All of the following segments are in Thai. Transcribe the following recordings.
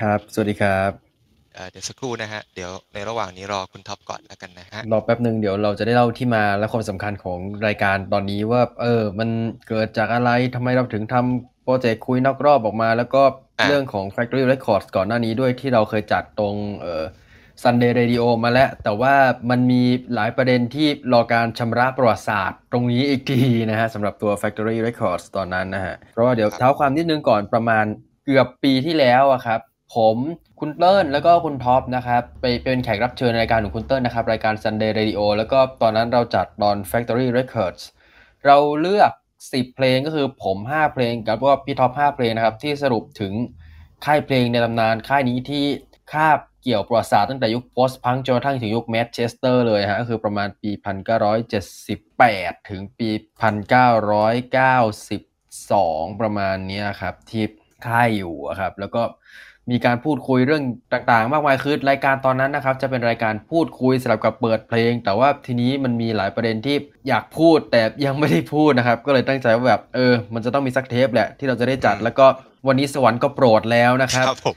ครับ สวัสดีครับเอ่อเดี๋ยวสักครู่นะฮะ เดี๋ยวในระหว่างนี้รอคุณท็อปก่อนแล้วกันนะฮะ รอแป๊บหนึ่งเดี๋ยวเราจะได้เล่าที่มาและความสำคัญของรายการตอนนี้ว่า เออ มันเกิดจากอะไรทำไมเราถึงทำโปรเจกต์คุยนอกรอบออกมา แล้วก็อะเรื่องของ Factory Records ก่อนหน้านี้ด้วยที่เราเคยจัดตรงเออ Sunday Radio มาแล้ว แต่ว่ามันมีหลายประเด็นที่รอการชำระประวัติศาสตร์ตรงนี้อีกทีนะฮะสำหรับตัว Factory Records ตอนนั้นนะฮะ เพราะว่าเดี๋ยวเท้าความนิดนึงก่อนประมาณเกือบปีที่แล้วอะครับ ผมคุณเติ้ลแล้วก็คุณท็อปนะครับไปเป็นแขกรับเชิญในรายการของคุณเติ้ลนะครับ รายการ Sunday Radio แล้วก็ตอนนั้นเราจัดตอน Factory Records เราเลือก 10 เพลงก็คือผม 5 เพลงกับว่าพี่ท็อป 5 เพลงนะครับ ที่สรุปถึงค่ายเพลงในตำนานค่ายนี้ที่คาบเกี่ยวประวัติศาสตร์ตั้งแต่ยุค post punk จนกระทั่งถึงยุคแมนเชสเตอร์เลยฮะก็คือประมาณปี 1978 ถึงปี 1992 ประมาณนี้ครับที่ค่ายอยู่ครับแล้วก็ มีการพูดคุยเรื่องต่างๆ มากมายคือรายการตอนนั้นนะครับ จะเป็นรายการพูดคุยสลับกับเปิดเพลง แต่ว่าทีนี้มันมีหลายประเด็นที่อยากพูดแต่ยังไม่ได้พูดนะครับ ก็เลยตั้งใจว่าแบบเออ มันจะต้องมีสักเทปแหละที่เราจะได้จัด แล้วก็วันนี้สวรรค์ก็โปรดแล้วนะครับครับผม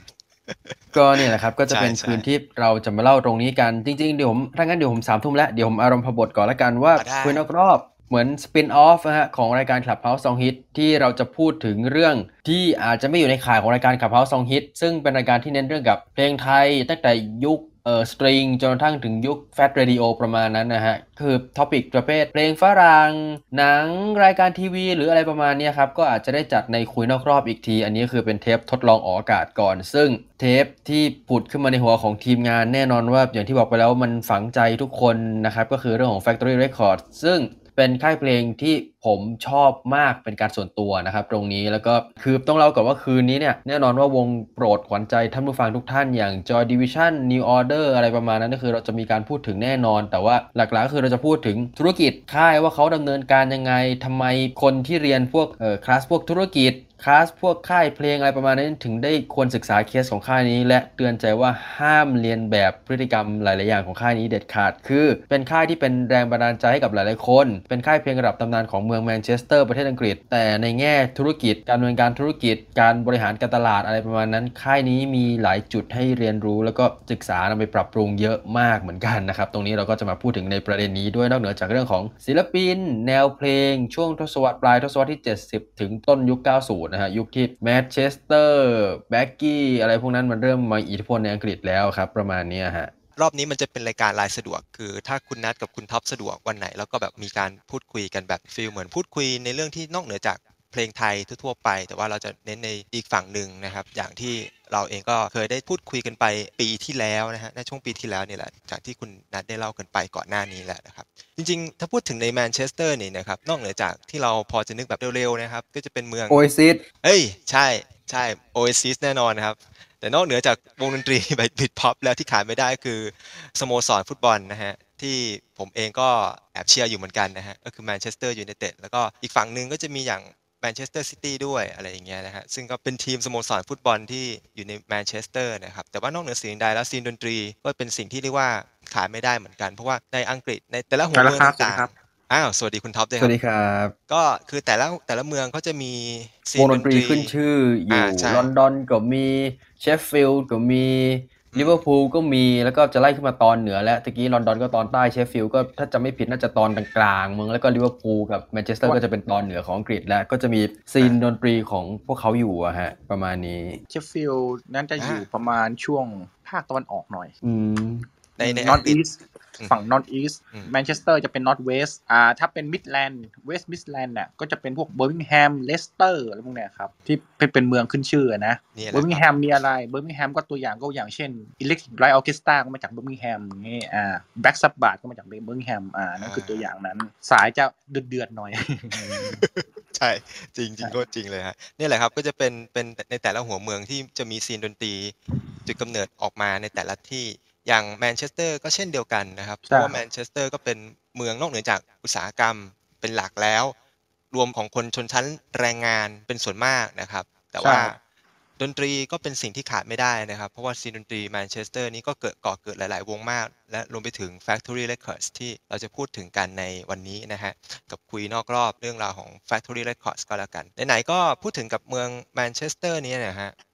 ก็เนี่ยแหละครับก็จะเป็นใช่ใช่คืนที่เราจะมาเล่าตรงนี้กันจริงๆเดี๋ยวผมถ้างั้นเดี๋ยวผมสามทุ่มแล้วเดี๋ยวผมอารมณ์พบทก่อนละกันว่าได้คุยนอกรอบ เหมือนสปินออฟนะฮะของรายการ Clubhouse Song Hit ที่เราจะพูดถึงเรื่องที่อาจจะไม่อยู่ในข่ายของรายการ Clubhouse Song Hit ซึ่งเป็นรายการที่เน้นเรื่องกับเพลงไทยตั้งแต่ยุคเอ่อสตริงจนกระทั่งถึงยุค Fat Radio ประมาณนั้นนะฮะ คือท็อปิกประเภทเพลงฝรั่งหนังรายการทีวี หรืออะไรประมาณนี้ครับ ก็อาจจะได้จัดในคุยนอกรอบอีกที อันนี้คือเป็นเทปทดลองออกอากาศก่อน ซึ่งเทปที่ผุดขึ้นมาในหัวของทีมงานแน่นอนว่าอย่างที่บอกไปแล้วมันฝังใจทุกคนนะครับ ก็คือเรื่องของ Factory Record ซึ่ง เป็นค่ายเพลงที่ผมชอบมากเป็นการส่วนตัวนะครับ ตรงนี้แล้วก็คือต้องเล่าก่อนว่าคืนนี้เนี่ยแน่นอนว่าวงโปรดขวัญใจท่านผู้ฟังทุกท่านอย่าง Joy Division New Order อะไรประมาณนั้นก็คือเราจะมีการพูดถึงแน่นอน แต่ว่าหลักๆก็คือเราจะพูดถึงธุรกิจค่ายว่าเขาดำเนินการยังไงทำไมคนที่เรียนพวกเอ่อคลาสพวกธุรกิจ คลาสพวกค่ายเพลงอะไรประมาณนั้นถึงได้ควรศึกษาเคสของค่ายนี้ และเตือนใจว่าห้ามเลียนแบบพฤติกรรมหลาย ๆ อย่างของค่ายนี้เด็ดขาด คือ เป็นค่ายที่เป็นแรงบันดาลใจให้กับหลาย ๆ คน เป็นค่ายเพลงระดับตำนานของเมืองแมนเชสเตอร์ประเทศอังกฤษ แต่ในแง่ธุรกิจ การดำเนินการธุรกิจ การบริหารการตลาดอะไรประมาณนั้น ค่ายนี้มีหลายจุดให้เรียนรู้ แล้วก็ศึกษานำไปปรับปรุงเยอะมากเหมือนกันนะครับ ตรงนี้เราก็จะมาพูดถึงในประเด็นนี้ด้วยนอกเหนือจากเรื่องของศิลปิน แนวเพลง ช่วงทศวรรษปลายทศวรรษที่ 70 ถึงต้นยุค 90นะฮะยุคที่แมนเชสเตอร์baggy อะไรพวกนั้นมันเริ่มมาอิทธิพลในอังกฤษแล้วครับ ประมาณนี้ฮะรอบนี้มันจะเป็นรายการรายสะดวก คือถ้าคุณนัทกับคุณท็อปสะดวกวันไหน แล้วก็แบบมีการพูดคุยกันแบบ feel เหมือนพูดคุยในเรื่องที่นอกเหนือจากเพลงไทยทั่วๆไป แต่ว่าเราจะเน้นในอีกฝั่งหนึ่งนะครับ อย่างที่ เราเองก็เคยได้พูดคุยกันไปปีที่แล้วนะฮะในช่วงปีที่แล้วนี่แหละจากที่คุณนัทได้เล่ากันไปก่อนหน้านี้แหละนะครับจริงๆ ถ้าพูดถึงในแมนเชสเตอร์นี่นะครับนอกเหนือจากที่เราพอจะนึกแบบเร็วๆนะครับก็จะเป็นเมืองโอซิสเอ้ยใช่ใช่ Oasis แน่นอนนะครับแต่นอกเหนือจากวงดนตรีแบบ Britpop แล้วที่ขาดไม่ได้คือสโมสรฟุตบอลนะฮะที่ผมเองก็แอบเชียร์อยู่เหมือนกันนะฮะก็คือแมนเชสเตอร์ยูไนเต็ดแล้วก็อีกฝั่งหนึ่งก็จะมีอย่าง แมนเชสเตอร์ซิตี้ด้วยอะไรอย่างเงี้ยนะฮะซึ่งก็เป็นทีมสโมสรฟุตบอลที่อยู่ในแมนเชสเตอร์นะครับแต่ว่านอกเหนือสิ่งใดแล้วซีนดนตรีก็เป็นสิ่งที่เรียกว่าขาดไม่ได้เหมือนกัน เพราะว่าในอังกฤษในแต่ละหัวเมืองครับต่างครับๆอ้าวสวัสดีคุณท็อปด้วยสควัรัสบดีครับ ก็คือแต่ละแต่ละเมืองเขาจะมีซีวนงดนตรีขึ้นชื่ออยู่อ่าใช่ลอนดอนก็มีเชฟฟิลด์ก็มี ลิเวอร์พูลก็มีแล้วก็จะไล่ขึ้นมาตอนเหนือแล้วตะกี้ลอนดอนก็ตอนใต้เชฟฟิลด์ก็ถ้าจะไม่ผิดน่าจะตอนกลางๆเมืองแล้วก็ลิเวอร์พูลกับแมนเชสเตอร์ก็จะเป็นตอนเหนือของอังกฤษแล้วก็จะมีซีนดนตรีของพวกเขาอยู่อะฮะ ประมาณนี้เชฟฟิลด์นั่นจะอยู่ประมาณช่วงภาคตะวันออกหน่อยอืมในในนออัตงกฤษอีส ฝั่ง North East อืมแมนเชสเตอร์จะเป็น North West อ่าถ้าเป็นมิดแลนด์เวสต์มิดแลนด์น่ะก็จะเป็นพวกเบอร์มิงแฮมเลสเตอร์อะไรพวกเนี้ยครับที่เป็นเป็นเมืองขึ้นชื่อนะนี่แหเบอละร์มิงคแฮรับมมีอะไรเบอร์มิงแฮมก็ตัวอย่างก็อย่างเช่น Electric Light Orchestra ก็มาจากเบอร์มิงแฮมอย่างเงี้ยอ่า Black Sabbath ก็มาจากเบอร์มิงแฮมอ่านั่นคือตัวอย่างนั้น สายจะเดือดเดือดๆหน่อยใช่จริงจริงก็จริงเลยฮะนี่แหละครับก็จะเป็นเป็นในแต่ละหัวเมืองที่จะมีซีนดนตรีจุดกำเนิดออกมาในแต่ละที่ อย่างแมนเชสเตอร์ก็เช่นเดียวกันนะครับใช่ราะว่าแมนเชสเตอร์ก็เป็นเมืองนอกเหนือจากอุตสาหกรรมเป็นหลักแล้ว รวมของคนชนชั้นแรงงานเป็นส่วนมากนะครับ แต่ว่าดนตรีก็เป็นสิ่งที่ขาดไม่ได้นะครับ เพราะว่าซีนดนตรีแมนเชสเตอร์นี้ก็เกิดก่อเกิดหลาย ๆ วงมาก และรวมไปถึง Factory Records ที่เราจะพูดถึงกันในวันนี้นะฮะ กับคุยนอกรอบเรื่องราวของ Factory Records ก็แล้วกัน ไหน ๆ ก็พูดถึงกับเมืองแมนเชสเตอร์นี้นะฮะห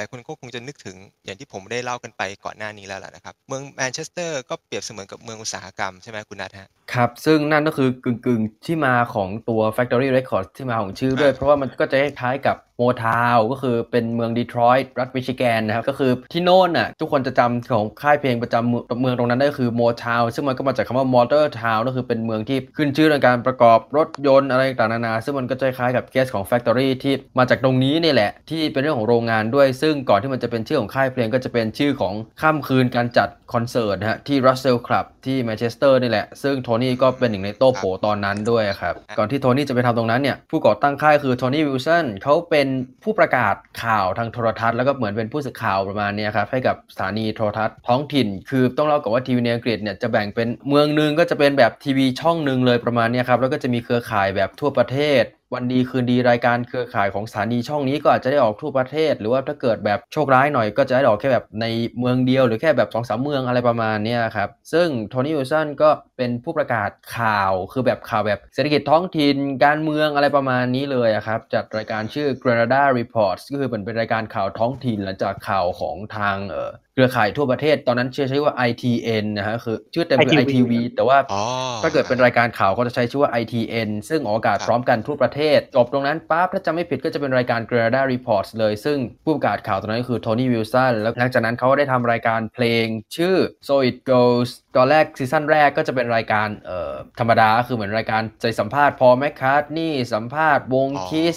ลายๆคนก็คงจะนึกถึงอย่างที่ผมได้เล่ากันไปก่อนหน้านี้แล้วแหละนะครับ เมืองแมนเชสเตอร์ก็เปรียบเสมือนกับเมืองอุตสาหกรรมใช่ไหมคุณนัทฮะครับ ซึ่งนั่นก็คือกึ่งกึ่งๆที่มาของตัว Factory Records ที่มาของชื่อด้วยครับเพราะว่ามันก็จะคล้ายๆกับ Motown ก็คือเป็นเมืองดีทรอยต์รัฐมิชิแกนนะครับ ก็คือที่โน่นน่ะทุกคนจะจำของค่ายเพลงประจำเมืองเมืองตรงนั้นได้คือ Motown ซึ่งมันก็มาจากคำว่า Motor Town ก็คือเป็นเมืองที่ขึ้นชื่อในการประกอบรถยนต์อะไรต่างๆนานา ซึ่งมันก็จะคล้ายกับเคสของ Factory ที่มาจากตรงนี้นี่แหละ ที่เป็นเรื่องของโรงงานด้วยซึ่งก่อนที่มันจะเป็นชื่อของค่ายเพลงก็จะเป็นชื่อของค่ำคืนการจัดคอนเสิร์ตนะฮะที่ Russell Club ที่แมนเชสเตอร์นี่แหละ ซึ่งโทนี่ก็เป็นหนึ่งในโต้โผตอนนั้นด้วยครับก่อนที่โทนี่จะไปทำตรงนั้นเนี่ยผู้ก่อตั้งค่ายคือโทนี่วิลสันเขาเป็น็นผู้ประกาศข่าวทางโทรทัศน์แล้วก็เหมือนเป็นผู้สื่อข่าวประมาณนี้ครับให้กับสถานีโทรทัศน์ท้องถิ่น คือต้องเล่าก่อนว่าทีวีในอังกฤษเนี่ยจะแบ่งเป็นเมืองหนึ่งก็จะเป็นแบบทีวีช่องหนึ่งเลยประมาณนี้ครับแล้วก็จะมีเครือข่ายแบบทั่วประเทศ วันดีคืนดีรายการเครือข่ายของสถานีช่องนี้ก็อาจจะได้ออกทั่วประเทศ หรือว่าถ้าเกิดแบบโชคร้ายหน่อยก็จะได้ออกแค่แบบในเมืองเดียวหรือแค่แบบสองสามเมืองอะไรประมาณนี้ครับ ซึ่งโทนี่วิลสันก็เป็นผู้ประกาศข่าวคือแบบข่าวแบบเศรษฐกิจท้องถิ่นการเมืองอะไรประมาณนี้เลยครับจัดรายการชื่อ Granada Reports ก็คือเหมือนเป็นรายการข่าวท้องถิ่นหลังจากข่าวของทางเออ เครือข่ายทั่วประเทศตอนนั้นชื่อใช้ว่า ITN นะฮะคือชื่อเต็มคือ ITV ITV แต่ว่าอ๋อถ้าเกิดเป็นรายการข่าวก็จะใช้ชื่อว่า ITN ซึ่งออกอากาศครับพร้อมกันทั่วประเทศ จบตรงนั้นปั๊บถ้าจำไม่ผิดก็จะเป็นรายการ Granada Reports เลย ซึ่งผู้ประกาศข่าวตอนนั้นก็คือโทนี่วิลสันแล้วหลังจากนั้นเขาก็ได้ทำรายการเพลงชื่อ So It Goes ตอนแรกซีซั่นแรกก็จะเป็นรายการเอ่อธรรมดาคือเหมือนรายการใจสัมภาษณ์พอลแมคคาร์ทนีย์สัมภาษณ์วงอ๋อ Kiss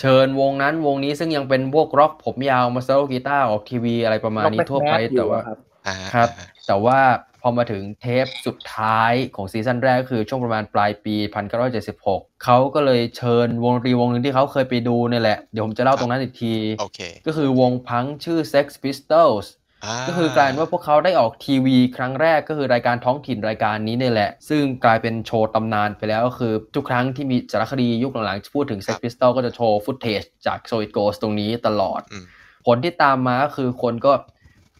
เชิญวงนั้นวงนี้ซึ่งยังเป็นพวกร็อกผมยาวมาโซโลกีตาร์ออกทีวีอะไรประมาณนี้ทั่วไปแต่ว่าครับอ่าครับอ่าแต่ว่าพอมาถึงเทปสุดท้ายของซีซั่นแรกก็คือช่วงประมาณปลายปี 1976 เขาก็เลยเชิญวงดนตรีวงหนึ่งที่เขาเคยไปดูนี่แหละ เดี๋ยวผมจะเล่าตรงนั้นอีกทีโอเคก็คือวงพังชื่อ Sex Pistols า ก็คือกลายเป็นว่าพวกเขาได้ออกทีวีครั้งแรกก็คือรายการท้องถิ่นรายการนี้นี่แหละ ซึ่งกลายเป็นโชว์ตำนานไปแล้วก็คือ ทุกครั้งที่มีสารคดียุคหลังๆจะพูดถึง Sex Pistols ก็จะโชว์ฟุตเทจจาก So It Goes ตรงนี้ตลอดอผลที่ตามมาก็คือคนก็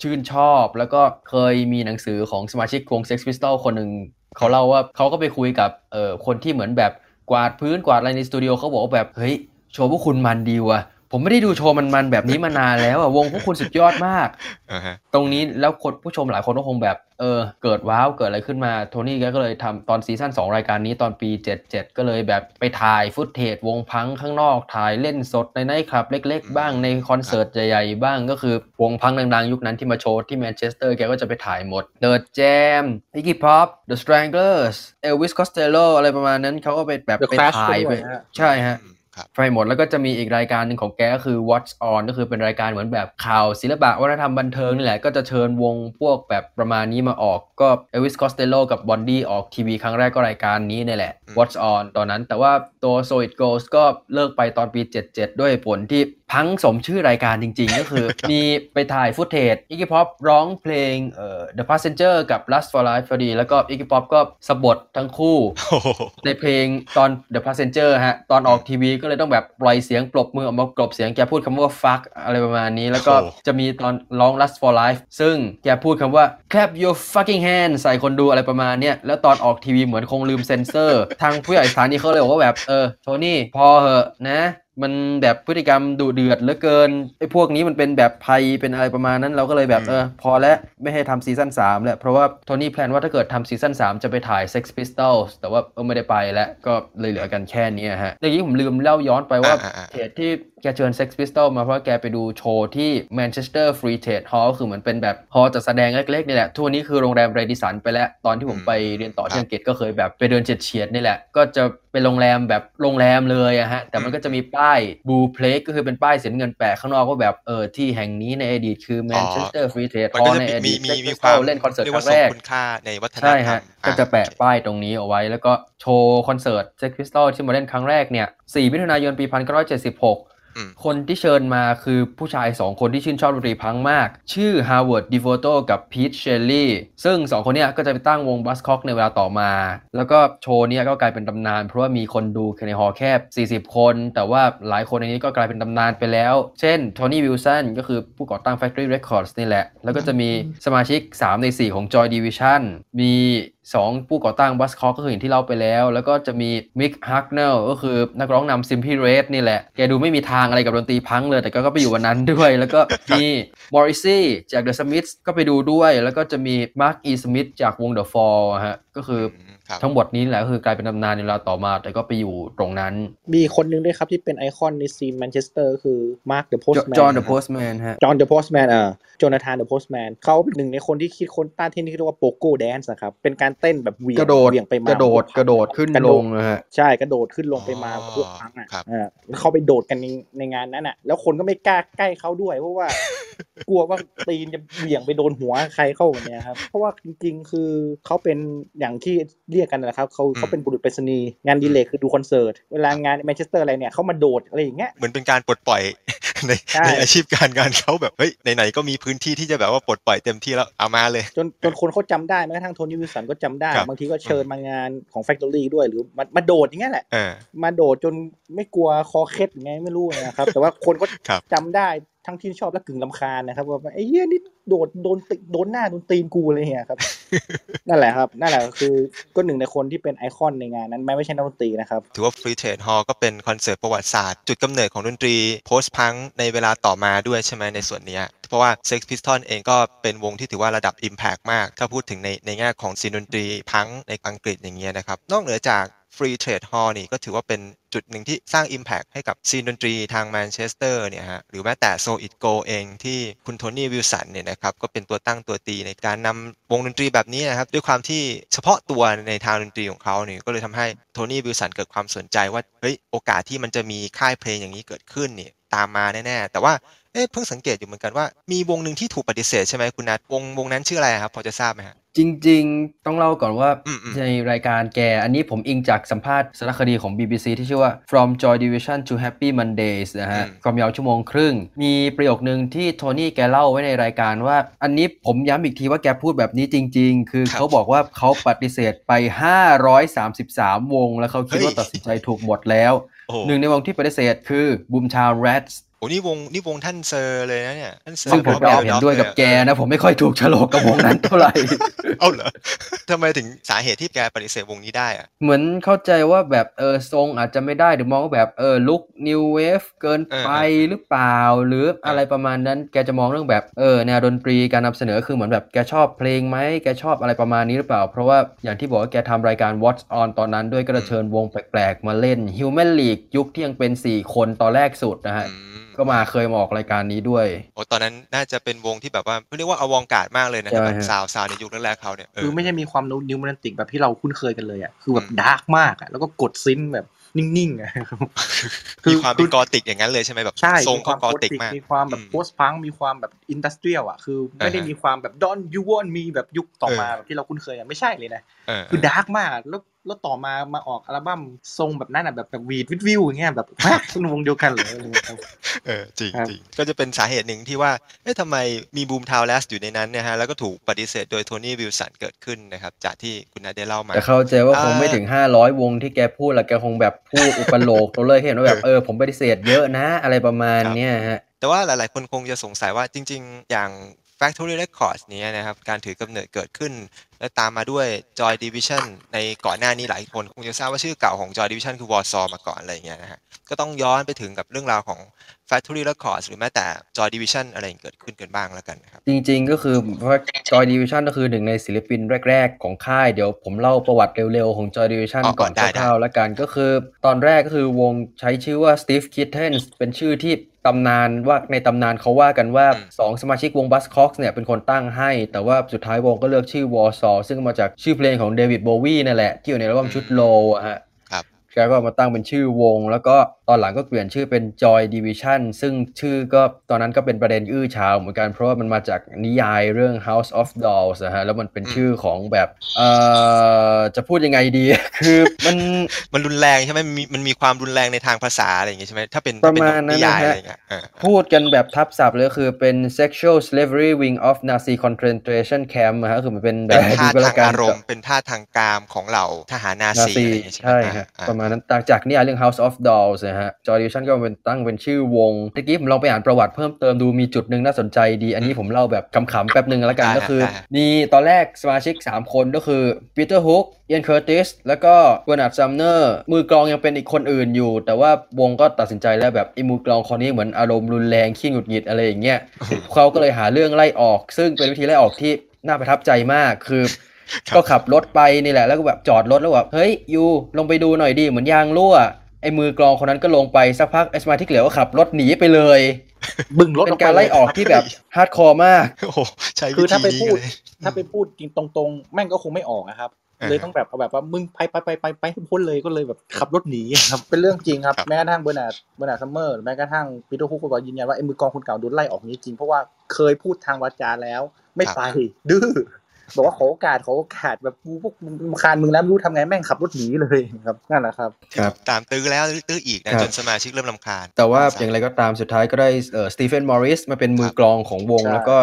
ชื่นชอบแล้วก็เคยมีหนังสือของสมาชิกวง Sex Pistols คนหนึ่งเขาเล่าว่าเขาก็ไปคุยกับเอ่อคนที่เหมือนแบบกวาดพื้นกวาดอะไรในสตูดิโอเขาบอกว่าแบบเฮ้ยโชว์พวกคุณมันดีว่ะ ผมไม่ได้ดูโชว์มันๆแบบนี้มานานแล้วอะวงพวกคุณสุดยอดมากอ่าฮะตรงนี้แล้วคนผู้ชมหลายคนก็คงแบบ เออ เกิดว้าวเกิดอะไรขึ้นมาโทนี่แกก็เลยทำตอนซีซั่น2 รายการนี้ตอนปี 77 ก็เลยแบบไปถ่าย footage วงพังข้างนอกถ่ายเล่นสดในไนท์คลับ เล็ก ๆ บ้างในคอนเสิร์ตใหญ่ๆบ้างก็คือวงพังดังๆ ยุคนั้นที่มาโชว์ที่แมนเชสเตอร์แกก็จะไปถ่ายหมด The Jam Iggy Pop The Stranglers Elvis Costello อะไรประมาณนั้นเขาก็ไปแบบ The ไป Clash ถ่ายก็ไปด้วยฮะ ใช่ฮะอืมครับไปหมดแล้วก็จะมีอีกรายการหนึ่งของแกก็คือ Watch On ก็คือเป็นรายการเหมือนแบบข่าวศิลปะวัฒนธรรมบันเทิงนี่แหละ ก็จะเชิญวงพวกแบบประมาณนี้มาออกก็ Elvis Costello กับบอนดี้ออกทีวีครั้งแรกก็รายการนี้นี่แหละอืม Watch On ตอนนั้น แต่ว่าตัว So It Goes ก็เลิกไปตอนปี 77 ด้วยผลที่ พังสมชื่อรายการจริง ๆ ก็คือ มีไปถ่ายฟุตเทจ Iggy Pop ร้องเพลงเอ่อ The Passenger กับ Last for Life พอดี แล้วก็ Iggy Pop ก็สะบดทั้งคู่โอ้โหในเพลงตอน The Passenger ฮะ ตอนออกทีวีก็เลยต้องแบบปล่อยเสียงปรบมือออกมากรบเสียงแกพูดคำว่า fuck อะไรประมาณนี้ แล้วก็โอ้จะมีตอนร้อง Last for Life ซึ่งแกพูดคำว่า clap your fucking hand ใส่คนดูอะไรประมาณเนี้ยแล้วตอนออกทีวีเหมือนคงลืมเซ็นเซอร์ ทางผู้ใหญ่สถานีเขาเลยบอกว่าแบบเออโทนี่พอเหอะนะ มันแบบพฤติกรรมดุเดือดเหลือเกินไอ้พวกนี้มันเป็นแบบภัยเป็นอะไรประมาณนั้นเราก็เลยแบบอืมเออพอแล้วไม่ให้ทำซีซั่น3แล้วเพราะว่าโทนี่แพลนว่าถ้าเกิดทำซีซั่น3 จะไปถ่าย Sex Pistols แต่ว่าเออไม่ได้ไปแล้วก็เลยเหลือกันแค่นี้ฮะเมื่อกี้ผมลืมเล่าย้อนไปว่าอ่าอ่าเหตุที่แกเชิญ Sex Pistols มาเพราะว่าแกไปดูโชว์ที่ Manchester Free Trade Hall คือเหมือนเป็นแบบฮอลล์จัดแสดงเล็กๆนี่แหละ ทุกวันนี้คือโรงแรมเรดิสันไปแล้ว ตอนที่ผมไปเรียนต่อที่อังกฤษก็เคยแบบไปเดินเฉียดๆนี่แหละ ก็จะเป็นโรงแรมแบบโรงแรมเลยอะฮะ แต่มันก็จะมีป้ายบูเพลกก็คือเป็นป้ายสีน้ำเงินแปะข้างนอกว่าแบบเออที่แห่งนี้ในอดีตคือ Manchester Free Trade มันก็ Hall จะในมีอมีดีตมี Sex มีความ Pistols เล่นคอนเสิร์ตเรียกคว่ารั้งทรแรงกคุณค่าในวัฒนธรรใช่มฮะอ่าก็จะแปะโอเคป้ายตรงนี้เอาไว้แล้วก็โชว์คอนเสิร์ต Sex Pistols ที่มาเล่นครั้งแรกเนี่ย4มิถุนายนปี1976อืม คนที่เชิญมาคือผู้ชาย 2 คนที่ชื่นชอบดนตรีพังมาก ชื่อ Howard Devoto กับ Pete Shelley ซึ่ง 2 คนเนี้ยก็จะไปตั้งวง Buzzcock ในเวลาต่อมา แล้วก็โชว์เนี้ยก็กลายเป็นตำนาน เพราะว่ามีคนดูในฮอแคบ 40 คน แต่ว่าหลายคนในนี้ก็กลายเป็นตำนานไปแล้ว เช่น Tony Wilson ก็คือผู้ก่อตั้ง Factory Records นี่แหละ แล้วก็จะมีสมาชิก 3 ใน 4 ของ Joy Division มี 2 ผู้ก่อตั้งบัสคอก็คืออย่างที่เล่าไปแล้ว แล้วก็จะมีมิกฮักเนลก็คือนักร้องนำซิมพีเรสนี่แหละ แกดูไม่มีทางอะไรกับดนตรีพังเลย แต่ก็ก็ไปอยู่วันนั้นด้วย แล้วก็มีมอร์ริสซีย์จาก The Smiths ก็ไปดูด้วย แล้วก็จะมีมาร์คอีสมิธจากวง The Fall อะฮะก็คือมครับ ทั้งหมดนี้แหละก็คือกลายเป็นตำนานในเวลาต่อมา แต่ก็ไปอยู่ตรงนั้น มีคนหนึ่งด้วยครับที่เป็นไอคอนใน scene แมนเชสเตอร์คือมาร์ค the Postman จอห์น the Postmanฮะจอห์น the Postman เออโจนาธาน the Postman เขาเป็นหนึ่งในคนที่คิดค้นท่าเทคนิคที่เรียกว่า pogo dance นะครับ เป็นการเต้นแบบเหวี่ยงกระโดดเหวี่ยงไปมากระโดดกระโดดขึ้นกระโดดลงนะฮะใช่กระโดดขึ้นลงไปมาอ๋อทุกครั้งอะครับอ่าแล้วเขาไปโดดกันในในงานนั้นอะ แล้วคนก็ไม่กล้าใกล้เขาด้วยเพราะว่ากลัวว่าตีนจะเหวี่ยงไปโดนหัวใครเข้าแบบเนี้ยครับเพราะว่าจริง ๆ คือเขาเป็นอย่างที่เรียกกันนะครับเขาเขาเป็นบุรุษไปรษณีย์งานอดิเรกคือดูคอนเสิร์ตเวลางานแมนเชสเตอร์อะไรเนี่ยเขามาโดดอะไรอย่างเงี้ยเหมือนเป็นการปลดปล่อยในใช่ในอาชีพการงานเขาแบบเฮ้ยไหนๆก็มีพื้นที่ที่จะแบบว่าปลดปล่อยเต็มที่แล้วเอามาเลย จนจนคนเขาจำได้แม้กระทั่งโทนี่วิลสันก็จำได้ครับบางทีก็เชิญมางานของ Factory ด้วยหรือมามาโดดอย่างเงี้ยแหละเออมาโดดจนไม่กลัวคอเคล็ดยังไงไม่รู้นะครับ แต่ว่าคนก็ครับจำได้ ทั้งที่ชอบและกึ่งลำคาญนะครับว่าไอ้เหี้ยนี่โดดโดนติโดนหน้าโดนตีนกูอะไรเงี้ยครับ นั่นแหละครับ นั่นแหละคือก็หนึ่งในคนที่เป็นไอคอนในงานนั้นแม้ไม่ใช่นักดนตรีนะครับ ถือว่า Free Trade Hall ก็เป็นคอนเสิร์ตประวัติศาสตร์ จุดกำเนิดของดนตรี post punk ในเวลาต่อมาด้วยใช่ไหมในส่วนนี้ เพราะว่า Sex Pistols เองก็เป็นวงที่ถือว่าระดับ Impact มาก ถ้าพูดถึงในในแง่ของซีนดนตรีพังในอังกฤษอย่างเงี้ยนะครับนอกเหนือจาก Free Trade Hall นี่ก็ถือว่าเป็นจุดหนึ่งที่สร้าง Impact ให้กับ scene ดนตรีทางแมนเชสเตอร์เนี่ยฮะหรือแม้แต่ So It Goes เองที่คุณโทนี่วิลสันเนี่ยนะครับก็เป็นตัวตั้งตัวตีในการนำวงดนตรีแบบนี้นะครับด้วยความที่เฉพาะตัวในทางดนตรีของเขาเนี่ยก็เลยทำให้โทนี่วิลสันเกิดความสนใจว่าเฮ้ยโอกาสที่มันจะมีค่ายเพลงอย่างนี้เกิดขึ้นเนี่ยตามมาแน่ๆแต่ว่าเอ๊ะเพิ่งสังเกตอยู่เหมือนกันว่ามีวงหนึ่งที่ถูกปฏิเสธใช่ไหมคุณนัทวงวงนั้นชื่ออะไรครับพอจะทราบไหมฮะ จริง ๆ ต้องเล่าก่อนว่าอืมๆในรายการแก อันนี้ผมอิงจากสัมภาษณ์สารคดีของ BBC ที่ชื่อว่า From Joy Division to Happy Mondays นะฮะอืมความยาวชั่วโมงครึ่ง มีประโยคนึงที่โทนี่แกเล่าไว้ในรายการว่า อันนี้ผมย้ำอีกทีว่าแกพูดแบบนี้จริง ๆ คือครับเขาบอกว่าเขาปฏิเสธไป 533 วง แล้วเขาคิดว่าเฮ้ยตัดสินใจถูกหมดแล้วโอ้โหหนึ่งในวงที่ปฏิเสธคือ Boomtown Rats โอ้นี่วงนี่วงท่านเซอร์เลยนะเนี่ยท่านเซอร์ซึ่งผมก็เห็นด้วยกับแกนะ ผมไม่ค่อยถูกโฉลกกับวงนั้นเท่าไหร่เอาเหรอทำไมถึงสาเหตุที่แกปฏิเสธวงนี้ได้อะเหมือนเข้าใจว่าแบบเออทรงอาจจะไม่ได้หรือมองว่าแบบเออ look new wave เกินไปหรือเปล่า หรืออะไรประมาณนั้นแกจะมองเรื่องแบบเออแนวดนตรีการนำเสนอคือเหมือนแบบแกชอบเพลงไหมแกชอบอะไรประมาณนี้หรือเปล่า เพราะว่าอย่างที่บอกว่าแกทำรายการ What's On ตอนนั้นด้วยก็จะเชิญวงแปลกๆมาเล่น Human League ยุคที่ยังเป็น 4 คนตอนแรกสุดนะฮะอืม ก็มาเคยมาออกรายการนี้ด้วยโอ้ตอนนั้นน่าจะเป็นวงที่แบบว่าเรียกว่า avant-garde มากเลยนะใช่แบบฮะซาวซาวในยุคแรกๆเขาเนี่ยคือไม่ใช่มีความนิ romantic แบบที่เราคุ้นเคยกันเลยอะคือแบบอืม dark มากอะแล้วก็กด synth แบบนิ่งๆอะมีความเป็นกอติกอย่างนั้นเลยใช่ไหมแบบใช่ทรงมีความก็กอโกติติกกมากมีความแบบอืม post-punk มีความแบบ industrial อะคือไม่ได้อ่าฮะมีความแบบ Don't You Want Me แบบยุคต่อมาเออแบบที่เราคุ้นเคยอะไม่ใช่เลยนะเออคือ dark มากแล้ว แล้วต่อมามาออกอัลบั้มทรงแบบนั้นอะแบบแบบวีดวิดวิวอย่างเงี้ยแบบฮะเป็นวงเดียวกันเหรออะไรเงี้ยครับเออจริงครับจริงก็จะเป็นสาเหตุหนึ่งที่ว่าเอ๊ะทำไมมีบูมทาวแลสอยู่ในนั้นเนี่ยฮะแล้วก็ถูกปฏิเสธโดยโทนี่วิลสันเกิดขึ้นนะครับ จากที่คุณนัทได้เล่ามาแต่เข้าใจว่าอ่าคงไม่ถึง 500 วงที่แกพูดละแกคงแบบพูดอุปโลกตัวเลยให้เห็นว่าแบบเออเออผมปฏิเสธเยอะนะ อะไรประมาณครับเนี้ยฮะแต่ว่าหลาย ๆ คนคงจะสงสัยว่าจริง ๆ อย่าง Factory Records เนี้ยนะครับ การถือกำเนิดเกิดขึ้น และตามมาด้วย Joy Division ในก่อนหน้านี้หลายคนคงจะทราบว่าชื่อเก่าของ Joy Division คือ Warsaw มาก่อนอะไรอย่างเงี้ยนะฮะก็ต้องย้อนไปถึงกับเรื่องราวของ Factory Records หรือแม้แต่ Joy Division อะไรอย่างเกิดขึ้นกันบ้างแล้วกันนะครับ จริงๆ ก็คือเพราะว่า Joy Division ก็คือหนึ่งในศิลปินแรก ๆ ของค่ายเดี๋ยวผมเล่าประวัติเร็วๆ ของ Joy Division อ๋อก่อนได้คร่าวๆแล้วกันก็คือ ตอนแรกก็คือวงใช้ชื่อว่า Steve Kittens เป็นชื่อที่ ตำนานว่าในตำนานเขาว่ากันว่าอืม2สมาชิกวง Buzzcocks เนี่ยเป็นคนตั้งให้ แต่ว่าสุดท้ายวงก็เลือกชื่อ Warsaw ซึ่งมาจากชื่อเพลงของเดวิดโบวีนั่นแหละ ที่อยู่ในอัลบั้มชุด Low อะฮะครับแกก็มาตั้งเป็นชื่อวงแล้วก็ ตอนหลังก็เปลี่ยนชื่อเป็น Joy Division ซึ่งชื่อก็ตอนนั้นก็เป็นประเด็นอื้อฉาวเหมือนกันเพราะว่ามันมาจากนิยายเรื่อง House of Dolls นะฮะแล้วมันเป็นชื่อของแบบเอ่อจะพูดยังไงดี คือมันมันรุนแรงใช่ไหมมันมีมันมีความรุนแรงในทางภาษาอะไรอย่างงี้ใช่ไหมถ้าเป็นประมาณนั้นถ้เป็นิยายนะฮะอะไรอย่างเงี้ยเออพูดกันแบบทับศัพท์เลยคือเป็น sexual slavery wing of Nazi concentration camp นะฮะคือมันเป็นแบเป็บนท่าดูก็ทาแล้งวกันอารมณ์เป็นท่าทางกามของเหล่าทหารนานาซีซีอะไรอย่างงี้ใช่ไหมใช่อ่าฮะอ่าประมาณนั้นต่างจากนิยายเรื่อง House of Dolls นะฮะฮะ Joy Division ก็เป็นตั้งเป็นชื่อวงเมื่อกี้ผมลองไปอ่านประวัติเพิ่มเติมดูมีจุดหนึ่งน่าสนใจดี อันนี้ผมเล่าแบบขำๆแป๊บหนึ่งแล้วกันก็คือ มีตอนแรกสมาชิก 3 คนก็คือปีเตอร์ฮุกเอียนเคอร์ติสแล้วก็เบอร์นาร์ดซัมเนอร์มือกลองยังเป็นอีกคนอื่นอยู่ แต่ว่าวงก็ตัดสินใจแล้วแบบไอ้มือกลองคนนี้เหมือนอารมณ์รุนแรงขี้หงุดหงิดอะไรอย่างเงี้ยเขาก็เลยหาเรื่องไล่ออก ซึ่งเป็นวิธีไล่ออกที่น่าประทับใจมากคือก็ขับรถไปนี่แหละแล้วก็แบบจอดรถแล้วแบบเฮ้ย you ลงไปดูหน่อยดิเหมือนยางรั่ว ไอ้มือกลองคนนั้นก็ลงไปสักพักไอ้สมาชิกที่เหลือก็ขับรถหนีไปเลย บึ่งรถออก เป็นการไล่ออกที่แบบ hardcore มากโอ้โหใช้วิธีนี้เลย คือถ้าไปพูดถ้าไปพูดจริงตรงๆ แม่งก็คงไม่ออกนะครับอ่าเลยต้องแบบเอาแบบว่ามึงไปไปไปไปไปให้พ้นเลยก็เลยแบบขับรถหนีครับเป็นเรื่องจริงครับครับแม้กระทั่งเบอร์นาร์ดเบอร์นาร์ดซัมเนอร์แม้กระทั่งปีเตอร์ฮุกก็ยืนยันว่าไอ้มือกลองคนเก่าโดนไล่ออกนี้จริงเพราะว่าเคยพูดทางวาจาแล้ว ไม่ไปดื้อ บอกว่าขอโอกาสขอโอกาสแบบกูพวกมึงรำคาญมึงแล้วไม่รู้ทำไงแม่งขับรถหนีเลยครับนั่นแหละครับครับ ตามตื้อแล้วตื้ออีกนะครับจนสมาชิกเริ่มรำคาญ แต่ว่าอย่างไรก็ตามสุดท้ายก็ได้เอ่อสตีเฟนมอริสมาเป็นมือกลองของวงใช่แล้วก็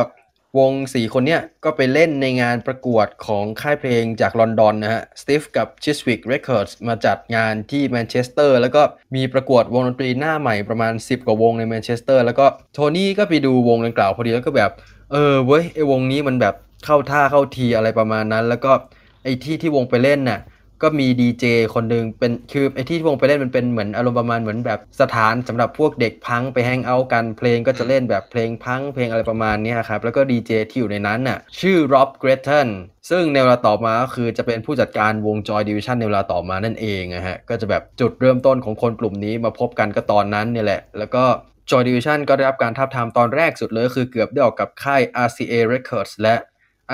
วงสี่คนเนี้ยก็ไปเล่นในงานประกวดของค่ายเพลงจากลอนดอนนะฮะ Stiff กับ Chiswick Records มาจัดงานที่แมนเชสเตอร์แล้วก็มีประกวดวงดนตรีหน้าใหม่ประมาณ 10 กว่าวงในแมนเชสเตอร์แล้วก็โทนี่ก็ไปดูวงดังกล่าวพอดีแล้วก็แบบ เออเว้ยไอวงนี้มันแบบ เข้าท่าเข้าทีอะไรประมาณนั้น แล้วก็ไอที่ที่วงไปเล่นน่ะก็มีดีเจคนหนึ่งเป็นคือไอที่วงไปเล่นมันเป็นเหมือนอารมณ์ประมาณเหมือนแบบสถานสำหรับพวกเด็กพังไปแฮงเอาท์กันเพลงก็จะเล่นแบบเพลงพังเพลงอะไรประมาณนี้ครับ แล้วก็ดีเจที่อยู่ในนั้นน่ะชื่อ Rob g r e t o n ซึ่งในเวลาต่อมาก็คือจะเป็นผู้จัดการวง Joy Division ในเวลาต่อมานั่นเองนะฮะก็จะแบบจุดเริ่มต้นของคนกลุ่มนี้มาพบกันก็ตอนนั้นเนี่ยแหละ แล้วก็ Joy Division ก็ได้รับการทาบทามตอนแรกสุดเลยคือเกือบได้ออกกับค่าย RCA Records และ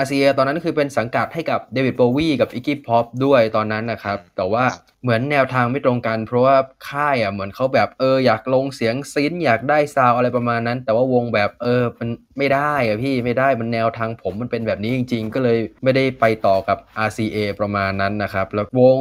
RCA ตอนนั้นคือเป็นสังกัดให้กับเดวิดโบวีกับอิกกี้พ็อปด้วยตอนนั้นนะครับ แต่ว่าเหมือนแนวทางไม่ตรงกัน เพราะว่าค่ายอะเหมือนเขาแบบเอออยากลงเสียง synth อยากได้ซาวอะไรประมาณนั้น แต่ว่าวงแบบเออมันไม่ได้อะพี่ไม่ได้มันแนวทางผมมันเป็นแบบนี้จริง ๆ ก็เลยไม่ได้ไปต่อกับ RCA ประมาณนั้นนะครับ แล้ววง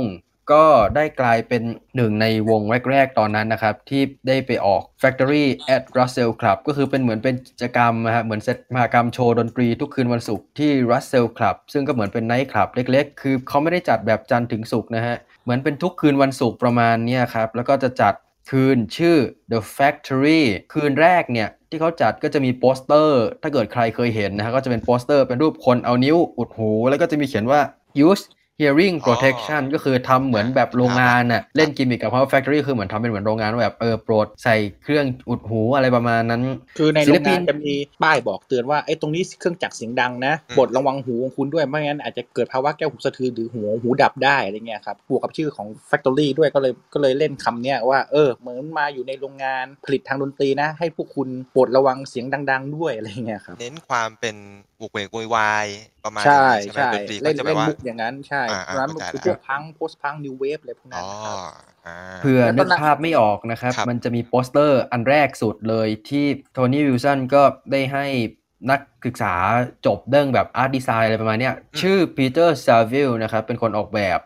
ก็ได้กลายเป็นหนึ่งในวงแรกๆตอนนั้นนะครับ ที่ได้ไปออก Factory at Russell Club ก็คือเป็นเหมือนเป็นกิจกรรมนะฮะเหมือนเซตมหกรรมโชว์ดนตรีทุกคืนวันศุกร์ที่ Russell Club ซึ่งก็เหมือนเป็นไนท์คลับเล็กๆ คือเขาไม่ได้จัดแบบจันทร์ถึงศุกร์นะฮะ เหมือนเป็นทุกคืนวันศุกร์ประมาณนี้ครับ แล้วก็จะจัดคืนชื่อ The Factory คืนแรกเนี่ยที่เขาจัดก็จะมีโปสเตอร์ ถ้าเกิดใครเคยเห็นนะฮะก็จะเป็นโปสเตอร์เป็นรูปคนเอานิ้วอุดหู แล้วก็จะมีเขียนว่า use hearing protection ก็คือทำเหมือนแบบโรงงานน่ะเล่นกิมมิคกับคำว่า factory คือเหมือนทำเป็นเหมือนโรงงานว่าแบบเออโปรดใส่เครื่องอุดหูอะไรประมาณนั้น คือในศิโรลงปิงานนจะมีป้ายบอกเตือนว่าไอ้ตรงนี้เครื่องจักรเสียงดังนะอืมบทระวังหูของคุณด้วยไม่งั้นอาจจะเกิดภาวะแก้วหูสะทือนหรือหูหูดับได้อะไรเงี้ยครับบวกกับชื่อของ Factory ด้วยก็เลยก็เลยเล่นคำเนี้ยว่าเออเหมือนมาอยู่ในโรงงานผลิตทางดนตรีนะ ให้พวกคุณโปรดระวังเสียงดัง ๆ ด้วยอะไรเงี้ยครับเน้นความเป็น บุกเวกโวยวายประมาณใช่นี้ไหมใช่ดนตรีก็เล่นจะแบเล่บนว่ามุกอย่างนั้นใช่อ่าเพราะฉะนั้นเข้าใจคือแล้วพวกพังโพสพังนิวเวฟอะไรพวกนั้อ๋นอนะครับอ่าเพื่อแล้วก็นึกนะภาพไม่ออกนะครับครับ มันจะมีโปสเตอร์อันแรกสุดเลยที่โทนี่วิลสันก็ได้ให้นักศึกษาจบเรื่องแบบอาร์ตดีไซน์อะไรประมาณเนี้ยชื่อปีเตอร์ซาวิลนะครับเป็นคนออกแบบ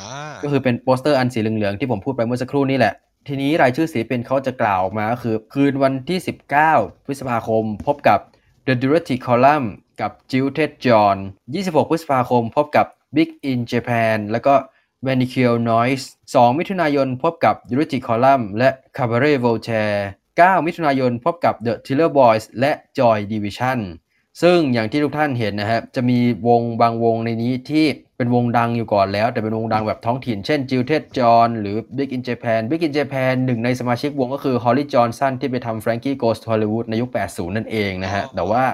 อ่าก็คือเป็นโปสเตอร์อันสีเหลืองๆที่ผมพูดไปเมื่อสักครู่นี่แหละทีนี้รายชื่อศิลปินเขาจะกล่าวออกมาก็คือ คืนวันที่ 19 พฤษภาคม พบกับ The Dirty Column กับ Jilted John 26 พฤษภาคม พบกับ Big in Japan แล้วก็ Manicure Noise 2 มิถุนายนพบกับ Dirty Column และ Cabaret Voltaire 9 มิถุนายนพบกับ The Tiller Boys และ Joy Division ซึ่งอย่างที่ทุกท่านเห็นนะครับจะมีวงบางวงในนี้ที่เป็นวงดังอยู่ก่อนแล้ว แต่เป็นวงดังแบบท้องถิ่น เช่น Jilted John หรือ Big in Japan Big in Japan หนึ่งในสมาชิกวงก็คือ Holly Johnson ที่ไปทำ Frankie Goes to Hollywood ในยุค 80 นั่นเองนะฮะ แต่ว่า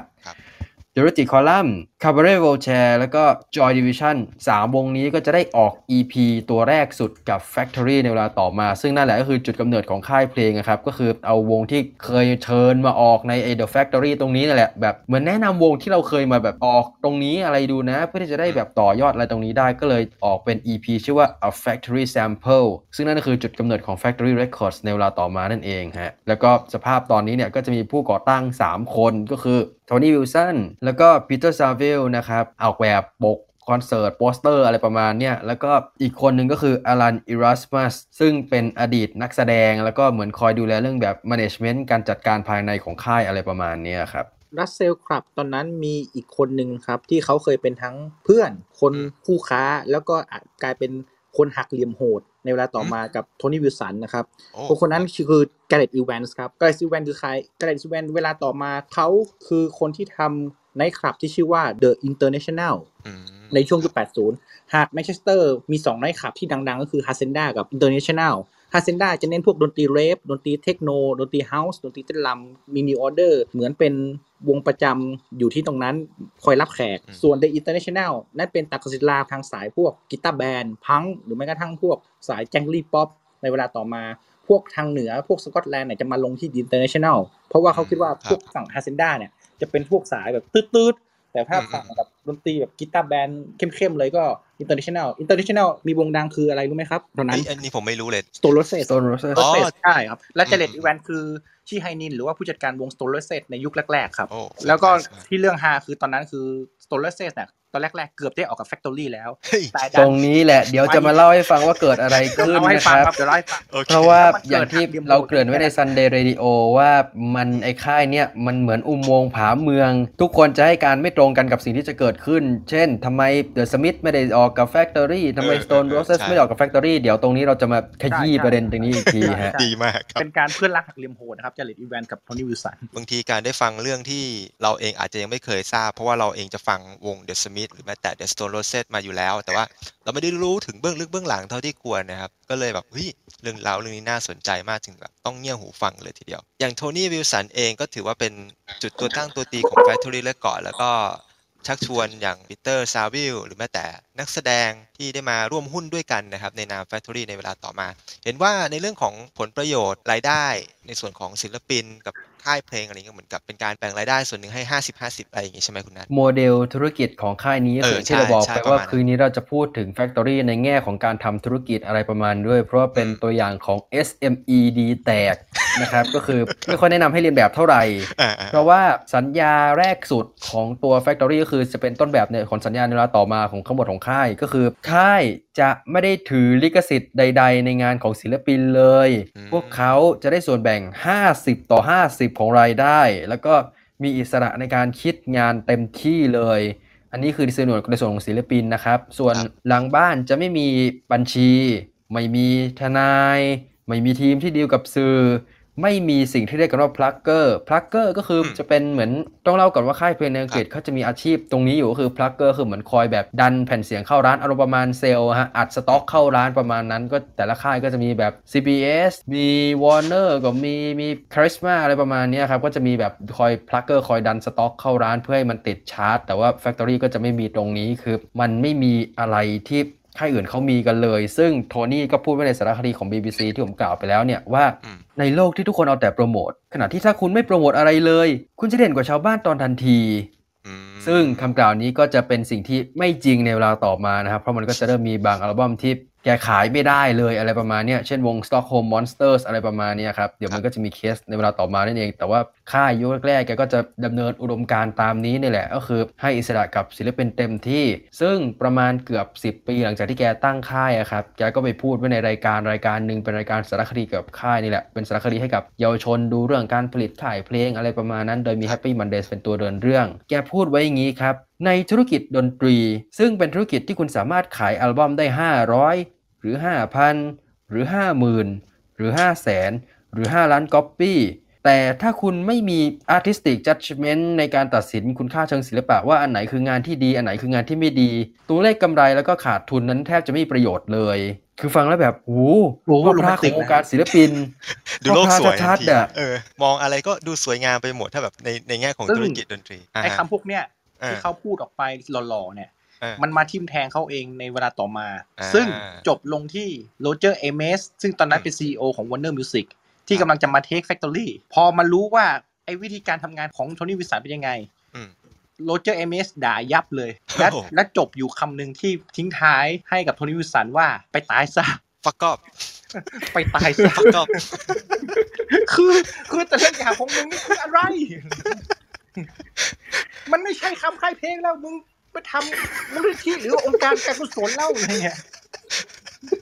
Duality Column ครับ Dirty Column Cabaret Voltaire แล้วก็ Joy Division 3 วงนี้ก็จะได้ออก EP ตัวแรกสุดกับ Factory ในเวลาต่อมา ซึ่งนั่นแหละก็คือจุดกำเนิดของค่ายเพลงนะครับ ก็คือเอาวงที่เคยเชิญมาออกใน The Factory ตรงนี้นั่นแหละ แบบเหมือนแนะนำวงที่เราเคยมาแบบออกตรงนี้อะไรดูนะ เพื่อที่จะได้แบบต่อยอดอะไรตรงนี้ได้ก็เลยออกเป็น EP ชื่อว่า A Factory Sample ซึ่งนั่นก็คือจุดกำเนิดของ Factory Records ในเวลาต่อมานั่นเองฮะแล้วก็สภาพตอนนี้เนี่ยก็จะมีผู้ก่อตั้ง 3 คนก็คือโทนี่วิลสันแล้วก็ปีเตอร์ซาวิลนะครับออกแบบปกคอนเสิร์ตโปสเตอร์อะไรประมาณเนี้ยแล้วก็อีกคนหนึ่งก็คืออลันอิรัสมัสซึ่งเป็นอดีตนักแสดง แล้วก็เหมือนคอยดูแลเรื่องแบบ management การจัดการภายในของค่ายอะไรประมาณเนี้ยครับรัสเซลครับตอนนั้นมีอีกคนหนึ่งครับที่เขาเคยเป็นทั้งเพื่อนคนอืมคู่ค้าแล้วก็อาจกลายเป็นคนหักเหลี่ยมโหด ในเวลาต่อมากับโทนี่วิลสันนะครับโอ้คนคนนั้นคือ Gareth Evans ครับ Gareth Evans คือใคร Gareth Evans เวลาต่อมาเขาคือคนที่ทำไนท์คลับที่ชื่อว่า The International อืมในช่วงยุค 80 หากแมนเชสเตอร์มี2ไนท์คลับที่ดัง ๆ ก็คือ Haçienda กับ International Haçienda จะเน้นพวกดนตรี rave ดนตรีเทคโนดนตรี house ดนตรีเต้นรำมี New Order เหมือนเป็นวงประจำอยู่ที่ตรงนั้นคอยรับแขกอืมส่วน The International นั่นเป็นตักศิลาทางสายพวก guitar band punk หรือแม้กระทั่งพวกสาย jangly pop ในเวลาต่อมาพวกทางเหนือพวกสกอตแลนด์เนี่ยจะมาลงที่ The International เพราะว่าเขาคิดว่าพวกฝั่ง Haçienda เนี่ย จะเป็นพวกสายแบบตืดๆแต่ถ้าฝั่งแบบดนตรีแบบ guitar band เข้มๆเลยก็ International International มีวงดังคืออะไรรู้ไหมครับตอนนั้นเอ้ยอันนี้ผมไม่รู้เลย s t o l o s e s Stone Roses อ๋อใช่ครับและ Gareth อืม Evans คือ ชีไฮนิน หรือว่าผู้จัดการวง s t o l o s e s ในยุคแรกๆครับโอ้แล้วก็เซอร์ไพรส์มากที่เรื่องฮาคือตอนนั้นคือ s t o l o s e s เนี่ยตอนแรกๆเกือบได้ออกกับ Factory แล้วเฮ้ยแต่ตรงนี้แหละ เดี๋ยวจะมาเล่าให้ฟังว่าเกิดอะไรขึ้นเล่าให้นะฟัคงรับครับเดี๋ยวเล่าให้ฟังโอเคเพราะว่ามันเกิดอย่างที่หักเหลี่ยมโหดเราเกริ่นไว้ใน Sunday Radio ว่ามันไอ้ค่ายเนี่ยมันเหมือนอุโมงค์ผาเมือง ทุกคนจะให้การไม่ตรงกันกับสิ่งที่จะเกิดขึ้น เช่นทำไม The Smith ไม่ได้ออกกับ Factory ทำไมเออ Stone เออ Roses ใช่ไม่ได้ออกกับ Factory เดี๋ยวตรงนี้เราจะมาขยี้ประเด็นตรงนี้อีกทีฮะดีมากครับเป็นการเพื่อนรักหักเหลี่ยมโหดนะครับเจเลตอีแวนกับโทนี่วิลสันบางทีการได้ฟังเรื่องที่เราเองอาจจะยังไม่เคยทราบ เพราะว่าเราเองจะฟังวง The Smiths หรือแม้แต่ The Stone Roses มาอยู่แล้ว แต่ว่าเราไม่ได้รู้ถึงเบื้องลึกเบื้องหลังเท่าที่ควรนะครับ ก็เลยแบบเฮ้ยเรื่องราวเรื่องนี้น่าสนใจมากจึงแบบต้องเงี่ยหูฟังเลยทีเดียว อย่าง Tony Wilson เองก็ถือว่าเป็นจุดตัวตั้งตัวตีของ Factory Record แล้วก็ ชักชวนอย่าง Peter Saville หรือแม้แต่นักแสดงที่ได้มาร่วมหุ้นด้วยกันนะครับในนาม Factory ในเวลาต่อมา เห็นว่าในเรื่องของผลประโยชน์รายได้ในส่วนของศิลปินกับ ค่ายเพลงอะไรเงี้ยเหมือนกับเป็นการแบ่งรายได้ส่วนหนึ่งให้50-50อะไรอย่างงี้ใช่ไหมคุณนัทโมเดลธุรกิจของค่ายนี้ก็เอคืออใช่ที่เราบอกใช่ไปประว่ามาณนั้นคืนนี้เราจะพูดถึง Factory ในแง่ของการทำธุรกิจอะไรประมาณด้วย เพราะว่าเป็นอืมตัวอย่างของ SME ดีแตกนะครับ ก็คือไม่ค่อยแนะนำให้เรียนแบบเท่าไหร่อ่าเพราะว่าสัญญาแรกสุดของตัว Factory ก็คือจะเป็นต้นแบบเนี่ยของสัญญาในเวลาต่อมาของทั้งหมดของค่ายก็คือค่ายจะไม่ได้ถือลิขสิทธิ์ใด ๆ ในงานของศิลปินเลย พวกเขาจะได้ส่วนแบ่ง 50 ต่อ 50ของรายได้ แล้วก็มีอิสระในการคิดงานเต็มที่เลย อันนี้คือในส่วนในส่วนของศิลปินนะครับ ส่วนครับหลังบ้านจะไม่มีบัญชี ไม่มีทนาย ไม่มีทีมที่ดีลกับสื่อ ไม่มีสิ่งที่เรียกกันว่า plugger plugger ก็คืออมจะเป็นเหมือนต้องเล่าก่อนว่าค่ายเพลงในอังกฤษเขาจะมีอาชีพตรงนี้อยู่ก็คือ plugger คือเหมือนคอยแบบดันแผ่นเสียงเข้าร้านอารมณ์ประมาณเซลล์ฮะอัดสต็อกเข้าร้านประมาณนั้น ก็แต่ละค่ายก็จะมีแบบ CBS มี Warner ก็มีมี Charisma อะไรประมาณเนี้ยครับก็จะมีแบบคอย plugger คอยดันสต็อกเข้าร้านเพื่อให้มันติดชาร์ตแต่ว่า Factory ก็จะไม่มีตรงนี้คือมันไม่มีอะไรที่ ค่ายอื่นเขามีกันเลย ซึ่ง Tony ก็พูดไว้ในสารคดีของ BBC ที่ผมกล่าวไปแล้วเนี่ยว่าอืมในโลกที่ทุกคนเอาแต่โปรโมท ขณะที่ถ้าคุณไม่โปรโมทอะไรเลย คุณจะเด่นกว่าชาวบ้านตอนทันทีอืมซึ่งคำกล่าวนี้ก็จะเป็นสิ่งที่ไม่จริงในเวลาต่อมานะครับ เพราะมันก็จะเริ่มมีบางอัลบั้มที่แกขายไม่ได้เลยอะไรประมาณเนี้ยเช่นวง Stockholm Monsters อะไรประมาณเนี้ยครับ เดี๋ยวมันก็จะมีเคสในเวลาต่อมานั่นเอง แต่ว่า ค่ายยุคแรกๆแกก็จะดำเนินอุดมการณ์ตามนี้นี่แหละ ก็คือให้อิสระกับศิลปินเต็มที่ ซึ่งประมาณเกือบ 10 ปีหลังจากที่แกตั้งค่ายอะครับแกก็ไปพูดไว้ในรายการรายการหนึ่งเป็นรายการสารคดีเกี่ยวกับค่ายนี่แหละเป็นสารคดีให้กับเยาวชนดูเรื่องการผลิตขายเพลงอะไรประมาณนั้น โดยมี Happy Mondays เป็นตัวเดินเรื่อง แกพูดไว้อย่างนี้ครับในธุรกิจดนตรี ซึ่งเป็นธุรกิจที่คุณสามารถขายอัลบั้มได้ 500 หรือ 5,000 หรือ 50,000 หรือ 500,000หรือ 5 ล้านก๊อปปี้ แต่ถ้าคุณไม่มี artistic judgment ในการตัดสินคุณค่าเชิงศิลปะว่าอันไหนคืองานที่ดี อันไหนคืองานที่ไม่ดี ตัวเลขกำไรแล้วก็ขาดทุนนั้นแทบจะไม่มีประโยชน์เลย คือฟังแล้วแบบโอ้โอ้โหพ่อพระโรแมนขติอกงนะวงการศิลปิน ดูโลกสวยชัดทันๆทีอะเออมองอะไรก็ดูสวยงามไปหมดถ้าแบบในในแง่ของซึ่งธุรกิจดนตรีาไอ้ฮะคำพวกเนี้ยอ่าที่เขาพูดออกไปหล่อๆเนี่ยอ่ามันมาทิ่มแทงเขาเองในเวลาต่อมาอ่าซึ่งจบลงที่ Roger Ames ซึ่งตอนนั้นเป็น CEO ของ Warner Music ที่กำลังจะมา take Factory พอมารู้ว่าไอ้วิธีการทำงานของ Tony Wilson เป็นยังไงอืม Roger Ames ด่ายับเลย และโอ้โหและจบอยู่คำหนึ่งที่ทิ้งท้ายให้กับ Tony Wilson ว่าไปตายซะ fuck off ไปตายซะ fuck offคือคือแต่ละอย่างของมึงนี่คืออะไร มันไม่ใช่คำค่ายเพลงแล้วมึงไปทำมูลนิธิหรือองค์การการกุศลเล่าอะไรเงี้ย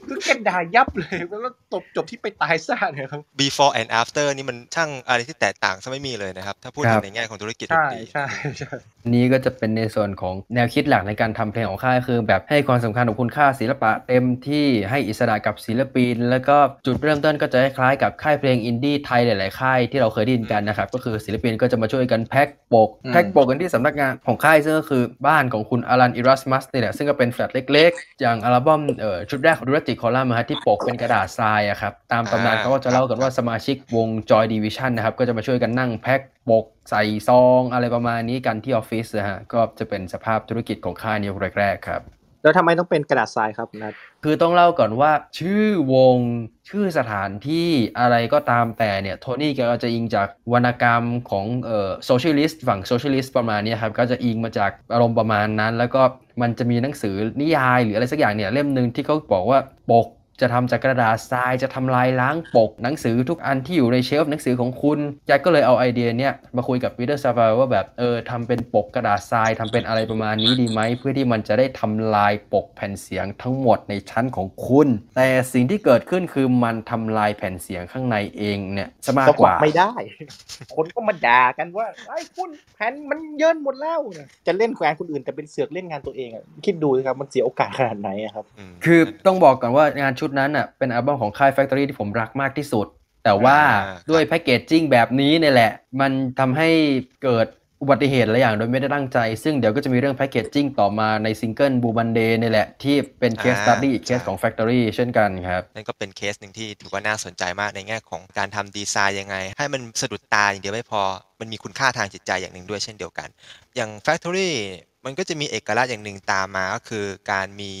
คือแกด่ายับเลยแล้วตบจบที่ไปตายซ่าเนี่ยครับ before and after นี่มันช่างอะไรที่แตกต่างซะไม่มีเลยนะครับ ถ้าพูดครัถึบงในแง่ของธุรกิจดใช่นตรีใช่ใช่นี้ก็จะเป็นในส่วนของแนวคิดหลักในการทำเพลงของค่ายคือ แบบให้ความสำคัญกับคุณค่าศิลปะเต็มที่ให้อิสระกับศิลปิน แล้วก็จุดเริ่มต้นก็จะคล้ายๆกับค่ายเพลงอินดี้ไทยหลาย ๆ ค่ายที่เราเคยได้ยินกันนะครับ ก็คือศิลปินก็จะมาช่วยกันแพ็คปกแพ็คปกกันที่สำนักงานของค่ายซึ่งก็คือบ้านของคุณอลันอิรัสมัสนี่แหละซึ่งก็เป็นแฟลตเล็ก ๆ อย่างอัลบั้มเอ่อชุดแรกของดูรติคอลัมน์ที่ปกเป็นกระดาษทรายอะครับตามตำนานเขาก็จะเล่ากันว่าสมาชิกวง Joy Division นะครับ ก็จะมาช่วยกันนั่งแพ็คปกใส่ซอง อะไรประมาณนี้กันที่ออฟฟิศนะฮะก็จะเป็นสภาพธุรกิจของค่ายนี้แรกๆครับ แล้วทำไมต้องเป็นกระดาษทรายครับนัดคือต้องเล่าก่อนว่าชื่อวงชื่อสถานที่อะไรก็ตามแต่เนี่ย Tony แกก็จะอิงจากวรรณกรรมของเอ่อ socialist ฝั่ง socialist ประมาณนี้ครับก็จะอิงมาจากอารมณ์ประมาณนั้น แล้วก็มันจะมีหนังสือนิยายหรืออะไรสักอย่างเนี่ยเล่มหนึ่งที่เขาบอกว่าปก จะทำจากกระดาษทรายจะทำลายล้างปก หนังสือทุกอันที่อยู่ใน shelf หนังสือของคุณแกก็เลยเอาไอเดียเนี้ยมาคุยกับ Peter Saville ว่าแบบเออทำเป็นปกกระดาษทรายทำเป็นอะไรประมาณนี้ดีไหม เพื่อที่มันจะได้ทำลายปกแผ่นเสียงทั้งหมดในชั้นของคุณ แต่สิ่งที่เกิดขึ้นคือมันทำลายแผ่นเสียงข้างในเองเนี่ยซะมากกว่าไม่ได้ คนก็มาด่ากันว่าไอ้คุณแผ่นมันเยินหมดแล้วเนี่ยจะเล่นแผ่นคนอื่นแต่เป็นเสือกเล่นงานตัวเองอะคิดดูสิครับมันเสียโอกาสขนาดไหนอะครับม คือต้องบอกก่อนว่างานชุดนั้นอะเป็นอัลบั้มของค่าย Factory ที่ผมรักมากที่สุด แต่ว่าอ่าด้วย packaging แบบนี้เนี่ยแหละ มันทำให้เกิดอุบัติเหตุหลายอย่างโดยไม่ได้ตั้งใจ ซึ่งเดี๋ยวก็จะมีเรื่อง packaging ต่อมาในซิงเกิล Blue Monday นี่แหละ ที่เป็น case study อีกเคสของ Factory เช่นกันครับ นั่นก็เป็นเคสหนึ่งที่ถือว่าน่าสนใจมากในแง่ของการทำดีไซน์ยังไง ให้มันสะดุดตาอย่างเดียวไม่พอ มันมีคุณค่าทางจิตใจอย่างหนึ่งด้วยเช่นเดียวกัน อย่าง Factory มันก็จะมีเอกลักษณ์อย่างหนึ่งตามมาก็คือการมี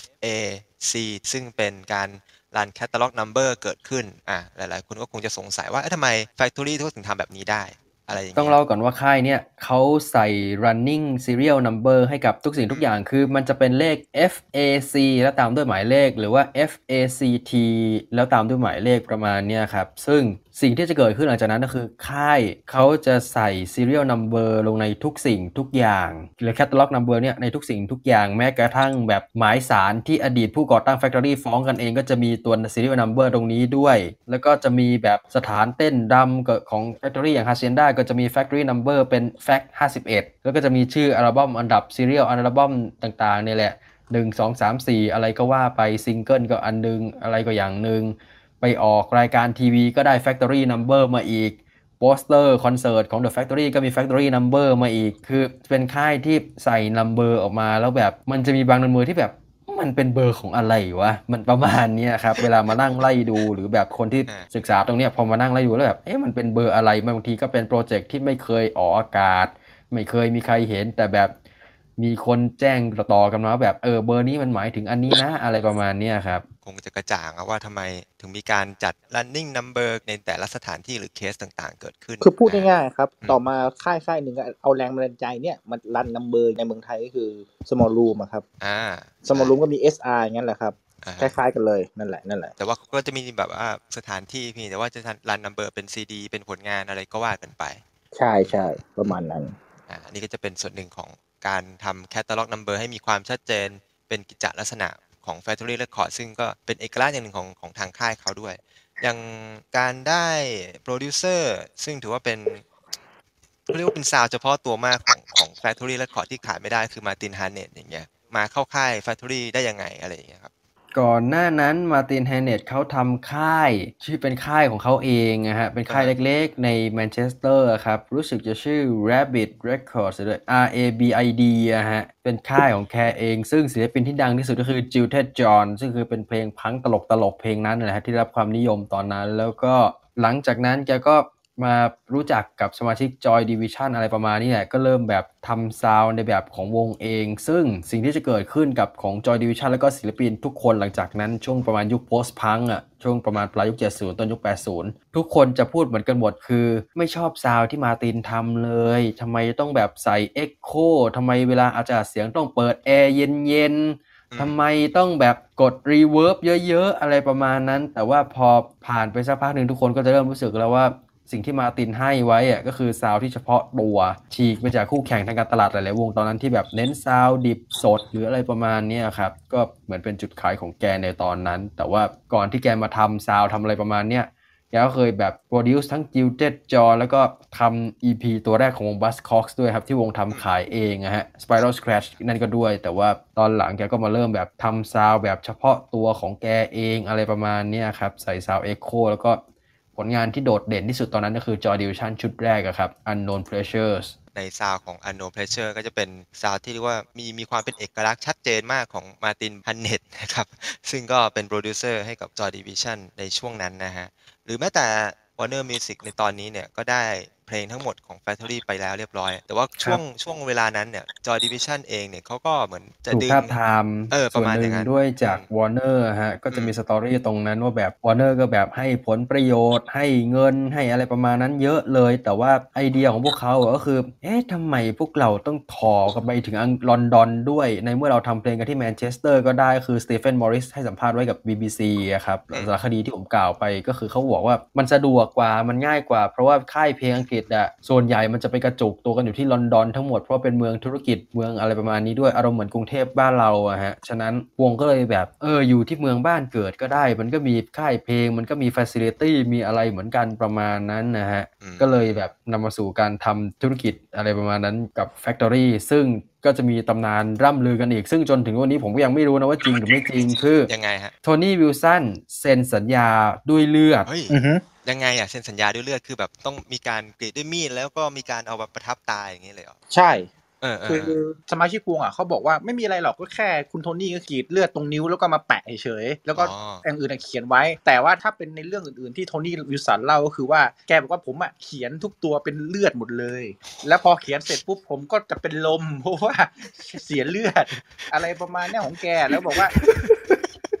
FAC ซึ่งเป็นการรัน Catalog Number เกิดขึ้นอะหลายๆ คนก็คงจะสงสัยว่าเอ๊ะทำไม Factory ถึงทำแบบนี้ได้อะไรอย่างต้องเงี้ยเล่าก่อนว่าค่ายเนี่ยเขาใส่ running serial number ให้กับทุกสิ่งทุกอย่างคือมันจะเป็นเลข FAC แล้วตามด้วยหมายเลข หรือว่า FACT แล้วตามด้วยหมายเลขประมาณเนี้ยครับ ซึ่ง สิ่งที่จะเกิดขึ้นหลังจากนั้นก็คือ ค่ายเขาจะใส่ serial number ลงในทุกสิ่งทุกอย่างหรือ catalog number เนี่ยในทุกสิ่งทุกอย่างแม้กระทั่งแบบหมายสารที่อดีตผู้ก่อตั้ง factory ฟ้องกันเองก็จะมีตัว serial number ตรงนี้ด้วย แล้วก็จะมีแบบสถานเต้นรำกับของ factory อย่าง Hacienda ก็จะมี factory number เป็น fact 51 แล้วก็จะมีชื่ออัลบั้มอันดับ serial อัลบั้มต่างๆเนี่ยแหละ 1 2 3 4 อะไรก็ว่าไปซิงเกิลก็อันนึง อะไรก็อย่างหนึ่ง ไปออกรายการทีวีก็ได้ Factory Number มาอีกโปสเตอร์คอนเสิร์ตของ The Factory ก็มี Factory Number มาอีก คือเป็นค่ายที่ใส่ Number ออกมาแล้วแบบมันจะมีบาง Number ที่แบบมันเป็นเบอร์ของอะไรวะ มันประมาณเนี้ยครับ เวลามานั่งไล่ดูหรือแบบคนที่อ่าศึกษาตรงเนี้ยพอมานั่งไล่ดูแล้วแบบ เอ๊ะ มันเป็นเบอร์อะไร บางทีก็เป็นโปรเจกต์ที่ไม่เคยออกอากาศ ไม่เคยมีใครเห็น แต่แบบมีคนแจ้งต่อๆกันมาว่าแบบ เออ เบอร์นี้มันหมายถึงอันนี้นะ อะไรประมาณเนี้ยครับ คงจะกระจ่างอะว่าทำไมถึงมีการจัด running number ในแต่ละสถานที่หรือเคสต่างๆ เกิดขึ้น คือพูดนะง่ายๆครับอืมต่อมาค่ายค่ายหนึ่งก็เอาแรงบันดาลใจเนี่ยมันรันนัมเบอร์ในเมืองไทยก็คือ small room อะครับอ่า small room ก็มี SR อย่างนั้นแหละครับอ่าคล้ายๆกันเลยนั่นแหละนั่นแหละแต่ว่าก็จะมีแบบว่าสถานที่เพียงแต่ว่าจะrun number เป็นซีดีเป็นผลงานอะไรก็ว่ากันไป ใช่ใช่ประมาณนั้นอ่าอันนี้ก็จะเป็นส่วนหนึ่งของการทำ catalog number ให้มีความชัดเจนเป็นกิจลักษณะ ของ Factory Record ซึ่งก็เป็นเอกลักษณ์อย่างหนึ่งของของทางค่ายเขาด้วย อย่างการได้โปรดิวเซอร์ซึ่งถือว่าเป็นเขาเรียกว่าเป็นซาวเฉพาะตัวมากของของ Factory Record ที่ขาดไม่ได้คือ Martin Hannett อย่างเงี้ยมาเข้าค่าย Factory ได้ยังไงอะไรอย่างเงี้ยครับ ก่อนหน้านั้น Martin Hannett เขาทำค่ายชื่อเป็นค่ายของเขาเองนะฮะ เป็นค่ายเล็กๆในแมนเชสเตอร์ครับ รู้สึกจะชื่อ Rabbit Records หรือ R A B I D อะฮะ เป็นค่ายของแกเอง ซึ่งศิลปินที่ดังที่สุดก็คือ Jilted John ซึ่งคือเป็นเพลงพังตลกตลกๆเพลงนั้นนะฮะที่รับความนิยมตอนนั้นแล้วก็หลังจากนั้นแกก็ มารู้จักกับสมาชิก Joy Division อะไรประมาณนี้แหละก็เริ่มแบบทำ sound ในแบบของวงเอง ซึ่งสิ่งที่จะเกิดขึ้นกับของ Joy Division แล้วก็ศิลปินทุกคนหลังจากนั้นช่วงประมาณยุค post punk อะช่วงประมาณปลายยุค 70 ต้นยุค 80 ทุกคนจะพูดเหมือนกันหมดคือ ไม่ชอบ sound ที่ Martin ทำเลยทำไมต้องแบบใส่ Echo ทำไมเวลาอาจจะเสียงต้องเปิดแอร์เย็นๆทำไมต้องแบบกด reverb เยอะ ๆ อะไรประมาณนั้น แต่ว่าพอผ่านไปสักพักหนึ่งทุกคนก็จะเริ่มรู้สึกแล้วว่า สิ่งที่ Martin ให้ไว้อะก็คือซาวที่เฉพาะตัวฉีกไปจากคู่แข่งทางการตลาดหลาย ๆ วงตอนนั้นที่แบบเน้นซาวดิบสดหรืออะไรประมาณนี้ครับ ก็เหมือนเป็นจุดขายของแกในตอนนั้น แต่ว่าก่อนที่แกมาทำซาวทำอะไรประมาณเนี้ยแกก็เคยแบบโปรดิวซ์ทั้ง Gilded Jaw แล้วก็ทำ EP ตัวแรกของวง Buzzcocks ด้วยครับ ที่วงทำขายเองนะฮะ Spiral Scratch นั่นก็ด้วย แต่ว่าตอนหลังแกก็มาเริ่มแบบทำซาวแบบเฉพาะตัวของแกเองอะไรประมาณนี้ครับ ใส่ซาวเอ็กโคแล้วก็ ผลงานที่โดดเด่นที่สุดตอนนั้นก็คือ Joy Division ชุดแรกอะครับ Unknown Pleasures ในซาวของ Unknown Pleasure ก็จะเป็นซาวที่เรียกว่ามีมีความเป็นเอกลักษณ์ชัดเจนมากของมาตินพันเนตนะครับ ซึ่งก็เป็นโปรดิวเซอร์ให้กับ Joy Division ในช่วงนั้นนะฮะ หรือแม้แต่ Warner Music ในตอนนี้เนี่ยก็ได้ เพลงทั้งหมดของ Factory ไปแล้วเรียบร้อย แต่ว่าช่วงช่วงเวลานั้นเนี่ย Joy Division เองเนี่ยเขาก็เหมือนจะถูกดึงภาพไทม์เออประมาณส่วนหอย่างนั้นึ่นงด้วยจากอืม Warner ฮะ ก็จะมีอืม story ตรงนั้นว่าแบบ Warner ก็แบบให้ผลประโยชน์ ให้เงินให้อะไรประมาณนั้นเยอะเลย แต่ว่าไอเดียของพวกเขาอะก็คือ เอ๊ะทำไมพวกเราต้องถ่อกันไปถึงยังลอนดอนด้วย ในเมื่อเราทำเพลงกันที่แมนเชสเตอร์ก็ได้คือสตีเฟนมอริสให้สัมภาษณ์ไว้กับ BBC อะครับสารคดีที่ผมกล่าวไปก็คือเขาบอกว่ามันสะดวกกว่ามันง่ายกว่าเพราะว่าค่ายเพลงอังกฤษอะส่วนใหญ่มันจะไปกระจุกตัวกันอยู่ที่ลอนดอนทั้งหมดเพราะเป็นเมืองธุรกิจเมืองอะไรประมาณนี้ด้วยอารมณ์เหมือนกรุงเทพบ้านเราอะฮะฉะนั้นวงก็เลยแบบเอออยู่ที่เมืองบ้านเกิดก็ได้ มันก็มีค่ายเพลง มันก็มีฟ a ซิลิตี้มีอะไรเหมือนกันประมาณนั้นนะฮะอืมก็เลยแบบนำมาสู่การทำธุรกิจอะไรประมาณนั้นกับ Factory ซึ่งก็จะมีตำนานร่ำลือกันอีก ซึ่งจนถึงวันนี้ผมก็ยังไม่รู้นะว่าจริงหรือไม่จริงคือยังไงฮะโทนี่วิลสันเซ็นสัญญาด้วยเลือดเฮ้ ยอือฮึยังไงอะเซ็นสัญญาด้วยเลือดคือแบบต้องมีการกรีดด้วยมีดแล้วก็มีการเอาแบบประทับตายอย่างนี้เลยเหรอใช่เออเอคืออเออสมาชิกวงอะเขาบอกว่าไม่มีอะไรหรอกก็แค่คุณโทนี่ก็กรีดเลือดตรงนิ้วแล้วก็มาแปะเฉยๆแล้วก็อ๋ออย่างอื่นอะเขียนไว้ แต่ว่าถ้าเป็นในเรื่องอื่นๆที่โทนี่วิลสันเล่าก็คือว่าแกบอกว่าผมอะเขียนทุกตัวเป็นเลือดหมดเลย แล้วพอเขียนเสร็จปุ๊บผมก็จะเป็นลมเพราะว่าเสียเลือด อะไรประมาณเนี้ยของแกแล้วบอกว่า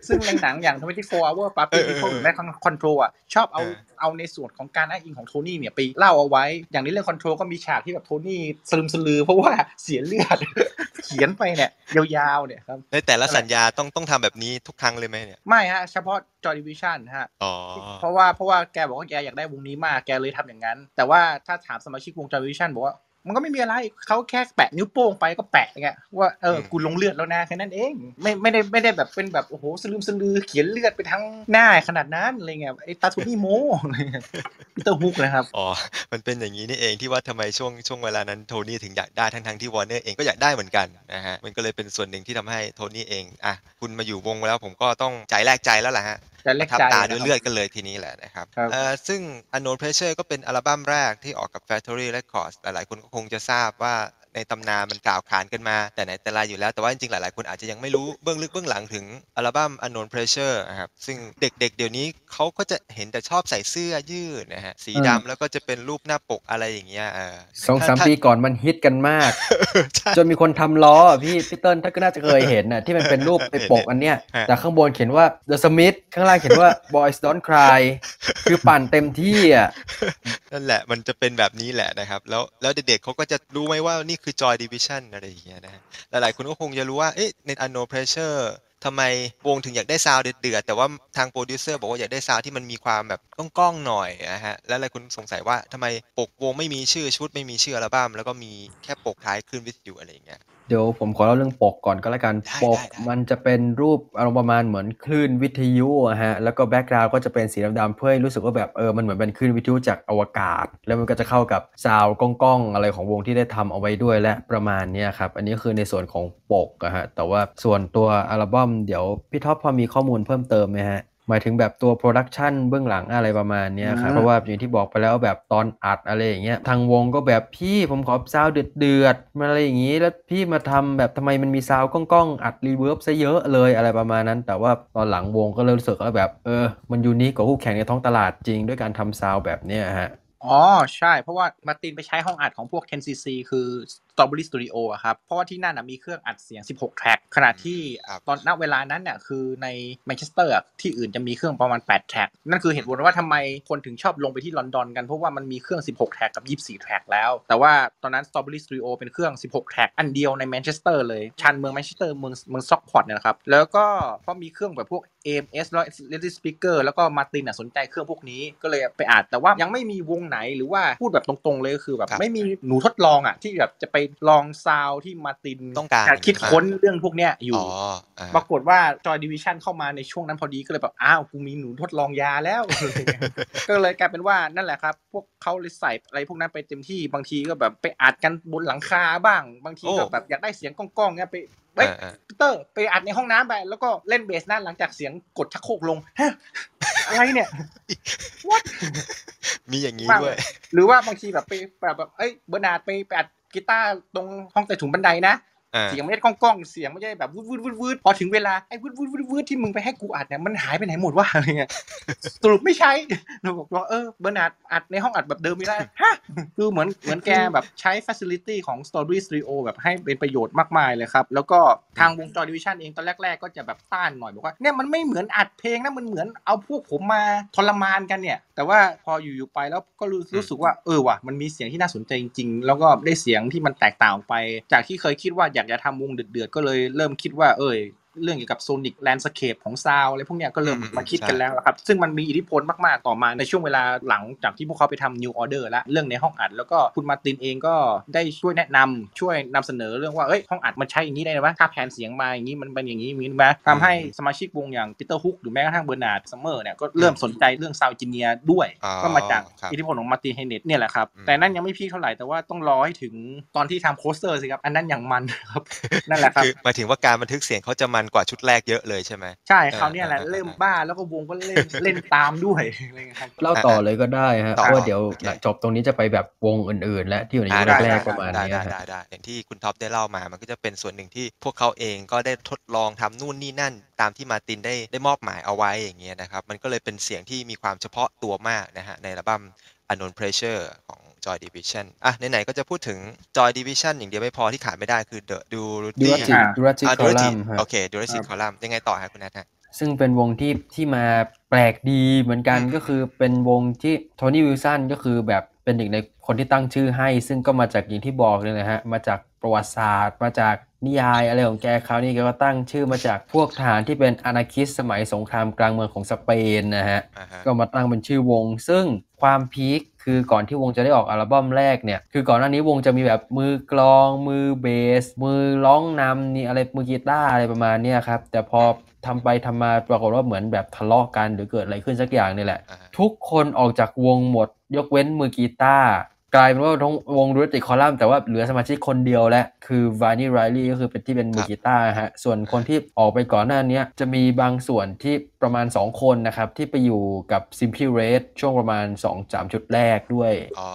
ซึ่งในหนังอย่าง24 hour party ที่เขาแม่คอนโทรลอะชอบเอาเออเอาในส่วนของการอ้างอิงของโทนี่เนี่ยไปเล่าเอาไว้ อย่างในเรื่อง Control ก็มีฉากที่แบบโทนี่สลึมสลือเพราะว่าเสียเลือดเขียนไปเนี่ยยาวๆเนี่ยครับในแต่ละสัญญาต้องต้องทำแบบนี้ทุกครั้งเลยไหมเนี่ยไม่ฮะเฉพาะ Joy Division ฮะอ๋อเพราะว่าเพราะว่าแกบอกว่าแกอยากได้วงนี้มากแกเลยทำอย่างนั้น แต่ว่าถ้าถามสมาชิกวง Joy Division บอกว่า มันก็ไม่มีอะไรเขาแค่แปะนิ้วโป้งไปก็แปะไงว่าเออกูลงเลือดแล้วนะแค่นั้นเองไม่ไม่ได้ไม่ได้แบบเป็นแบบโอ้โหสลึมสลือเขียนเลือดไปทั้งหน้าขนาดนั้นอะไรเงี้ยไอ้ตาโทนี่โม้อะไรเงี้ยพีเตอร์ฮุกนะครับอ๋อมันเป็นอย่างนี้นี่เองที่ว่าทำไมช่วงช่วงเวลานั้นโทนี่ถึงอยากได้ทั้งทั้งๆที่วอร์เนอร์เองก็อยากได้เหมือนกันนะฮะมันก็เลยเป็นส่วนหนึ่งที่ทำให้โทนี่เองอะคุณมาอยู่วงแล้วผมก็ต้องใจแลกใจแล้วแหละฮะจะเล็ก ทับใจตาด้วยนะครับเลือดกันเลยทีนี้แหละนะครับครับเอ่อซึ่ง Unknown Pleasures ก็เป็นอัลบั้มแรกที่ออกกับ Factory Records หลายๆคนก็คงจะทราบว่า ในตำนานมันกล่าวขานกันมา แต่ไหนแต่ไรอยู่แล้วแต่ว่าจริงๆหลายๆคนอาจจะยังไม่รู้เบื้องลึกเบื้องหลังถึงอัลบั้ม Unknown Pressure นะครับซึ่งเด็กๆ เดี๋ยวนี้เขาก็จะเห็นแต่ชอบใส่เสื้อยืดนะฮะสีดำแล้วก็จะเป็นรูปหน้าปกอะไรอย่างเงี้ยเออสองสามถ้ปีก่อนมันฮิตกันมากใช่จนมีคนทำล้ออะพี่พี่เติ้ลถ้าก็น่าจะเคยเห็นน่ะที่มันเป็นรูปไปปกอันเนี้ยฮะแต่ข้างบนเขียนว่า The Smith ข้างล่างเขียนว่า Boys Don't Cry คือปั่นเต็มที่อะนั่นแหละมันจะเป็นแบบนี้แหละนะครับ แล้วแล้วเด็กๆเขาก็จะรู้ไหมว่านี่คือ Joy Division อะไรอย่างเงี้ยนะฮะหลายๆคนก็คงจะรู้ว่าเอ๊ะใน Unknown Pleasures ทำไมวงถึงอยากได้ sound เดือดๆแต่ว่าทางโปรดิวเซอร์บอกว่าอยากได้ sound ที่มันมีความแบบก้องๆหน่อยนะฮะแล้วหลายคนสงสัยว่าทำไมปกวงไม่มีชื่อชุดไม่มีชื่ออัลบั้มแล้วก็มีแค่ปกลายคลื่นวิทยุอะไรอย่างเงี้ย เดี๋ยวผมขอเล่าเรื่องปกก่อนก็แล้วกันได้ปกได้ได้มันจะเป็นรูปอารมณ์ประมาณเหมือนคลื่นวิทยุอะฮะแล้วก็ background ก็จะเป็นสีดำๆเพื่อให้รู้สึกว่าแบบเออมันเหมือนเป็นคลื่นวิทยุจากอวกาศ แล้วมันก็จะเข้ากับ sound ก้องๆอะไรของวงที่ได้ทำเอาไว้ด้วยและประมาณเนี้ยครับอันนี้คือในส่วนของปกอะฮะแต่ว่าส่วนตัวอัลบั้มเดี๋ยวพี่ท็อปพอมีข้อมูลเพิ่มเติมไหมฮะ หมายถึงแบบตัว production เบื้องหลังอะไรประมาณเนี้ยครับอืมเพราะว่าอย่างที่บอกไปแล้วแบบตอนอัดอะไรอย่างเงี้ยทางวงก็แบบพี่ผมขอ sound เดือดๆมาอะไรอย่างงี้แล้วพี่มาทำแบบทำไมมันมี sound ก้องๆอัด reverb ซะเยอะเลยอะไรประมาณนั้น แต่ว่าตอนหลังวงก็เริ่มรู้สึกว่าแบบเออมัน unique กว่าคู่แข่งในท้องตลาดจริงด้วยการทำ sound แบบเนี้ยฮะอ๋อใช่ เพราะว่ามาร์ตินไปใช้ห้องอัดของพวก 10cc คือ Strawberry Studio อะครับ เพราะว่าที่นั่นนะมีเครื่องอัดเสียง 16 track ขณะที่ครับตอนณเวลานั้นเนี่ยคือในแมนเชสเตอร์อะที่อื่นจะมีเครื่องประมาณ 8 track นั่นคือเหตุผลว่าทำไมคนถึงชอบลงไปที่ลอนดอนกันเพราะว่ามันมีเครื่อง 16 track กับ 24 track แล้ว แต่ว่าตอนนั้น Strawberry Studio เป็นเครื่อง 16 track อันเดียวในแมนเชสเตอร์เลยชันเมืองแมนเชสเตอร์เมืองเมืองสต็อกพอร์ตเนี่ยนะครับแล้วก็เพราะมีเครื่องแบบพวก AMS แล้ว Lady Speaker แล้วก็มาตินอะสนใจเครื่องพวกนี้ก็เลยไปอัดแต่ว่ายังไม่มีวงไหนหรือว่าพูดแบบตรงๆเลยก็คือแบบครับไม่มีหนูทดลองอะที่แบบจะไปลองซาวด์ที่มาตินต้องการคิดค้นเรื่องพวกเนี้ยอยู่อ๋ออ่าปรากฏว่า Joy Division เข้ามาในช่วงนั้นพอดีก็เลยแบบอ้าวกูมีหนูทดลองยาแล้ว ก็เลยกลายเป็นว่านั่นแหละครับ พวกเขาเลยใส่อะไรพวกนั้นไปเต็มที่บางทีก็แบบไปอัดกันบนหลังคาบ้าง บางทีก็โอ้แบบอยากได้เสียงก้องๆเงี้ยไปเฮ้ยอ่าอ่าปีเตอร์ไปอัดในห้องน้ำไป แล้วก็เล่นเบสนั่นหลังจากเสียงกดชักโครกลงฮะอะไรเนี่ย what มีอย่างนี้บ้างด้วย หรือว่าบางทีแบบไปแบบแบบเอ้ยเบอร์นาร์ดไปไปอัด กีตาร์ตรงห้องใต้ถุนบันไดนะ เสียงไม่ได้ก้องก้องๆเสียงไม่ได้แบบวืดวืดวืดวืดพอถึงเวลาไอ้วืดวืดวืดวืดที่มึงไปให้กูอัดเนี่ยมันหายไปไหนหมดวะอะไรเงี้ยสรุปไม่ใช่เราบอกว่าเออเบอร์นาร์ดอัดในห้องอัดแบบเดิมไม่ได้ฮะคือเหมือนเหมือนแกแบบใช้ฟ a ซิลิตี้ของ Story Studio แบบให้เป็นประโยชน์มากมายเลยครับแล้วก็ทางวง Joy Division เองตอนแรก ๆ ก็จะแบบต้านหน่อยบอกว่าเนี่ยมันไม่เหมือนอัดเพลงนะมันเหมือนเอาพวกผมมาทรมานกันเนี่ย แต่ว่าพออยู่ๆไปแล้วก็รู้รู้สึกว่าเออว่ะมันมีเสียงที่น่าสนใจจริงๆแล้วก็ได้เสียงที่มันแตกต่างออกไป จากที่เคยคิดว่าอยากจะทำวงเดือดๆก็เลยเริ่มคิดว่า เอย เรื่องเกี่ยวกับ sonic landscape ของ sound อะไรพวกเนี้ยก็เริ่มอืมมาคิดกันใช่แล้วครับซึ่งมันมีอิทธิพลมากๆต่อมาในช่วงเวลาหลังจากที่พวกเขาไปทำ New Order แล้วเรื่องในห้องอัด แล้วก็คุณมาร์ตินเองก็ได้ช่วยแนะนำช่วยนำเสนอเรื่องว่าเอ้ยห้องอัดมันใช้อย่างนี้ได้ไหมถ้าแผนเสียงมาอย่างนี้มันเป็นอย่างนี้อย่างนี้ไหมทำให้สมาชิกวงอย่าง Peter Hook หรือแม้กระทั่ง Bernard Sumner เนี่ยก็เริ่มสนใจเรื่องซาวจิเนียด้วยอ๋อก็มาจากครับอิทธิพลของ Martin Hannett เนี่ยแหละครับอืมแต่นั่นยังไม่ peak เท่าไหร่แต่ว่าต้องรอให้ถึงตอนที่ทำ Closer สิครับอันนั้นอย่างมันครับนั่นแหละครับคือหมายถึงว่าการบันทึกเสียงเขาจะมันกว่าชุดแรกเยอะเลยใช่ไหมใช่เออคราวเนี้ยแหละเออเริ่มบ้าแล้วก็วงก็เล่นเล่นตามด้วยอะไรเงี้ยครับเล่าต่อเลยก็ได้ฮะต่อเพราะว่าเดี๋ยวโอเคหลังจบตรงนี้จะไปแบบวงอื่นๆ และที่อยู่ในอ่ายุคได้แรได้กๆประมาณได้เนี้ยได้ฮะได้ได้อย่างที่คุณท็อปได้เล่ามามันก็จะเป็นส่วนหนึ่งที่พวกเขาเองก็ได้ทดลองทำนู่นนี่นั่น ตามที่มาร์ตินได้ได้มอบหมายเอาไว้อย่างเงี้ยนะครับมันก็เลยเป็นเสียงที่มีความเฉพาะตัวมากนะฮะในอัลบั้ม Unknown Pressure ของ Joy Division อะไหนๆก็จะพูดถึง Joy Division อย่างเดียวไม่พอที่ขาดไม่ได้คือ The ดู Duty รัติอ่าดูรัติอ่าคอลั Duty มน์ฮะโอเค Duty Column ยังไงต่อฮะคุณนัทฮะซึ่งเป็นวงที่ที่มาแปลกดีเหมือนกันอืมก็คือเป็นวงที่โทนี่วิลสันก็คือแบบเป็นหนึ่งในคนที่ตั้งชื่อให้ ซึ่งก็มาจากอย่างที่บอกเลยนะฮะ มาจากประวัติศาสตร์ มาจากนิยายอะไรของแกคราวนี้แกก็ตั้งชื่อมาจากพวกทหารที่เป็นอนาคิสสมัยสงครามกลางเมืองของสเปนนะฮะอ่าฮะก็มาตั้งเป็นชื่อวง ซึ่งความพีค คือก่อนที่วงจะได้ออกอัลบั้มแรกเนี่ย คือก่อนหน้านี้วงจะมีแบบมือกลอง มือเบส มือร้องนำนี่อะไรมือกีตาร์อะไรประมาณเนี้ยครับ แต่พอทำไปทำมาปรากฏว่าเหมือนแบบทะเลาะกันหรือเกิดอะไรขึ้นสักอย่างนี่แหละอ่าฮะทุกคนออกจากวงหมด ยกเว้นมือกีตาร์ กลายเป็นว่าทั้งวงรูติคอลัมน์แต่ว่าเหลือสมาชิกคนเดียวและคือวานี่ไรลี่ก็คือเป็นที่เป็นมือกีตาร์ฮะส่วนคนที่ออกไปก่อนหน้านี้จะมีบางส่วนที่ประมาณ 2 คนนะครับ ที่ไปอยู่กับ Simply Red ช่วงประมาณ 2-3ชุดแรกด้วยอ๋อ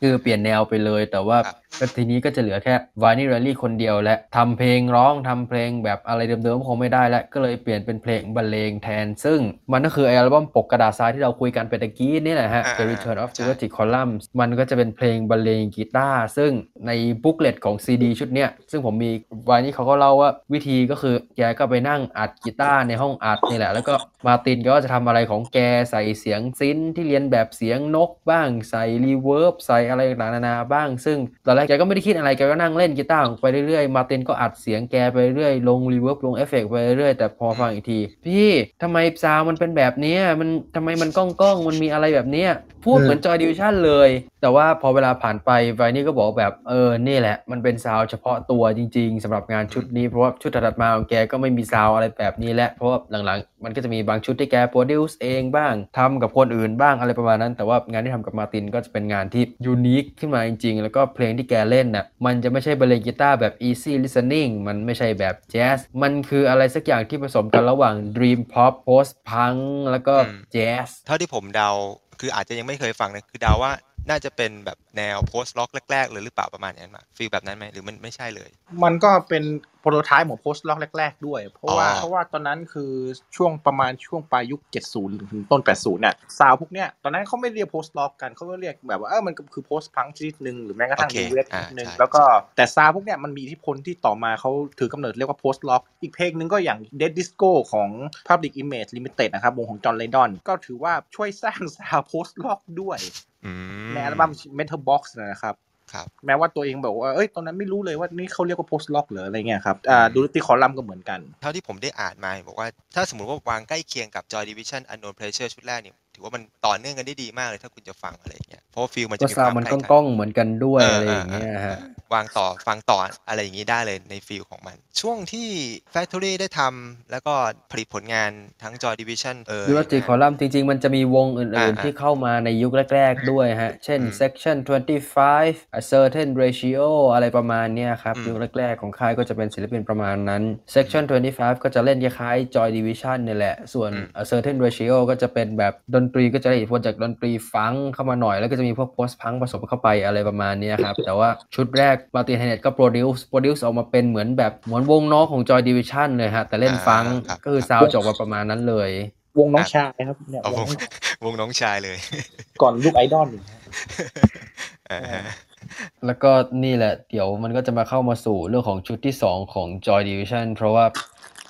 คือเปลี่ยนแนวไปเลยแต่ว่า ครับก็ทีนี้ก็จะเหลือแค่วานี่ไรลี่คนเดียวและทำเพลงร้องทำเพลงแบบอะไรเดิมๆคงไม่ได้แล้วก็เลยเปลี่ยนเป็นเพลงบรรเลงแทน ซึ่งมันก็คือไออัลบั้มปกกระดาษทรายที่เราคุยกันไปตะกี้นี่แหละฮะอ่า The Return of ใช่ Jurassic Columns มันก็จะเป็นเพลงบรรเลงกีตาร์ซึ่งในบุ๊กเลตของซีดีชุดเนี้ยซึ่งผมมีวานี่เขาก็เล่าว่าวิธีก็คือแกก็ไปนั่งอัดกีตาร์ในห้องอัดนี่แหละ แล้วก็มาร์ตินก็จะทำอะไรของแกใส่เสียง synth ที่เลียนแบบเสียงนกบ้างใส่ reverb ใส่อะไรต่างๆนานาบ้าง ซึ่งตอนแรกแกก็ไม่ได้คิดอะไรแกก็นั่งเล่นกีตาร์ของไปเรื่อยๆ Martin ก็อัดเสียงแกไปเรื่อยลง reverb ลงเอฟเฟกต์ไปเรื่อยแต่พอฟังอีกที พี่ทำไมซาวมันเป็นแบบนี้มันทำไมมันก้องก้องมันมีอะไรแบบเนี้ยพูดเหมือน Joy Division เลย แต่ว่าพอเวลาผ่านไป Vini ก็บอกแบบเออนี่แหละ มันเป็นซาวเฉพาะตัวจริง ๆสำหรับงานชุดนี้เพราะว่าชุดถัดมาของแกก็ไม่มีซาวอะไรแบบนี้และเพราะว่าหลังๆ มันก็จะมีบางชุดที่แก produce เองบ้างทำกับคนอื่นบ้างอะไรประมาณนั้น แต่ว่างานที่ทำกับ Martin ก็จะเป็นงานที่ unique ขึ้นมาจริงๆ แล้วก็เพลงที่แกเล่นน่ะมันจะไม่ใช่บรรเลงกีตาร์แบบ easy listening มันไม่ใช่แบบแจ๊สมันคืออะไรสักอย่างที่ผสมกันระหว่าง dream pop post punk แล้วก็อืมแจ๊สเท่าที่ผมเดาคืออาจจะยังไม่เคยฟังนะคือเดาว่า น่าจะเป็นแบบแนว post rock แรกๆเลยหรือเปล่าประมาณนั้นมา feel แบบนั้นไหมหรือมันไม่ใช่เลย มันก็เป็น prototype ของ post rock แรก ๆ ด้วย เพราะว่าอ๋อเพราะว่าตอนนั้นคือช่วงประมาณช่วงปลายยุค 70 ถึงต้น 80เนี่ยซาวพวกเนี้ยตอนนั้นเขาไม่เรียก post rock กันเขาก็เรียกแบบว่าเออมันก็คือ post punk ชนิดหนึ่งหรือแม้กระทั่งโอเคดีเวสชอ่านิดหนึ่งใช่แล้วก็แต่ซาวพวกเนี้ยมันมีอิทธิพลที่ต่อมาเขาถือกำเนิดเรียกว่า post rock อีกเพลงหนึ่งก็อย่าง Death Disco ของ Public Image Limited นะครับวงของ John Lydon ก็ถือว่าช่วยสร้าง sound post rock ด้วยอืม ในอัลบั้ม Metal Box นะครับครับแม้ว่าตัวเองบอกว่าเอ้ยตอนนั้นไม่รู้เลยว่านี่เขาเรียกว่า post lock หรืออะไรเงี้ยครับอ่าดูติคอลัมน์ก็เหมือนกัน เท่าที่ผมได้อ่านมาบอกว่าถ้าสมมติว่าวางใกล้เคียงกับ Joy Division Unknown Pleasure ชุดแรกเนี่ยถือว่ามันต่อเนื่องกันได้ดีมากเลยถ้าคุณจะฟังอะไรอย่างเงี้ยเพราะว่าฟีลมันก็จะมีคามซาววมันใกล้ก้กัองๆเหมือนกันด้วยเอออะไรอย่างเงี้ยเออฮะเออวางต่อฟังต่ออะไรอย่างนี้ได้เลยในฟีลของมัน ช่วงที่ Factory ได้ทำแล้วก็ผลิตผลงานทั้ง Joy Division เออดูว่าจีคอลัมน์จริง ๆ มันจะมีวงอื่นอ่าๆที่เข้ามาในยุคแรก ๆ ด้วยฮะ เช่นอืม section 25 a certain ratio อะไรประมาณเนี้ยครับอืมยุคแรก ๆ ของค่ายก็จะเป็นศิลปินประมาณนั้น section 25 ก็จะเล่นคล้ายๆ joy division เนี่ยแหละ ส่วนอืม a certain ratio ก็จะเป็นแบบดนตรีก็จะได้อิทธิพลจากดนตรีฟังก์เข้ามาหน่อย แล้วก็จะมีพวก post punk ผสมเข้าไปอะไรประมาณเนี้ยครับ แต่ว่าชุดแรก Martin Hannett ก็ produce produce ออกมาเป็นเหมือนแบบเหมือนวงน้องของ joy division เลยฮะ แต่เล่นฟังก์อ่าครับก็คือซาวด์จะออกมาประมาณนั้นเลยวงน้องชายครับเนี่ยเอาววงงวงน้องชายเลย ก่อนลูกไอดอลอีกฮะอ่าฮะแล้วก็นี่แหละ เดี๋ยวมันก็จะมาเข้ามาสู่เรื่องของชุดที่ 2 ของ Joy Division เพราะว่า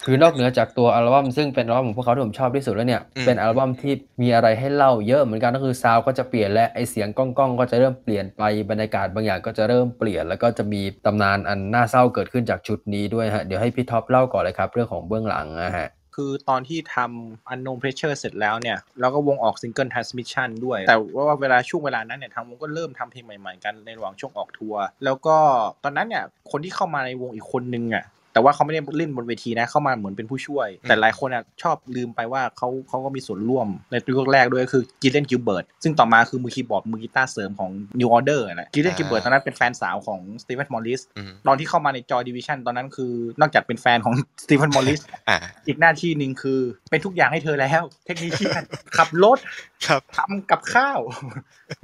คือนอกเหนือจากตัวอัลบั้มซึ่งเป็นอัลบั้มของพวกเขาที่ผมชอบที่สุดแล้วเนี่ยเป็นอัลบั้มที่มีอะไรให้เล่าเยอะเหมือนกันก็คือซาวก็จะเปลี่ยนและไอเสียงก้องๆก็จะเริ่มเปลี่ยนไปบรรยากาศบางอย่างก็จะเริ่มเปลี่ยน แล้วก็จะมีตำนานอันน่าเศร้าเกิดขึ้นจากชุดนี้ด้วยฮะเดี๋ยวให้พี่ท็อปเล่าก่อนเลยครับเรื่องของเบื้องหลังนะฮะคือตอนที่ทำ Unknown Pleasures เสร็จแล้วเนี่ยแล้วก็วงออก single Transmission ด้วย แต่ว่าเวลาช่วงเวลานั้นเนี่ยทางวงก็เริ่มทำเพลงใหม่ๆกันในระหว่างช่วงออกทัวร์แล้วก็ตอนนั้นเนี่ยคนที่เข้ามาในวงอีกคนนึงอะ แต่ว่าเขาไม่ได้เล่นบนเวทีนะเข้ามาเหมือนเป็นผู้ช่วย แต่หลายคนอะชอบลืมไปว่าเขาเขาก็มีส่วนร่วมในยุคแรกด้วยคือ Gillian Gilbert ซึ่งต่อมาคือมือคีย์บอร์ดมือกีตาร์เสริมของ New Order นะ Gillian Gilbert ตอนนั้นเป็นแฟนสาวของ Stephen Morris อืมตอนที่เข้ามาใน Joy Division ตอนนั้นคือนอกจากเป็นแฟนของ Stephen Morris อ่าอีกหน้าที่หนึ่งคือเป็นทุกอย่างให้เธอแล้ว technician ขับรถครับทำกับข้าว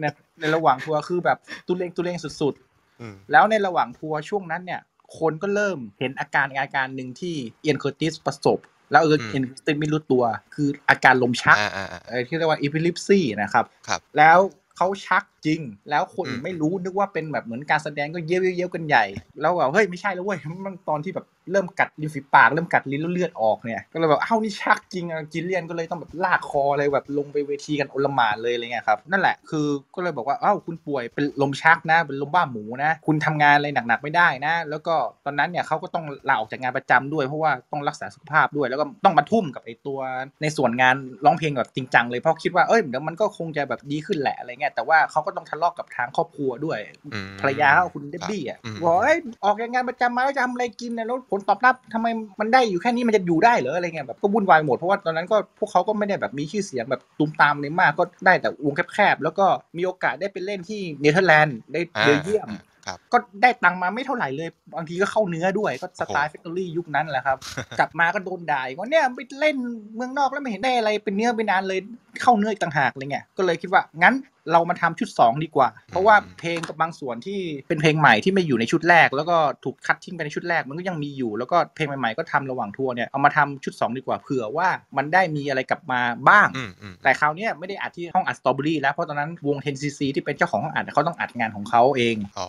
นะในระหว่างทัวร์คือแบบตุเลงตุเลงสุดอืมๆแล้วในระหว่างทัวร์ช่วงนั้นเนี่ย คนก็เริ่มเห็นอาการอาการหนึ่งที่ Ian Curtis ประสบ แล้วเอออืม Ian Curtis ไม่รู้ตัว คืออาการลมชักอ่าอ่าอ่าเอ่อที่เรียกว่า epilepsy นะครับครับ แล้วเขาชักจริง แล้วคนอืมไม่รู้นึกว่าเป็นแบบเหมือนการแสดงก็เย้ยวๆเย้ยวกันใหญ่ แล้วแบบเฮ้ยไม่ใช่แล้วเว้ยมันตอนที่แบบเริ่มกัดริมฝีปากเริ่มกัดลิ้นแล้วเลือดออกเนี่ยก็เลยแบบเอ้านี่ชักจริงอะจิลเลียนก็เลยต้องแบบลากคออะไรแบบลงไปเวทีกันโอลหมานเลยอะไรเงี้ยครับนั่นแหละคือก็เลยบอกว่าเอ้าคุณป่วยเป็นลมชักนะเป็นลมบ้าหมูนะ คุณทำงานอะไรหนักๆไม่ได้นะ แล้วก็ตอนนั้นเนี่ยเขาก็ต้องลาออกจากงานประจำด้วยเพราะว่าต้องรักษาสุขภาพด้วย แล้วก็ต้องมาทุ่มกับไอ้ตัวในส่วนงานร้องเพลงแบบจริงจังเลยเพราะคิดว่าเอ้ยเดี๋ยวมันก็คงจะแบบดีขึ้นแหละอะไรเงี้ยแต่ว่าเขาก็ต้องทะเลาะกับทางครอบครัวด้วยอืมภรรยาเขาคุณ Debbie อะอืมบอกเอ้ยออกจากงานประจำมาแล้วจะทำอะไรกินนะแล้วผลตอบรับทำไมมันได้อยู่แค่นี้มันจะอยู่ได้เหรออะไรเงี้ยแบบก็วุ่นวายหมดเพราะว่าตอนนั้นก็พวกเขาก็ไม่ได้แบบมีชื่อเสียงแบบตูมตามเลยมากก็ได้แต่วงแคบๆแล้วก็มีโอกาสได้ไปเล่นที่เนเธอร์แลนด์ได้อ่าเบลเยียมครับก็ได้ตังค์มาไม่เท่าไหร่เลย บางทีก็เข้าเนื้อด้วยก็สไตล์ Factory ยุคนั้นแหละครับ กลับมาก็โดนด่าอีกว่าเนี่ยไปเล่นเมืองนอกแล้วไม่เห็นได้อะไรเป็นเนื้อเป็นหนังเลยเข้าเนื้ออีกต่างหากอะไรเงี้ยก็เลยคิดว่างั้นเรามาทำชุด 2 ดีกว่า เพราะว่าเพลงกับบางส่วนที่เป็นเพลงใหม่ที่ไม่อยู่ในชุดแรก แล้วก็ถูกคัดทิ้งไปในชุดแรกมันก็ยังมีอยู่ แล้วก็เพลงใหม่ๆก็ทำระหว่างทัวร์เนี่ยเอามาทำชุด 2 ดีกว่าเผื่อว่ามันได้มีอะไรกลับมาบ้างอืมอืมแต่คราวเนี้ยไม่ได้อัดที่ห้องอัด Strawberry แล้วเพราะตอนนั้นวง 10cc ที่เป็นเจ้าของห้องอัดเขาต้องอัดงานของเขาเองอ๋อ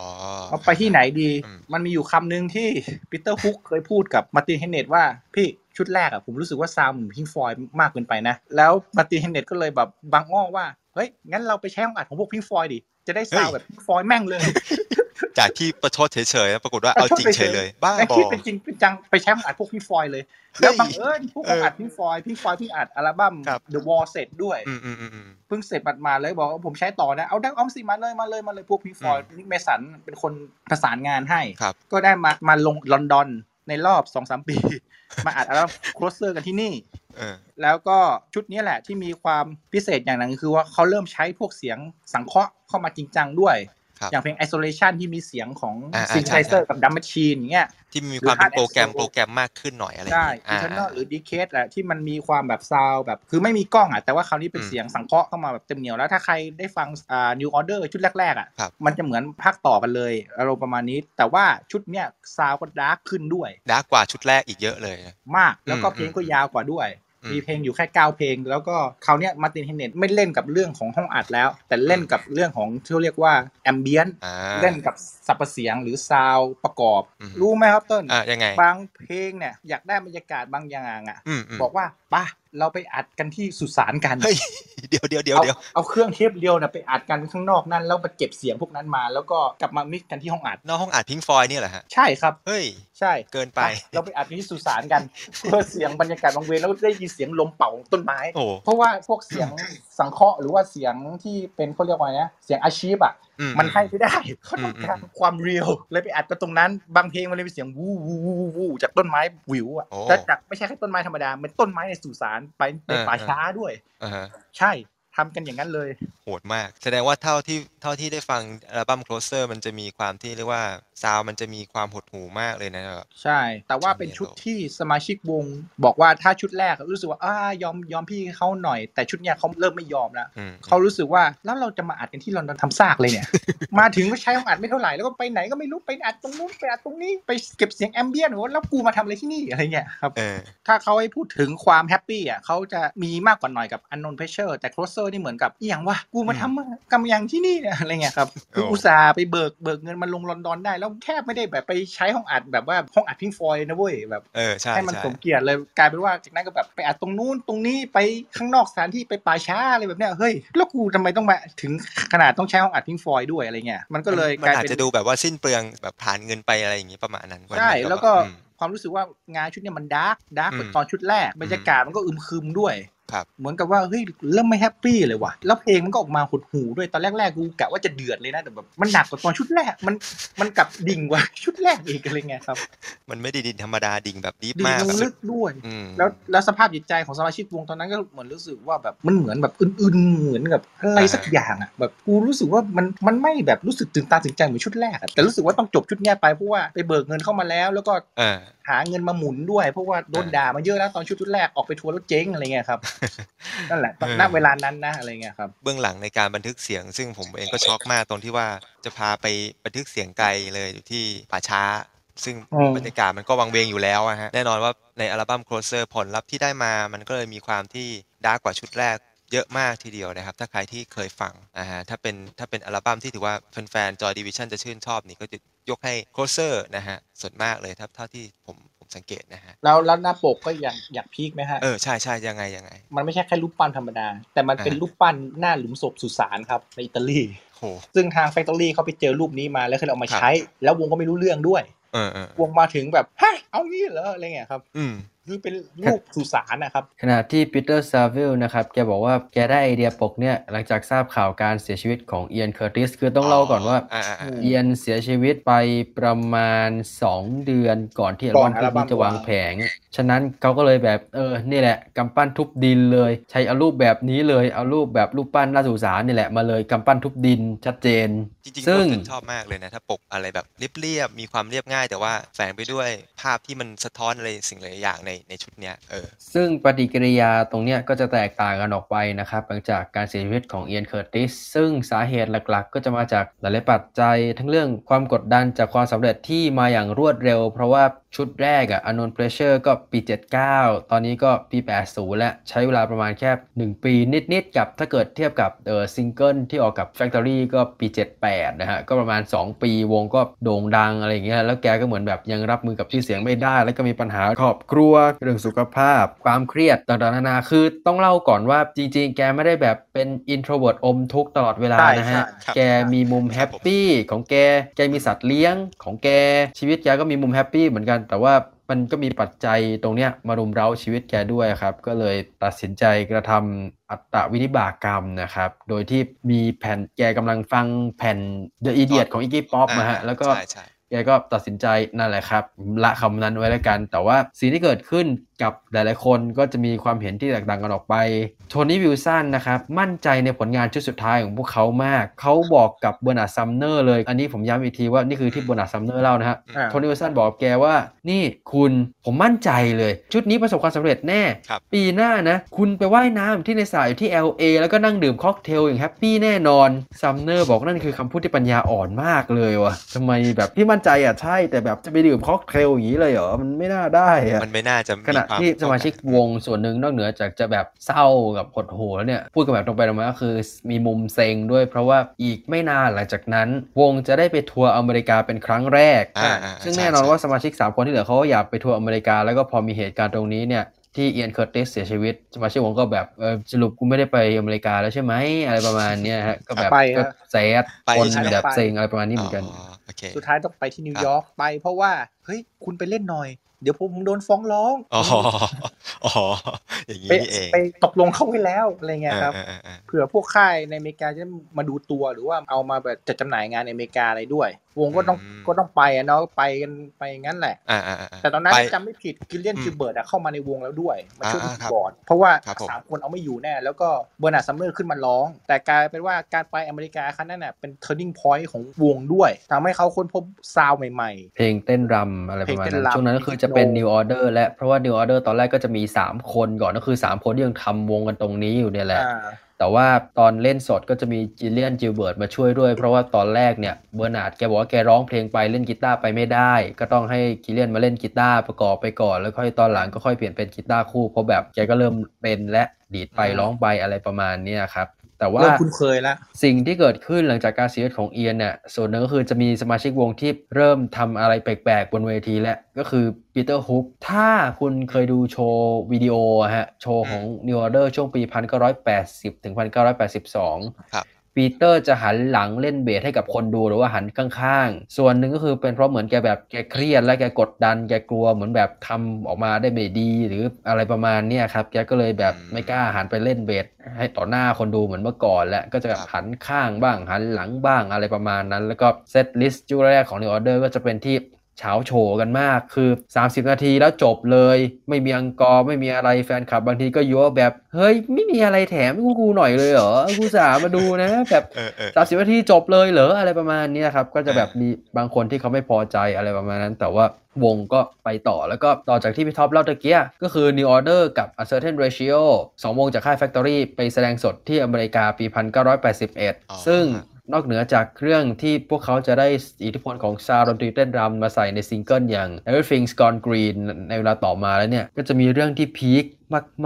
เอาไปที่ไหนดีอืมมันมีอยู่คำหนึ่งที่ Peter Hook เคยพูดกับ Martin Hannett ว่าพี่ชุดแรกอะผมรู้สึกว่า sound เหมือน Pink Floyd มากเกินไปนะ แล้ว Martin Hannett ก็เลยแบบบางอ้อว่า เฮ้ยงั้นเราไปใช้ห้องอัดของพวก Pink Floyd ดิจะได้ sound แบบ Pink Floyd แม่งเลย จากที่ประชดเฉยๆนะปรากฏว่าเอาจริงเฉยเลย บ้าแต่บอคิดเป็นจริงเป็นจังไปใช้ห้องอัดพวก Pink Floyd เลยแล้วบังเอิญพวกห้องอัด Pink Floyd Pink Floyd เพิ่งอัดอัลบั้มครับ The Wall เสร็จด้วยอืมอืมอืมอืมเพิ่งเสร็จมาเลยบอกว่าผมใช้ต่อนะเอาได้ออมสิมาเลยมาเลยมาเลยพวก Pink Floyd อืม Nick Mason เป็นคนประสานงานให้ครับก็ได้มามาลงลอนดอนในรอบสองสามปี มาอัดอัลบั้ม Closer กันที่นี่เออ แล้วก็ชุดนี้แหละที่มีความพิเศษอย่างหนึ่งคือว่าเขาเริ่มใช้พวกเสียงสังเคราะห์เข้ามาจริงจังด้วย อย่างเพลง isolation ที่มีเสียงของอ่าอ่า synthesizer ใช่กับ drum machine อย่างเงี้ยที่มีความเป็นหรือโปรแกรม hard โปรแกรมมากขึ้นหน่อยอะไรอย่าใช่งงี้อ่า internal หรือ Decades อะที่มันมีความแบบซาวแบบ คือไม่มีก้องอะแต่ว่าคราวนี้เป็นอืมเสียงสังเคราะห์เข้ามาแบบเต็มเหนียวแล้วถ้าใครได้ฟังอ่า New Order ชุดแรกๆอะครับมันจะเหมือนภาคต่อกันเลยอารมณ์ประมาณนี้ แต่ว่าชุดเนี้ย sound ก็ dark ขึ้นด้วย dark กว่าชุดแรกอีกเยอะเลยนะมากแล้วก็อืมเพลงก็ยาวกว่าด้วยอื มมีเพลงอยู่แค่9เพลง แล้วก็คราวเนี้ย Martin Hannett ไม่เล่นกับเรื่องของห้องอัดแล้ว แต่เล่นกับเรื่องของที่เรียกว่า ambientอ่าเล่นกับสรรพเสียงหรือ sound ประกอบอืมรู้ไหมครับต้นอ่ายังไงบางเพลงเนี่ยอยากได้บรรยากาศบางอย่างอะอืมอืมบอกว่า ป่ะเราไปอัดกันที่สุสานกันเฮ้ยเดี๋ยวเดี๋ยวเดี๋ยวเอาเดี๋ยวเอาเครื่องเทป reel นะไปอัดกันข้างนอกนั่นแล้วไปเก็บเสียงพวกนั้นมา แล้วก็กลับมา mix กันที่ห้องอัดนอกห้องอัด Pink Floyd นี่แหละฮะใช่ครับเฮ้ยใช่เกินไปอะเราไปอัดกันที่สุสานกันเพื่อเสียงบรรยากาศบางเวรแล้วได้ยินเสียงลมเป่าต้นไม้โอ้เพราะว่าพวกเสียงสังเคราะห์หรือว่าเสียงที่เป็นเขาเรียกว่าไงนะเสียง archive อะอื มันให้ไม่ได้เขาต้องการอืมความ real เลยไปอัดกันตรงนั้น บางเพลงมันเลยเป็นเสียงวูวูวูวูวูจากต้นไม้วิวอะโอ้แต่จากไม่ใช่แค่ต้นไม้ธรรมดาเป็นต้นไม้ในสุสานไปในเออป่าช้าด้วยอ่าฮะใช่ ทำกันอย่างนั้นเลย โหดมาก แสดงว่าเท่าที่เท่าที่ได้ฟังอัลบั้ม Closer มันจะมีความที่เรียกว่าซาวมันจะมีความหดหูมากเลยนะครับใช่ แต่ว่าเป็นชุดที่สมาชิกวง บอกว่าถ้าชุดแรกรู้สึกว่าอ่ายอมยอมพี่เขาหน่อย แต่ชุดเนี้ยเขาเริ่มไม่ยอมแล้วอืมเขารู้สึกว่าแล้วเราจะมาอัดกันที่ลอนดอนทำซากเลยเนี่ย มาถึงก็ใช้ห้องอัดไม่เท่าไหร่แล้วก็ไปไหนก็ไม่รู้ไปอัดตรงนู้นไปอัดตรงนี้ไปเก็บเสียง ambient โอ้แล้วกูมาทำอะไรที่นี่อะไรเงี้ยครับเออถ้าเขาให้พูดถึงความ happy อะเขาจะมีมากกว่าหน่อยกับ Unknown Pleasures แต่ Closer นี่เหมือนกับอย่างว่ากูมาทำกำยังที่นี่อะไรเงี้ยครับคืออุตส่าห์ไปเบิกเบิกเงินมาลงลอนดอนได้ แล้วแทบไม่ได้แบบไปใช้ห้องอัดแบบว่าห้องอัด Pink Floyd นะเว้ยแบบให้มันสมเกียรติเลยกลายเป็นว่าจากนั้นก็แบบไปอัดตรงนู้นตรงนี้ไปข้างนอกสถานที่ไปป่าช้าอะไรแบบเนี้ยเฮ้ยแล้วกูทำไมต้องมาถึงขนาดต้องใช้ห้องอัด Pink Floyd ด้วยอะไรเงี้ยมันก็เลยกลายเป็นอาจจะดูแบบว่าสิ้นเปลืองแบบผลาญเงินไปอะไรอย่างงี้ประมาณนั้นใช่แล้วก็ความรู้สึกว่างานชุดเนี้ยมัน dark dark กว่าอืมตอนชุดแรกบรรยากาศมันก็อึมครึมด้วย เหมือนกับว่าเฮ้ยเริ่มไม่ happy เลยว่ะ แล้วเพลงมันก็ออกมาหดหู่ด้วยตอนแรกๆกูกะว่าจะเดือดเลยนะแต่แบบมันหนักกว่าตอนชุดแรกมันมันกลับดิ่งกว่าชุดแรกอีกอะไรเงี้ยครับ มันไม่ได้ดิ่งธรรมดาดิ่งแบบ deep ดิ่งมากลงแบบลึกด้วยอืมแล้วแล้วสภาพจิตใจของสมาชิกวงตอนนั้นก็เหมือนรู้สึกว่าแบบมันเหมือนแบบอึนๆเหมือนกับอะไรสักอย่างอะแบบกูรู้สึกว่ามันมันไม่แบบรู้สึกตื่นตาตื่นใจเหมือนชุดแรกอะแต่รู้สึกว่าต้องจบชุดเนี้ยไปเพราะว่าไปเบิกเงินเข้ามาแล้ว แล้วก็เออหาเงินมาหมุนด้วยเพราะว่าโดนด่ามาเยอะแล้วตอนชุดชุดแรกออกไปทัวร์แล้วเจ๊งอะไรเงี้ยครับนั่นแหละตอนเออณเวลานั้นนะอะไรเงี้ยครับเบื้องหลังในการบันทึกเสียง ซึ่งผมเองก็ช็อกมากตรงที่ว่าจะพาไปบันทึกเสียงไกลเลยอยู่ที่ป่าช้า ซึ่งอืมบรรยากาศมันก็วังเวงอยู่แล้วอะฮะแน่นอนว่าในอัลบั้ม Closer ผลลัพธ์ที่ได้มา มันก็เลยมีความที่ดาร์กกว่าชุดแรกเยอะมากทีเดียวนะครับ ถ้าใครที่เคยฟังอ่าฮะถ้าเป็นถ้าเป็นอัลบั้มที่ถือว่าแฟนๆ Joy Division จะชื่นชอบนี่ก็จะยกให้ Closer นะฮะส่วนมากเลยถ้าเท่าที่ผมผม สังเกตนะฮะแล้วแล้วหน้าปกก็อยากอยาก peak ไหมฮะเออใช่ใช่ยังไงยังไง มันไม่ใช่แค่รูปปั้นธรรมดา แต่มันเป็นอ่ารูปปั้นหน้าหลุมศพสุสานครับในอิตาลีโหซึ่งทาง Factory เขาไปเจอรูปนี้มาแล้วเขาเลยเอามาครับใช้ แล้ววงก็ไม่รู้เรื่องด้วยเออเออวงมาถึงแบบฮะเอางี้เหรออะไรเงี้ยครับ อืมคือเป็นรูปสุสานนะครับ ขณะที่ Peter Saville นะครับ แกบอกว่าแกได้ไอเดียปกเนี่ย หลังจากทราบข่าวการเสียชีวิตของ Ian Curtis คือต้องเล่าก่อนว่าอ่าอ่าอ่า Ian เสียชีวิตไปประมาณ 2 เดือนก่อนที่อัลก่บั้อนมอัลบั้นี้มจะวางวางแผง ฉะนั้นเขาก็เลยแบบเออ นี่แหละกำปั้นทุบดินเลย ใช้เอารูปแบบนี้เลย เอารูปแบบรูปปั้นหน้าสุสานนี่แหละมาเลยกำปั้นทุบดินชัดเจน จริงๆซึ่งผมชอบมากเลยนะ ถ้าปกอะไรแบบเรียบๆมีความเรียบง่าย แต่ว่าแฝงไปด้วยภาพที่มันสะท้อนอะไรสิ่งหลายอย่างในในชุดเนี้ยเออซึ่งปฏิกิริยาตรงเนี้ยก็จะแตกต่างกันออกไปนะครับ หลังจากการเสียชีวิตของ Ian Curtis ซึ่งสาเหตุหลักๆ ก็จะมาจากหลายๆปัจจัย ทั้งเรื่องความกดดันจากความสำเร็จที่มาอย่างรวดเร็ว เพราะว่าชุดแรกอะ Unknown Pleasures ก็ปี 79 ตอนนี้ก็ปี 80 และใช้เวลาประมาณแค่ 1 ปีนิด ๆ กับถ้าเกิดเทียบกับเออซิงเกิลที่ออกกับ Factory ก็ปี 78 นะฮะ ก็ประมาณ 2 ปีวงก็โด่งดังอะไรอย่างเงี้ยแล้วแกก็เหมือนแบบยังรับมือกับชื่อเสียงไม่ได้ แล้วก็มีปัญหาครอบครัวเรื่องสุขภาพ ความเครียดต่างๆนานาคือต้องเล่าก่อนว่าจริง ๆ แกไม่ได้แบบเป็น introvert อมทุกข์ตลอดเวลาใช่นะฮะใช่ครับแกมีมุม happy ของแกแกมีสัตว์เลี้ยงของแกชีวิตแกก็มีมุม happy เหมือนกันแต่ว่ามันก็มีปัจจัยตรงเนี้ยมารุมเร้าชีวิตแกด้วยครับ ก็เลยตัดสินใจกระทำอัตวินิบาตกรรมนะครับ โดยที่มีแผ่นแกกำลังฟังแผ่น The Idiot ของ Iggy Pop อ่ามาฮะแล้วก็ใช่ใช่แกก็ตัดสินใจนั่นแหละครับ ละคำนั้นไว้แล้วกัน แต่ว่าสิ่งที่เกิดขึ้น กับหลายๆ คนก็จะมีความเห็นที่แตกต่างกันออกไป Tony Wilson นะครับมั่นใจในผลงานชุดสุดท้ายของพวกเขามาก เขาบอกกับ Bernard Sumner เลย อันนี้ผมย้ำอีกทีว่านี่คือที่ Bernard Sumner เล่านะฮะอ่า Tony Wilson บอกกับแกว่า นี่คุณผมมั่นใจเลย ชุดนี้ประสบความสำเร็จแน่ครับปีหน้านะ คุณไปว่ายน้ำที่ในสระอยู่ที่ LA แล้วก็นั่งดื่มค็อกเทลอย่าง happy แน่นอน Sumner บอกนั่นคือคำพูดที่ปัญญาอ่อนมากเลยวะทำไมแบบพี่มั่นใจอะใช่แต่แบบจะไปดื่มค็อกเทลอย่างนี้เลยเหรอมันไม่น่าได้อะมันไม่น่าจะขณะควที่สมาชิกวงส่วนหนึ่งนอกเหนือจากจะแบบเศร้ากับหดหู่แล้วเนี่ย พูดกันแบบตรงไปตรงมาก็คือมีมุมเซ็งด้วย เพราะว่าอีกไม่นานหลังจากนั้น วงจะได้ไปทัวร์อเมริกาเป็นครั้งแรกอ่าอ่าซึ่งใช่แน่นอนใช่ว่าสมาชิก 3 คนที่เหลือเขาก็อยากไปทัวร์อเมริกา แล้วก็พอมีเหตุการณ์ตรงนี้เนี่ยที่ Ian Curtis เสียชีวิตสมาชิกวงก็แบบเออสรุปกูไม่ได้ไปอเมริกาแล้วใช่ไหมอะไรประมาณเนี้ยฮะก็แบบไปก็ฮะ sad ไปคนใช่ไหมแบบเซ็งอะไรประมาณนี้เหมือนกันอ๋อโอเคสุดท้ายต้องไปที่นิวยอร์กไปเพราะว่า เฮ้ย คุณไปเล่นหน่อย เดี๋ยวผมโดนฟ้องร้องอ๋ออ๋ออย่างนี้ไปนี่เองไปตกลงเข้าไว้แล้วอะไรเงี้ยครับเออเออเออเผื่อพวกค่ายในอเมริกาจะมาดูตัวหรือว่าเอามาแบบจัดจำหน่ายงานในอเมริกาอะไรด้วย วงก็ต้องก็ต้องไปอะเนาะไปกันไปงั้นแหละอ่าอ่าอ่าแต่ตอนนั้นไปจำไม่ผิด Gillian อืม Gilbert อะเข้ามาในวงแล้วด้วยมาช่วยอ่าคีย์บอร์ดครับเพราะว่าครับผมสามคนเอาไม่อยู่แน่ แล้วก็ Bernard Sumner ขึ้นมาร้อง แต่กลายเป็นว่าการไปอเมริกาครั้งนั้นน่ะเป็น turning point ของวงด้วยทำให้เขาค้นพบ sound ใหม่เพลงเต้นรำอะไรประมาณเพลงเต้นั้นนรำช่วงนั้นก็คือจะเป็น Techno New Order และเพราะว่า New Order ตอนแรกก็จะมี 3 คนก่อนก็คือ 3 คนที่ยังทำวงกันตรงนี้อยู่เนี่ยๆแหละอ่าแต่ว่าตอนเล่นสดก็จะมี Gillian Gilbert มาช่วยด้วย เพราะว่าตอนแรกเนี่ย Bernard แกบอกว่าแกร้องเพลงไปเล่นกีตาร์ไปไม่ได้ ก็ต้องให้ Gillian มาเล่นกีตาร์ประกอบไปก่อน แล้วค่อยตอนหลังก็ค่อยเปลี่ยนเป็นกีตาร์คู่เพราะแบบแกก็เริ่มเป็นและดีดไปอืมร้องไปอะไรประมาณเนี้ยครับ แต่ว่าเริ่มคุ้นเคยแล้วสิ่งที่เกิดขึ้นหลังจากการเสียชีวิตของ Ian เนี่ยส่วนหนึ่งก็คือจะมีสมาชิกวงที่เริ่มทำอะไรแปลกๆ บนเวทีแล้วก็คือ Peter Hook ถ้าคุณเคยดูโชว์วิดีโออะฮะ โชว์ของ New Order ช่วงปี 1980 ถึง 1982 ครับ ปีเตอร์จะหันหลังเล่นเบสให้กับคนดูหรือว่าหันข้างๆ ส่วนหนึ่งก็คือเป็นเพราะเหมือนแกแบบแกเครียดและแกกดดัน แกกลัวเหมือนแบบทำออกมาได้ไม่ดี หรืออะไรประมาณเนี้ยครับ แกก็เลยแบบไม่กล้าหันไปเล่นเบสให้ต่อหน้าคนดูเหมือนเมื่อก่อน และก็จะหันข้างบ้างหันหลังบ้างอะไรประมาณนั้น แล้วก็เซตลิสต์จุดแรกของ New Order ก็จะเป็นที่ เฉาโฉกันมากคือ 30 นาทีแล้วจบเลย ไม่มีอังกอร์ไม่มีอะไรแฟนคลับบางทีก็ยั่วแบบ เฮ้ย ไม่มีอะไรแถมให้กูหน่อยเลยเหรอกูสามาดูนะ แบบเออเออสามสิบนาทีจบเลยเหรออะไรประมาณเนี้ยครับ ก็จะแบบอ่ามีมีบางคนที่เขาไม่พอใจอะไรประมาณนั้น แต่ว่าวงก็ไปต่อแล้วก็ต่อจากที่พี่ท็อปเล่าตะเกียก็คือ New Order กับ A Certain Ratio สองวงจากค่าย Factory ไปแสดงสดที่อเมริกาปี 1981 ซึ่ง นอกเหนือจากเครื่องที่พวกเขาจะได้อิทธิพลของ sound ดนตรีเต้นรำมาใส่ในซิงเกิลอย่าง Everything's Gone Green ในเวลาต่อมาแล้วเนี่ย ก็จะมีเรื่องที่ peak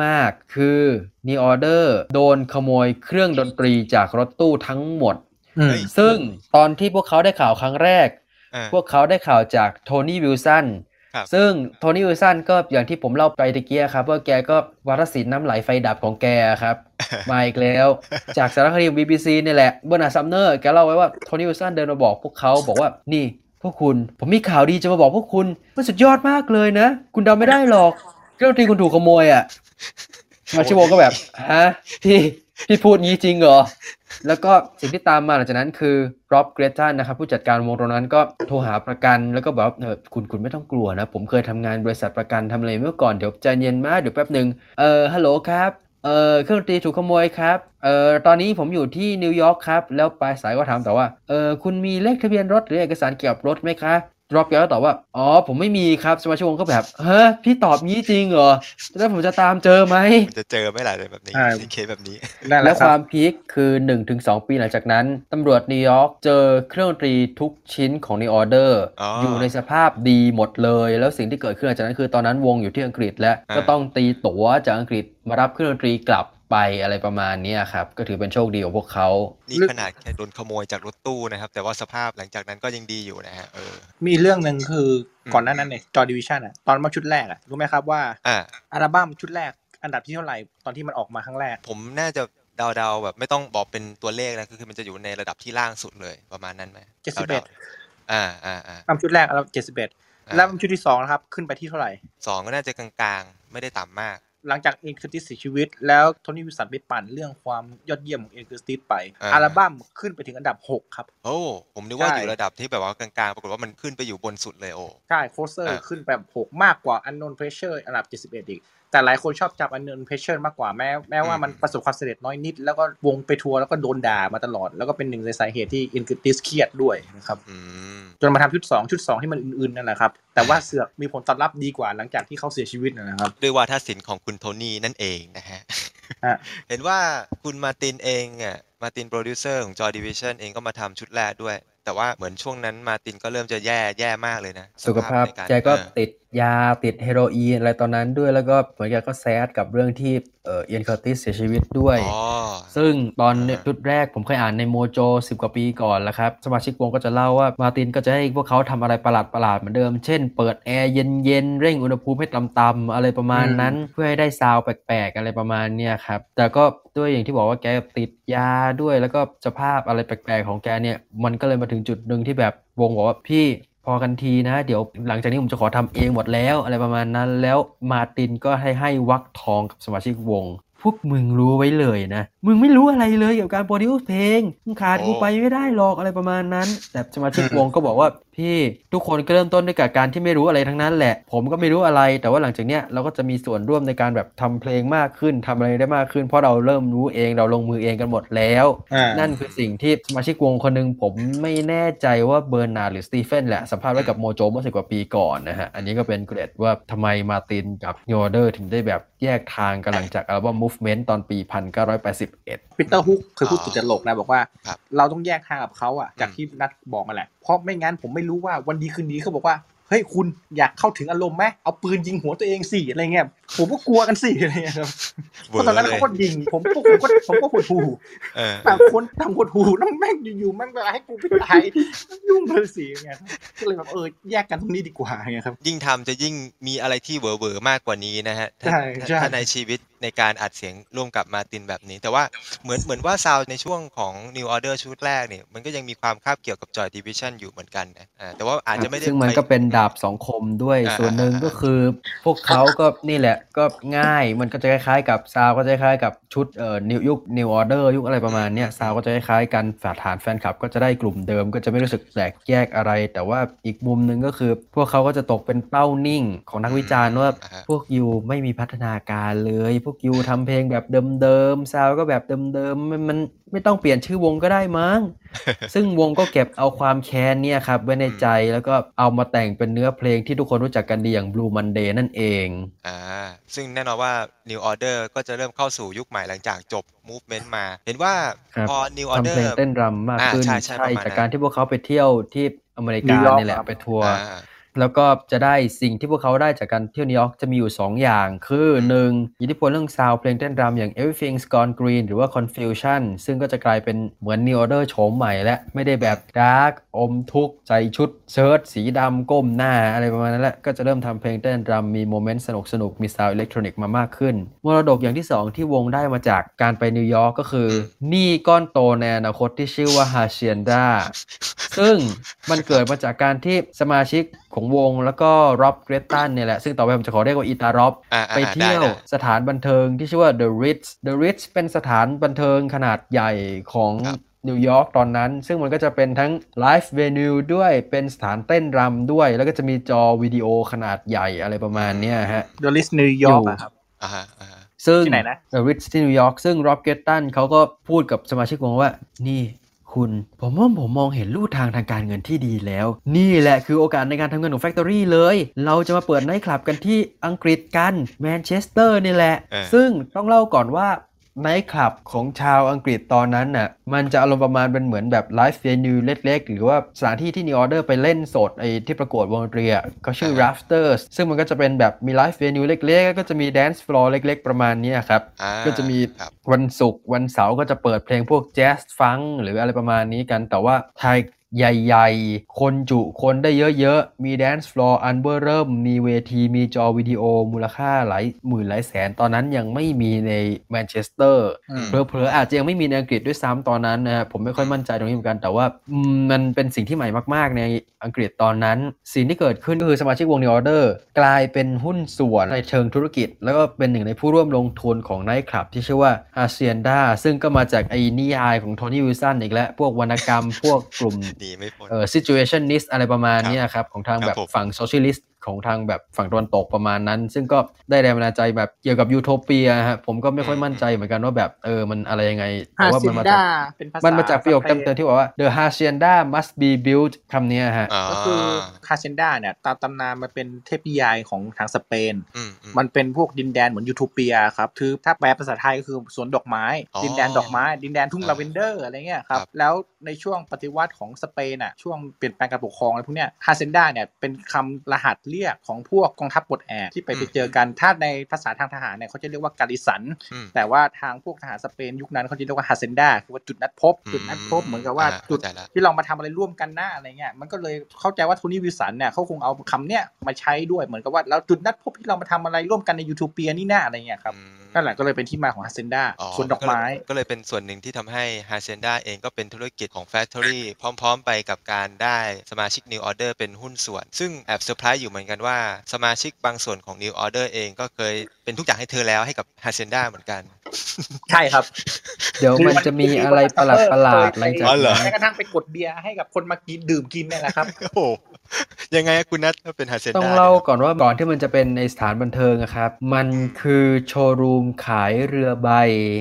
มาก ๆ คือ New Order โดนขโมยเครื่องดนตรีจากรถตู้ทั้งหมดอืมเฮ้ยซึ่งตอนที่พวกเขาได้ข่าวครั้งแรกอ่าพวกเขาได้ข่าวจาก Tony Wilson ครับ ซึ่ง Tony Wilson ก็อย่างที่ผมเล่าไปตะกี้ครับ ว่าแกก็วาทศิลป์น้ำไหลไฟดับของแกครับ มาอีกแล้ว จากสารคดี BBC นี่แหละเบอร์นาร์ดซัมเนอร์แกเล่าไว้ว่าโทนี่วิลสันเดินมาบอกพวกเขาบอกว่านี่พวกคุณผมมีข่าวดีจะมาบอกพวกคุณ มันสุดยอดมากเลยนะ คุณเดาไม่ได้หรอกเครื่องดนตรีคุณถูกขโมยอะสมาชิกวงก็แบบฮะพี่ พี่พูดงี้จริงเหรอ แล้วก็สิ่งที่ตามมาหลังจากนั้นคือร็อบเกรตันนะครับผู้จัดการวงตรงนั้นก็โทรหาประกันแล้วก็บอกว่าเออคุณคุณไม่ต้องกลัวนะ ผมเคยทำงานบริษัทประกันทำอะไรเมื่อก่อนเดี๋ยวใจเย็นมากเดี๋ยวแป๊บหนึ่งเออฮัลโหลครับเออเครื่องดนตรีถูกขโมยครับเออตอนนี้ผมอยู่ที่นิวยอร์กครับ แล้วปลายสายก็ถามแต่ว่าเออคุณมีเลขทะเบียนรถหรือเอกสารเกี่ยวกับรถไหมคะ ร็อบแกก็ตอบว่า อ๋อ ผมไม่มีครับสมาชิกวงก็แบบเฮ้ยพี่ตอบงี้จริงเหรอ แล้วผมจะตามเจอไหมมันจะเจอไหม่หลายแบบนี้ใช่ในเคสแบบนี้นั่นแหและละคครัวาบม peak คือ 1-2 ปีหลังจากนั้น ตำรวจนิวยอร์กเจอเครื่องดนตรีทุกชิ้นของ New Order อ๋อออยู่ในสภาพดีหมดเลย แล้วสิ่งที่เกิดขึ้นหลังจากนั้นคือตอนนั้นวงอยู่ที่อังกฤษและอ่า ก็ต้องตีตั๋วจากอังกฤษมารับเครื่องดนตรีกลับ ไปอะไรประมาณเนี้ยครับ ก็ถือเป็นโชคดีของพวกเขา นี่ขนาดแค่โดนขโมยจากรถตู้นะครับ แต่ว่าสภาพหลังจากนั้นก็ยังดีอยู่นะฮะเออมีเรื่องหนึ่งคืออมก่อนหน้านั้นเนี่ยจอดิวิชันอะตอนมาชุดแรกอะรู้ไหมครับว่าอ่าอัลบั้มชุดแรกอันดับที่เท่าไหร่ตอนที่มันออกมาครั้งแรก ผมน่าจะเดาๆแบบไม่ต้องบอกเป็นตัวเลขนะคือมันจะอยู่ในระดับที่ล่างสุดเลยประมาณนั้นไหมเจ็ดสิบเอ็ดดาๆอ่าอ่าอ่าอัลบั้มชุดแรกอัลบั้มเจ็ดสิบเอ็ดอ่าแล้วอัลบั้มชุดที่สองนะครับขึ้นไปที่เท่าไหร่สองก็น่าจะกลางๆ ไม่ได้ต่ำมาก หลังจากเอ็นค r ติสเสียชีวิต แล้วโทนี่วิลสันไปปั่นเรื่องความยอดเยี่ยมของเอ็นค r ติสไปอ่าอัลบั้มขึ้นไปถึงอันดับ 6 ครับ โอ้ ผมนึกว่าใช่อยู่ระดับที่แบบว่ากลางๆ ปรากฏว่ามันขึ้นไปอยู่บนสุดเลยโอ้ ใช่ Closer อ่าขึ้นไปแบบ 6 มากกว่า Unknown Pleasures อันดับ 71 อีก แต่หลายคนชอบจับ Unknown Pleasures มากกว่าแม้แม้ว่ามันประสบความสำเร็จน้อยนิด แล้วก็วงไปทัวร์แล้วก็โดนด่ามาตลอด แล้วก็เป็นหนึ่งในสาเหตุที่เอ็นค r ติสเครียดด้วยนะครับอืมจนมาทำชุด 2 ชุด 2 ที่มันอื่นๆนั่นแหละครับ แต่ว่าเสือกมีผลตอบรับดีกว่าหลังจากที่เขาเสียชีวิตนะครับ ด้วยวาทศิลป์ของคุณโทนี่นั่นเองนะฮะฮะเห็นว่าคุณมาร์ตินเองอะมาร์ตินโปรดิวเซอร์ของ Joy Division เองก็มาทำชุดแรกด้วย แต่ว่าเหมือนช่วงนั้นมาร์ตินก็เริ่มจะแย่แย่มากเลยนะ สุขภาพในารแกก็เออติดยาติดเฮโรอีนอะไรตอนนั้นด้วยแล้วก็เหมือนแกก็ sad กับเรื่องที่เอ่อเอียนเคอร์ติสเสียชีวิตด้วยอ๋อซึ่งตอนเนี่ยอ่าชุดแรกผมเคยอ่านในโมโจสิบกว่าปีก่อนแล้วครับ สมาชิกวงก็จะเล่าว่ามาร์ตินก็จะให้พวกเขาทำอะไรประหลาดประหลาดๆเหมือนเดิม เช่นเปิดแอร์เย็นๆ เร่งอุณหภูมิให้ต่ำๆอะไรประมาณนั้นเพื่อให้ได้ซาวด์แปลกๆ อะไรประมาณเนี้ยครับ แต่ก็ด้วยอย่างที่บอกว่าแกติดยาด้วยแล้วก็สภาพอะไรแปลกๆ ของแกเนี่ยมันก็เลยมาถึงจุดหนึ่งที่แบบวงบอกว่าพี่พอกันทีนะ เดี๋ยวหลังจากนี้ผมจะขอทำเองหมดแล้ว อะไรประมาณนั้นแล้วมาตินก็ให้ให้วักทองกับสมาชิกวง พวกมึงรู้ไว้เลยนะ มึงไม่รู้อะไรเลยเกี่ยวกับการ produce เพลงมึงขาดกูไปไม่ได้หรอกอะไรประมาณนั้น แต่สมาชิกวงก็บอกว่าพี่ทุกคนก็เริ่มต้นด้วยกับการที่ไม่รู้อะไรทั้งนั้นแหละ ผมก็ไม่รู้อะไร แต่ว่าหลังจากเนี้ยเราก็จะมีส่วนร่วมในการแบบทำเพลงมากขึ้นทำอะไรได้มากขึ้น เพราะเราเริ่มรู้เองเราลงมือเองกันหมดแล้วอ่านั่นคือสิ่งที่สมาชิกวงคนหนึ่งผมไม่แน่ใจว่าเบอร์นาร์ดหรือสตีเฟนแหละสัมภาษณ์ไว้กับ Mojo เมื่อสิบกว่าปีก่อนนะฮะ อันนี้ก็เป็นเกร็ดว่าทำไมมาร์ตินกับนิวออเดอร์ถึงได้แบบแยกทางกันหลังจากอัลบั้ม Movement ตอนปี 1981ปีเตอร์ฮุกเคยพูดติดตลกนะบอกว่าครับเราต้องแยกทางกับเขาอะจากที่นัดบอกมาแหละ เพราะไม่งั้นผมไม่รู้ว่าวันดีคืนดีเขาบอกว่าเฮ้ยคุณอยากเข้าถึงอารมณ์ไหมเอาปืนยิงหัวตัวเองสิอะไรเงี้ย ผมก็กลัวกันสิอะไรเงี้ยครับเพราะตอนนั้นเขาก็ยิงผมก็ผมก็ผมก็หดหู่เออต่างคนต่างหดหู่แล้วแม่งอยู่ๆแม่งแบบให้กูไปตายยุ่งเลยสิเงี้ยครับก็เลยแบบเออแยกกันตรงนี้ดีกว่าเงี้ยครับ ยิ่งทำจะยิ่งมีอะไรที่เวอร์เวอร์มากกว่านี้นะฮะถ้าใช่ใช่ถ้าในชีวิตในการอัดเสียงร่วมกับมาร์ตินแบบนี้ แต่ว่าเหมือนเหมือนว่าซาวในช่วงของ New Order ชุดแรกเนี่ยมันก็ยังมีความคาบเกี่ยวกับ Joy Division อยู่เหมือนกันนะอ่าแต่ว่าอาจจะไม่ได้ซึ่งมันก็เป็นดาบสองคมด้วยอ่าส่วนหนึ่งอ่าก็คือ พวกเขาก็นี่แหละก็ง่ายมันก็จะคล้ายๆกับซาวก็จะคล้ายๆกับชุดเอ่อนิวยุคนิวออเดอร์ยุคอะไรประมาณเนี้ย sound ก็จะคล้ายๆกันฐานแฟนคลับ ก็จะได้กลุ่มเดิมก็จะไม่รู้สึกแตกแยกอะไร แต่ว่าอีกมุมหนึ่งก็คือ พวกเขาก็จะตกเป็นเป้านิ่งของนักวิจารณ์ว่าอ่าฮะพวกยูไม่มีพัฒนาการเลย พวกยูทำเพลงแบบเดิมๆซาวก็แบบเดิมๆมันมัน ไม่ต้องเปลี่ยนชื่อวงก็ได้มั้ง ซึ่งวงก็เก็บเอาความแค้นเนี่ยครับไว้ในใจแล้วก็เอามาแต่งเป็นเนื้อเพลงที่ทุกคนรู้จักกันดีอย่าง Blue Monday นั่นเอง อ่า ซึ่งแน่นอนว่า New Order ก็จะเริ่มเข้าสู่ยุคใหม่หลังจากจบ Movement มา เห็นว่าครับพอ New ทำ Order เพลงเต้นรำมากอ่าขึ้นใช่ใช่ประมาณนั้นจากการที่พวกเขาไปเที่ยวที่อเมริกานิวยอร์กนี่แหละครับไปทัวร์อ่า แล้วก็จะได้สิ่งที่พวกเขาได้จากการเที่ยวนิวยอร์กจะมีอยู่ 2 อย่าง คือหนึ่งอิทธิพลเรื่อง sound เพลงเต้นรำอย่าง Everything's Gone Green หรือว่า Confusion ซึ่งก็จะกลายเป็นเหมือน New Order โฉมใหม่และ ไม่ได้แบบ dark อมทุกข์ใส่ชุดเชิ้ตสีดำก้มหน้าอะไรประมาณนั้นแหละก็จะเริ่มทำเพลงเต้นรำมี moment สนุกสนุกๆมี sound อิเล็กทรอนิกส์มามากขึ้นมรดกอย่างที่ 2 ที่วงได้มาจากการไปนิวยอร์กก็คือหนี้ก้อนโตในอนาคตที่ชื่อว่า Hacienda ซึ่งมันเกิดมาจากการที่สมาชิก ของวงแล้วก็ร็อบเกรตันเนี่ยแหละ ซึ่งต่อไปผมจะขอเรียกว่าอีตาร็อบอ่าอ่าไปเที่ยวได้ได้สถานบันเทิงที่ชื่อว่า The Ritz The Ritz เป็นสถานบันเทิงขนาดใหญ่ของครับนิวยอร์กตอนนั้น ซึ่งมันก็จะเป็นทั้ง live venue ด้วยเป็นสถานเต้นรำด้วย แล้วก็จะมีจอวิดีโอขนาดใหญ่อะไรประมาณเนี้ยฮะ The Ritzนิวยอร์กอะครับอ่าฮะอ่าฮะซึ่งที่ไหนนะ The Ritz ที่นิวยอร์กซึ่งร็อบเกรตันเขาก็พูดกับสมาชิกวงว่านี่ คุณ ผมว่าผมมองเห็นลู่ทางทางการเงินที่ดีแล้ว นี่แหละคือโอกาสในการทำเงินของ Factory เลย เราจะมาเปิดไนท์คลับกันที่อังกฤษกันแมนเชสเตอร์นี่แหละเออซึ่งต้องเล่าก่อนว่า ไนท์คลับของชาวอังกฤษตอนนั้นน่ะมันจะอารมณ์ประมาณเป็นเหมือนแบบ live venue เล็ก ๆ หรือว่าสถานที่ที่นิวออเดอร์ไปเล่นสดไอ้ที่ประกวดวงดนตรีอะเขาชื่อ Rafters ซึ่งมันก็จะเป็นแบบมี live venue เล็กๆแล้วก็จะมี dance floor เล็ก ๆ ประมาณเนี้ยครับอ่าก็จะมีครับวันศุกร์วันเสาร์ก็จะเปิดเพลงพวกแจ๊สฟังก์หรืออะไรประมาณนี้กันแต่ว่าไทย ใหญ่ๆ คนจุคนได้เยอะๆ มี dance floor อันเบ้อเริ่ม มีเวที มีจอวิดีโอมูลค่าหลายหมื่นหลายแสน ตอนนั้นยังไม่มีในแมนเชสเตอร์อืมเผลอๆอาจจะยังไม่มีในอังกฤษด้วยซ้ำตอนนั้นนะครับผมไม่ค่อยมั่นใจตรงนี้เหมือนกัน แต่ว่าอืมมันเป็นสิ่งที่ใหม่มากๆ ในอังกฤษตอนนั้น สิ่งที่เกิดขึ้นก็คือสมาชิกวง New Order กลายเป็นหุ้นส่วนในเชิงธุรกิจ แล้วก็เป็นหนึ่งในผู้ร่วมลงทุนของไนท์คลับที่ชื่อว่า Hacienda ซึ่งก็มาจากไอ้นิยายของโทนี่วิลสันอีกแล้วพวกวรรณกรรมพวกกลุ่มหนีไม่พ้นเอ่อ situationist อะไรประมาณเนี้ยครับ ของทางครับแบบผมฝั่ง socialist ของทางแบบฝั่งตะวันตกประมาณนั้น ซึ่งก็ได้แรงบันดาลใจแบบเกี่ยวกับยูโทเปียฮะผมก็ไม่ค่อยมั่นใจเหมือนกันว่าแบบเออมันอะไรยังไงแต่ฮาว่าซิมันนมาจาดากเป็นภาษามันมาจากประโยคสเต็ปมนๆที่บอกว่า the hacienda must be built คำเนี้ยฮะอ่าก็คือคาเซนดาเนี่ยตามตำนานมันเป็นเทพนิยายของทางสเปนอืมอืมมันเป็นพวกดินแดนเหมือนยูโทเปียครับคือถ้าแปลภาษาไทยก็คือสวนดอกไม้อ๋อดินแดนดอกไม้ ดินแดนทุ่งอ่าลาเวนเดอร์อะไรเงี้ยครับครับแล้วในช่วงปฏิวัติของสเปนอะช่วงเปลี่ยนแปลงการปกครองอะไรพวกเนี้ย Hacienda เนี่ยเป็นคำรหัสเรียกของพวกกองทัพปลดแอกที่ไปไปเจอกันถ้าในภาษาทางทหารเนี่ยเขาจะเรียกว่า garrison อืมแต่ว่าทางพวกทหารสเปนยุคนั้นเขาจะเรียกว่า Hacienda คือว่าจุดนัดพบอืมจุดนัดพบเหมือนกับว่าอ่าจุดเข้าใจละที่เรามาทำอะไรร่วมกันหน้าอะไรเงี้ยมันก็เลยเข้าใจว่า Tony Wilson เนี่ยเขาคงเอาคำเนี้ยมาใช้ด้วยเหมือนกับว่าแล้วจุดนัดพบที่เรามาทำอะไรร่วมกันในยูโทเปียนี่หน้าอะไรเงี้ยครับอืมนั่นแหละก็เลยเป็นที่มาของ Hacienda อ๋อสวนดอกไม้ก็เลยก็เลยเป็นส่วนหนึ่งที่ทำให้ h a c e n d a เองก็เป็นธุรกิจของ Factory พร้อม ๆ ไปกับการได้สมาชิก New Order เป็นหุ้นส่วน ซึ่งแอบเซอร์ไพรส์อยู่เหมือนกันว่า สมาชิกบางส่วนของ New Order เองก็เคยเป็นทุกอย่างให้เธอแล้วให้กับ Hacienda เหมือนกัน ใช่ครับ เดี๋ยวมันจะมีอะไรประหลาดประหลาดๆหลังจากอ๋อเหรอแม้กระทั่งไปกดเบียร์ให้กับคนมากินดื่มกินเนี่ยแหละครับโอ้โหยังไงอะคุณนัทถ้าเป็น Hacienda e n d a ต้องเล่าก่อนว่าก่อนที่มันจะเป็นในสถานบันเทิงอะครับ มันคือโชว์รูมขายเรือใบ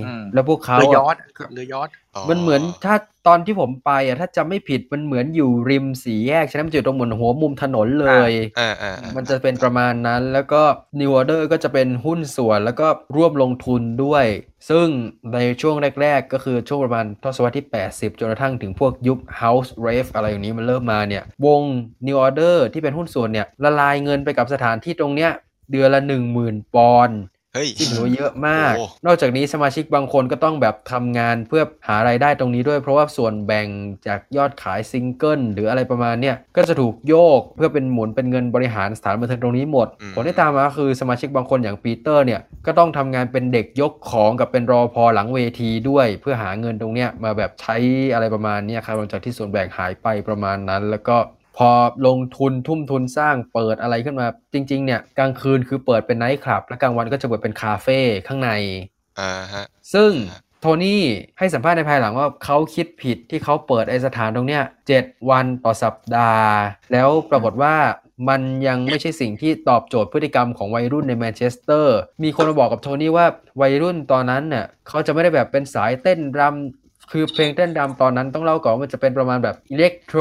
อืมแล้วพวกเขาเรือยออะทเรือยอทมันเหมือนถ้าตอนที่ผมไปอะถ้าจำไม่ผิดมันเหมือนอยู่ริมสี่แยกฉะนั้นมันจะอยู่ตรงเหมือนหัวมุมถนนเลยอ่าอ่าอ่ามันจะเป็นประมาณนั้น แล้วก็ New Order ก็จะเป็นหุ้้นส่วนแล้วก็ร่วมลงทุนด้วย ซึ่งในช่วงแรก ๆ ก็คือช่วงประมาณทศวรรษที่ 80 จนกระทั่งถึงพวกยุค House Rave อะไรอย่างนี้มันเริ่มมาเนี่ยวง New Order ที่เป็นหุ้นส่วนเนี่ยละลายเงินไปกับสถานที่ตรงเนี้ยเดือนละ 10,000 ปอนด์ เฮ้ยที่ถือว่าเยอะมากโอ้นอกจากนี้สมาชิกบางคนก็ต้องแบบทำงานเพื่อหารายได้ตรงนี้ด้วย เพราะว่าส่วนแบ่งจากยอดขายซิงเกิลหรืออะไรประมาณเนี้ยก็จะถูกโยกเพื่อเป็นหมุนเป็นเงินบริหารสถานบันเทิงตรงนี้หมดอืมผลที่ตามมาก็คือสมาชิกบางคนอย่างปีเตอร์เนี่ยก็ต้องทำงานเป็นเด็กยกของกับเป็นรปภ.หลังเวทีด้วย เพื่อหาเงินตรงเนี้ยมาแบบใช้อะไรประมาณเนี้ยครับหลังจากที่ส่วนแบ่งหายไปประมาณนั้น แล้วก็ พอลงทุนทุ่มทุนสร้างเปิดอะไรขึ้นมา จริง ๆ เนี่ยกลางคืนคือเปิดเป็นไนท์คลับ และกลางวันก็จะเปิดเป็นคาเฟ่ข้างในอ่าฮะซึ่งอ่าโทนี่ให้สัมภาษณ์ในภายหลังว่าเขาคิดผิดที่เขาเปิดไอสถานตรงเนี้ยเจ็ดวันต่อสัปดาห์ แล้วปรากฏว่ามันยังไม่ใช่สิ่งที่ตอบโจทย์พฤติกรรมของวัยรุ่นในแมนเชสเตอร์ มีคนมาบอกกับโทนี่ว่าวัยรุ่นตอนนั้นเนี่ยเขาจะไม่ได้แบบเป็นสายเต้นรำ คือเพลงเต้นรำตอนนั้นต้องเล่าก่อนว่ามันจะเป็นประมาณแบบ electro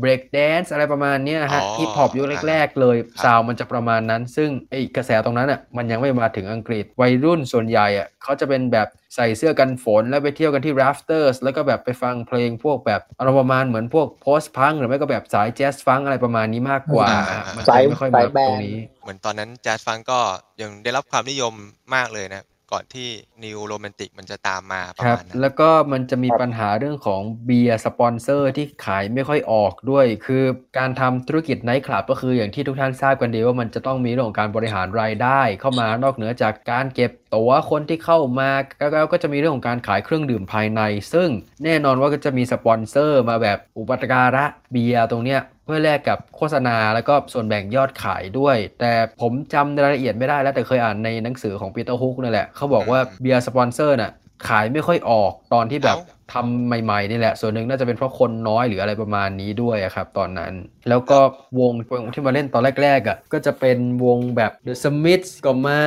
breakdance อะไรประมาณเนี้ยฮะอ๋อฮิปฮอปยุคแรกๆเลยครับ sound มันจะประมาณนั้น ซึ่งไอกระแสตรงนั้นอะมันยังไม่มาถึงอังกฤษ วัยรุ่นส่วนใหญ่อะเขาจะเป็นแบบใส่เสื้อกันฝนแล้วไปเที่ยวกันที่ Rafters แล้วก็แบบไปฟังเพลงพวกแบบอารมณ์ประมาณเหมือนพวก post punk หรือไม่ก็แบบสาย jazz funk อะไรประมาณนี้มากกว่าอ่ามันสายจะไม่ค่อยมาสายแบนด์ตรงนี้ เหมือนตอนนั้น jazz funk ก็ยังได้รับความนิยมมากเลยนะ ก่อนที่ New Romantic มันจะตามมาครับประมาณนั้นแล้วก็มันจะมีปัญหาเรื่องของเบียร์สปอนเซอร์ที่ขายไม่ค่อยออกด้วย คือการทำธุรกิจไนท์คลับก็คืออย่างที่ทุกท่านทราบกันดีว่ามันจะต้องมีเรื่องของการบริหารรายได้เข้ามานอกเหนือจากการเก็บตั๋วคนที่เข้ามาแล้วก็จะมีเรื่องของการขายเครื่องดื่มภายใน ซึ่งแน่นอนว่าก็จะมีสปอนเซอร์มาแบบอุปการะเบียร์ตรงเนี้ยเพื่อแลกกับโฆษณาแล้วก็ส่วนแบ่งยอดขายด้วย แต่ผมจำรายละเอียดไม่ได้แล้วแต่เคยอ่านในหนังสือของ Peter Hook นั่นแหละเขาบอกว่าอืมเบียร์สปอนเซอร์น่ะขายไม่ค่อยออกตอนที่แบบ เอ้าทำใหม่ๆนี่แหละ ส่วนหนึ่งน่าจะเป็นเพราะคนน้อยหรืออะไรประมาณนี้ด้วยอะครับ ตอนนั้น แล้วก็วงวงที่มาเล่นตอนแรกๆอะก็จะเป็นวงแบบ The Smiths ก็มา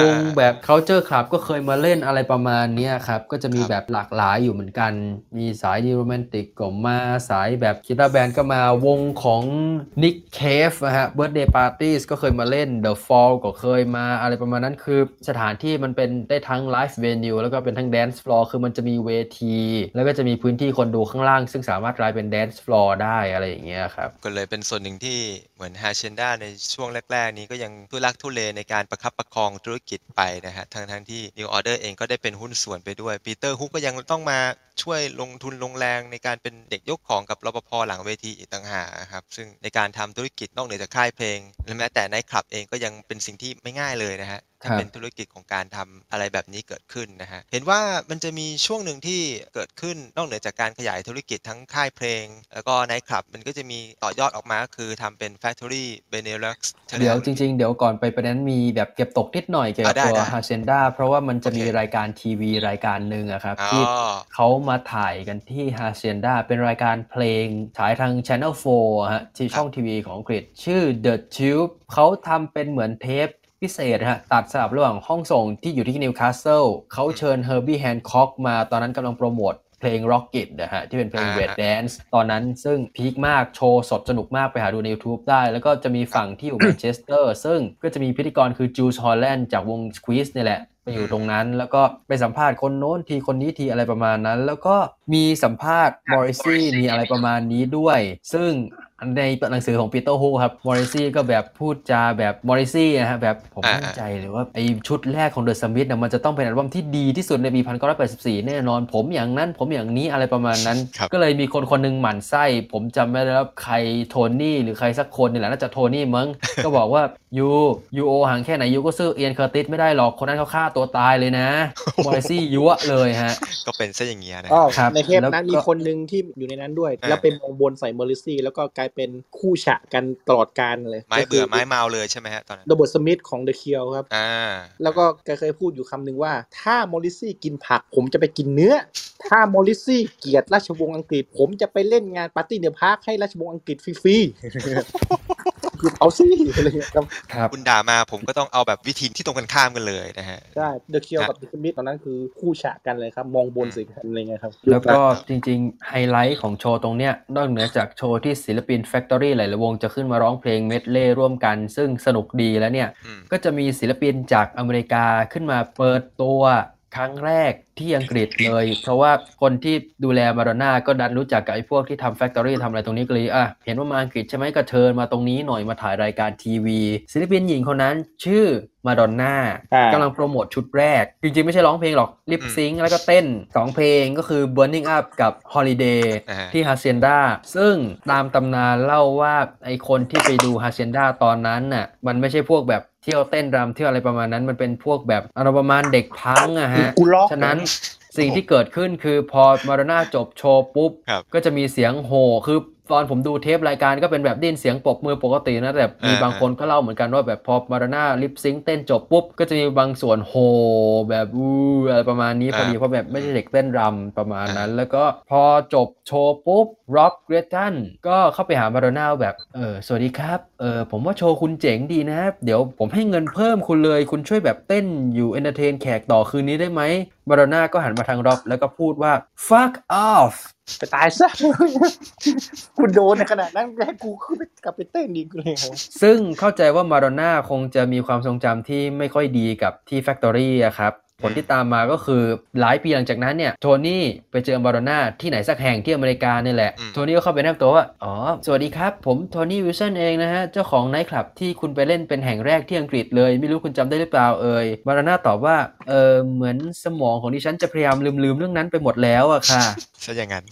วงแบบ Culture Club ก็เคยมาเล่นอะไรประมาณเนี้ยครับก็จะมีครับแบบหลากหลายอยู่เหมือนกัน มีสาย New Romantic ก็มาสายแบบ guitar band ก็มาวงของ Nick Cave นะฮะ Birthday Party ก็เคยมาเล่น The Fall ก็เคยมาอะไรประมาณนั้นคือสถานที่มันเป็นได้ทั้ง Live Venue แล้วก็เป็นทั้ง Dance Floor คือมันจะมีเวทีแล้วก็จะมีพื้นที่คนดูข้างล่าง ซึ่งสามารถกลายเป็น dance floor ได้อะไรอย่างเงี้ยครับ ก็เลยเป็นส่วนหนึ่งที่เหมือน Hacienda ในช่วงแรก ๆ นี้ก็ยังทุลักทุเลในการประคับประคองธุรกิจไปนะฮะทั้งทั้งที่ New Order เองก็ได้เป็นหุ้นส่วนไปด้วย Peter Hook ก็ยังต้องมาช่วยลงทุนลงแรงในการเป็นเด็กยกของกับรปภหลังเวทีอีกต่างหากครับซึ่งในการทำธุรกิจนอกเหนือจากค่ายเพลงและแม้แต่ในคลับเองก็ยังเป็นสิ่งที่ไม่ง่ายเลยนะฮะ ถ้าครับเป็นธุรกิจของการทำอะไรแบบนี้เกิดขึ้นนะฮะเห็นว่ามันจะมีช่วงหนึ่งที่เกิดขึ้นนอกเหนือจากการขยายธุรกิจทั้งค่ายเพลง แล้วก็ไนท์คลับมันก็จะมีต่อยอดออกมาก็คือทำเป็น Factory Benelux ใช่ไหมเดี๋ยวครับ จริง ๆ เดี๋ยวก่อนไปประเด็นมีแบบเก็บตกนิดหน่อยเกี่ยวกับอะได้ตัว ได้ฮาเซนดาเพราะว่ามันจะมีโอเครายการทีวีรายการหนึ่งอะครับ อ๋อที่เขามาถ่ายกันที่ Hacienda เป็นรายการเพลงฉายทาง Channel 4อะฮะที่ช่องทีวีของอังกฤษ ชื่อ The Tube เขาทำเป็นเหมือนเทป พิเศษนะฮะตัดสลับระหว่างห้องส่งที่อยู่ที่นิวคาสเซิลเขาเชิญ Herbie Hancock มาตอนนั้นกำลังโปรโมทเพลง Rockit นะฮะที่เป็นเพลงอ่า breakdance ตอนนั้นซึ่ง peak มากโชว์สดสนุกมากไปหาดูใน YouTube ได้ แล้วก็จะมีฝั่งที่อยู่แมนเชสเตอร์ซึ่งก็จะมีพิธีกรคือ Jools Holland จากวง Squeeze นี่แหละไปอยู่ตรงนั้น แล้วก็ไปสัมภาษณ์คนโน้นทีคนนี้ทีอะไรประมาณนั้น แล้วก็ มีสัมภาษณ์มอริซี่มีอะไรประมาณนี้ด้วย ซึ่งในหนังสือของปีเตอร์ฮูครับมอริซี่ก็แบบพูดจาแบบมอริซี่นะฮะแบบผมมั่นใจเลยว่าไอชุดแรกของเดอะสมิธนะมันจะต้องเป็นอัลบั้มที่ดีที่สุดในปี1984 แน่นอน ผมอย่างนั้นผมอย่างนี้อะไรประมาณนั้นครับก็เลยมีคนคนหนึงหมั่นไส้ ผมจำไม่ได้แล้วใครโทนี่หรือใครสักคนนี่แหละน่าจะโทนี่มั้งก็บอกว่ายูยูโอห่างแค่ไหนยูก็ซื้อเอียนเคอร์ติสไม่ได้หรอกคนนั้นเขาฆ่าตัวตายเลยนะมอริซี่ยั่วเลยฮะก็เป็นซะอย่างเงี้ยนะอ๋อครับในเทปแล้วนั้นก็มีคนหนึ่งที่อยู่ในนั้นด้วยอ่าแล้วเป็นมองบนใส่เมอริซี่ แล้วก็กลายเป็นคู่ฉะกันตลอดการเลยไม้เบื่อไม้เมาเลยใช่ไหมฮะตอนนั้นโรเบิร์ตสมิธของเดอะเคียวครับอ่าแล้วก็แกเคยพูดอยู่คำหนึ่งว่า ถ้ามอริซี่กินผัก ผมจะไปกินเนื้อ ถ้ามอริซี่เกลียดราชวงศ์อังกฤษ ผมจะไปเล่นงานปาร์ตี้เดอะพาร์คให้ราชวงศ์อังกฤษฟรีๆ คือเอาสิอะไรอย่างเงี้ยครับครับคุณด่ามาผมก็ต้องเอาแบบวิธีที่ตรงกันข้ามกันเลยนะฮะใช่เดอะเคียวกับเดอะสมิธตอนนั้นคือคู่ฉะกันเลยครับ มองบนใส่กันอะไรเงี้ยครับ แล้วก็จริงๆ ไฮไลท์ของโชว์ตรงเนี้ยนอกเหนือจากโชว์ที่ศิลปิน Factory หลายๆวงจะขึ้นมาร้องเพลงเมดเล่ร่วมกัน ซึ่งสนุกดีแล้วเนี่ยอืมก็จะมีศิลปินจากอเมริกาขึ้นมาเปิดตัวครั้งแรก ที่อังกฤษเลย เพราะว่าคนที่ดูแลมาดอนน่าก็ดันรู้จักกับไอ้พวกที่ทำ Factory ทำอะไรตรงนี้ก็เลยอะเห็นว่ามาอังกฤษใช่ไหมก็เชิญมาตรงนี้หน่อยมาถ่ายรายการทีวี ศิลปินหญิงคนนั้นชื่อมาดอนน่าอ่ากำลังโปรโมทชุดแรก จริงๆ ไม่ใช่ร้องเพลงหรอกลิปซิงแล้วก็เต้น 2 เพลงก็คือ Burning Up กับ Holiday อ่าฮะที่ Hacienda ซึ่งตามตำนานเล่าว่าไอคนที่ไปดู Hacienda ตอนนั้นน่ะมันไม่ใช่พวกแบบเที่ยวเต้นรำเที่ยวอะไรประมาณนั้นมันเป็นพวกแบบอารมณ์ประมาณเด็กพังอะฮะกูล็อกฉะนั้นสิ่งที่เกิดขึ้นคือพอมาดอนน่าจบโชว์ปุ๊บครับก็จะมีเสียงโห่คือตอนผมดูเทปรายการก็เป็นแบบได้ยินเสียงปรบมือปกตินะแต่มีอ่าบางคนก็เล่าเหมือนกันว่าแบบพอมาดอนน่า lip sync เต้นจบปุ๊บ ก็จะมีบางส่วนโห่แบบอู้อะไรประมาณนี้พอดีอ่าเพราะแบบไม่ใช่เด็กเต้นรำประมาณนั้น แล้วก็พอจบโชว์ปุ๊บ Rob Gretton ก็เข้าไปหามาดอนน่าแบบเออสวัสดีครับเออผมว่าโชว์คุณเจ๋งดีนะ เดี๋ยวผมให้เงินเพิ่มคุณเลยคุณช่วยแบบเต้นอยู่ entertain แขกต่อคืนนี้ได้ไหม มาดอนน่าก็หันมาทาง Rob แล้วก็พูดว่า fuck off ไปตายซะกูโดนในขนาดนั้นแล้กูขึ้นไปกลับไปเต้นดีกูเลยครับซึ่งเข้าใจว่ามาดอนน่าคงจะมีความทรงจำที่ไม่ค่อยดีกับที่ Factory อะครับ ผลที่ตามมาก็คือหลายปีหลังจากนั้นเนี่ยโทนี่ไปเจอมาดอนน่าที่ไหนสักแห่งที่อเมริกาเนี่ยแหละอืมโทนี่ก็เข้าไปแนะนำตัวว่า อ๋อ สวัสดีครับ ผมโทนี่วิลสันเองนะฮะ เจ้าของไนท์คลับที่คุณไปเล่นเป็นแห่งแรกที่อังกฤษเลย ไม่รู้คุณจำได้หรือเปล่าเอ่ยมาดอนน่าตอบว่า เออเหมือนสมองของดิฉันจะพยายามลืมๆเรื่องนั้นไปหมดแล้วอะค่ะซะอย่างนั้น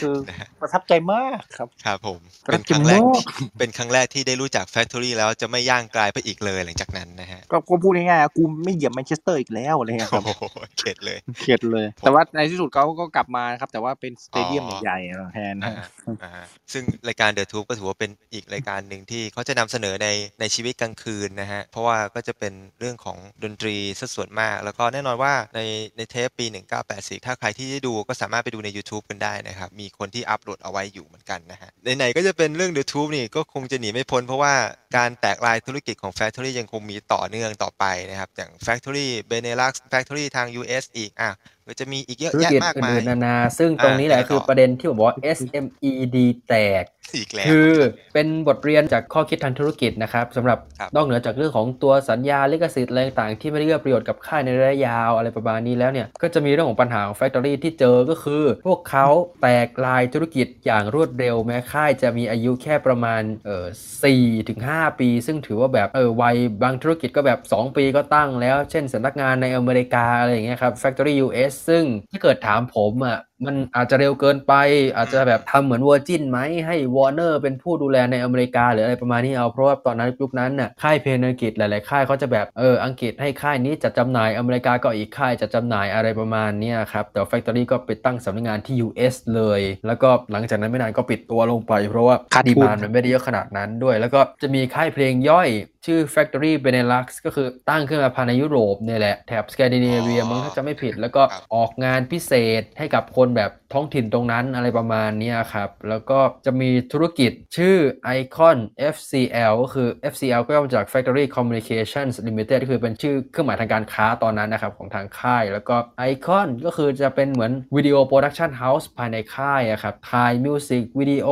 คือนะฮะประทับใจมากครับครับผมประทัเป็บนใจครั้งแรกมากเป็นครั้งแรกที่ได้รู้จัก Factory แล้วจะไม่ย่างกรายไปอีกเลยหลังจากนั้นนะฮะก็ก็พูดง่ายๆกูไม่เหยียบแมนเชสเตอร์อีกแล้วอะไรเงี้ยคโอ้รับโหเข็ดเลยเข็ดเลย แต่ว่าในที่สุดเขาก็กลับมาครับ แต่ว่าเป็น stadium อ๋อใหญ่ๆแทนอ่าฮะอ่าฮะซึ่งรายการ The Tube ก็ถือว่าเป็นอีกรายการหนึ่งที่เขาจะนำเสนอในในชีวิตกลางคืนนะฮะ เพราะว่าก็จะเป็นเรื่องของดนตรีสัดส่วนมาก แล้วก็แน่นอนว่าในในเทปปี 1984 ถ้าใครที่ได้ดูก็สามารถไปดูใน YouTube กันได้นะครับมีคนที่อัปโหลดเอาไว้อยู่เหมือนกันนะฮะไหนๆก็จะเป็นเรื่อง YouTube นี่ก็คงจะหนีไม่พ้นเพราะว่าการแตกลายธุรกิจของ Factory ยังคงมีต่อเนื่องต่อไปนะครับอย่าง Factory Benelux Factory ทาง US อีกอะ รือจะมีอีกเยอะธุรแยะกิจมากมาอื่ยนๆนานา ซึ่งตรงนี้แหละอ่าคือประเด็นที่ผมบอกว่า SME ดีแตกอีกแล้วคือเป็นบทเรียนจากข้อคิดทางธุรกิจนะครับสำหรับครับนอกเหนือจากเรื่องของตัวสัญญาลิขสิทธิ์อะไรต่างๆที่ไม่ได้เอื้อประโยชน์กับค่ายในระยะยาวอะไรประมาณนี้แล้วเนี่ย ก็จะมีเรื่องของปัญหาของ Factory ที่เจอก็คือ พวกเขาแตกลายธุรกิจอย่างรวดเร็วแม้ค่ายจะมีอายุแค่ประมาณเออ4ถึง5ปี ซึ่งถือว่าแบบเออวัยบางธุรกิจก็แบบ 2 ปีก็ตั้งแล้ว เช่นสำนักงานในอเมริกาอะไรอย่างเงี้ยครับ Factory US ซึ่งถ้าเกิดถามผมอะมันอาจจะเร็วเกินไป อาจจะแบบทำเหมือน Virgin ไหมให้วอร์เนอร์เป็นผู้ดูแลในอเมริกา หรืออะไรประมาณนี้เอาเพราะว่าตอนนั้นยุคนั้นน่ะค่ายเพลงอังกฤษหลาย ๆ ค่ายเขาจะแบบเอออังกฤษให้ค่ายนี้จัดจำหน่ายอเมริกาก็อีกค่ายจัดจำหน่ายอะไรประมาณเนี้ยครับแต่ Factory ก็ไปตั้งสำนักงานที่ US เลย แล้วก็หลังจากนั้นไม่นานก็ปิดตัวลงไป เพราะว่าขาดทุน demand มันไม่ได้เยอะขนาดนั้นด้วย แล้วก็จะมีค่ายเพลงย่อยชื่อ Factory Benelux ก็คือตั้งขึ้นมาภายในยุโรปเนี่ยแหละแถบสแกนดิเนเวียอ๋อมั้งถ้าจะไม่ผิดแล้วก็ครับออกงานพิเศษให้กับคนแบบท้องถิ่นตรงนั้นอะไรประมาณนี้ครับ แล้วก็จะมีธุรกิจชื่อ Icon FCL ก็คือ FCL ก็ย่อมาจาก Factory Communications Limited ก็คือเป็นชื่อเครื่องหมายทางการค้าตอนนั้นนะครับของทางค่าย แล้วก็ Icon ก็คือจะเป็นเหมือนวิดีโอ production house ภายในค่ายอะครับถ่ายมิวสิกวิดีโอ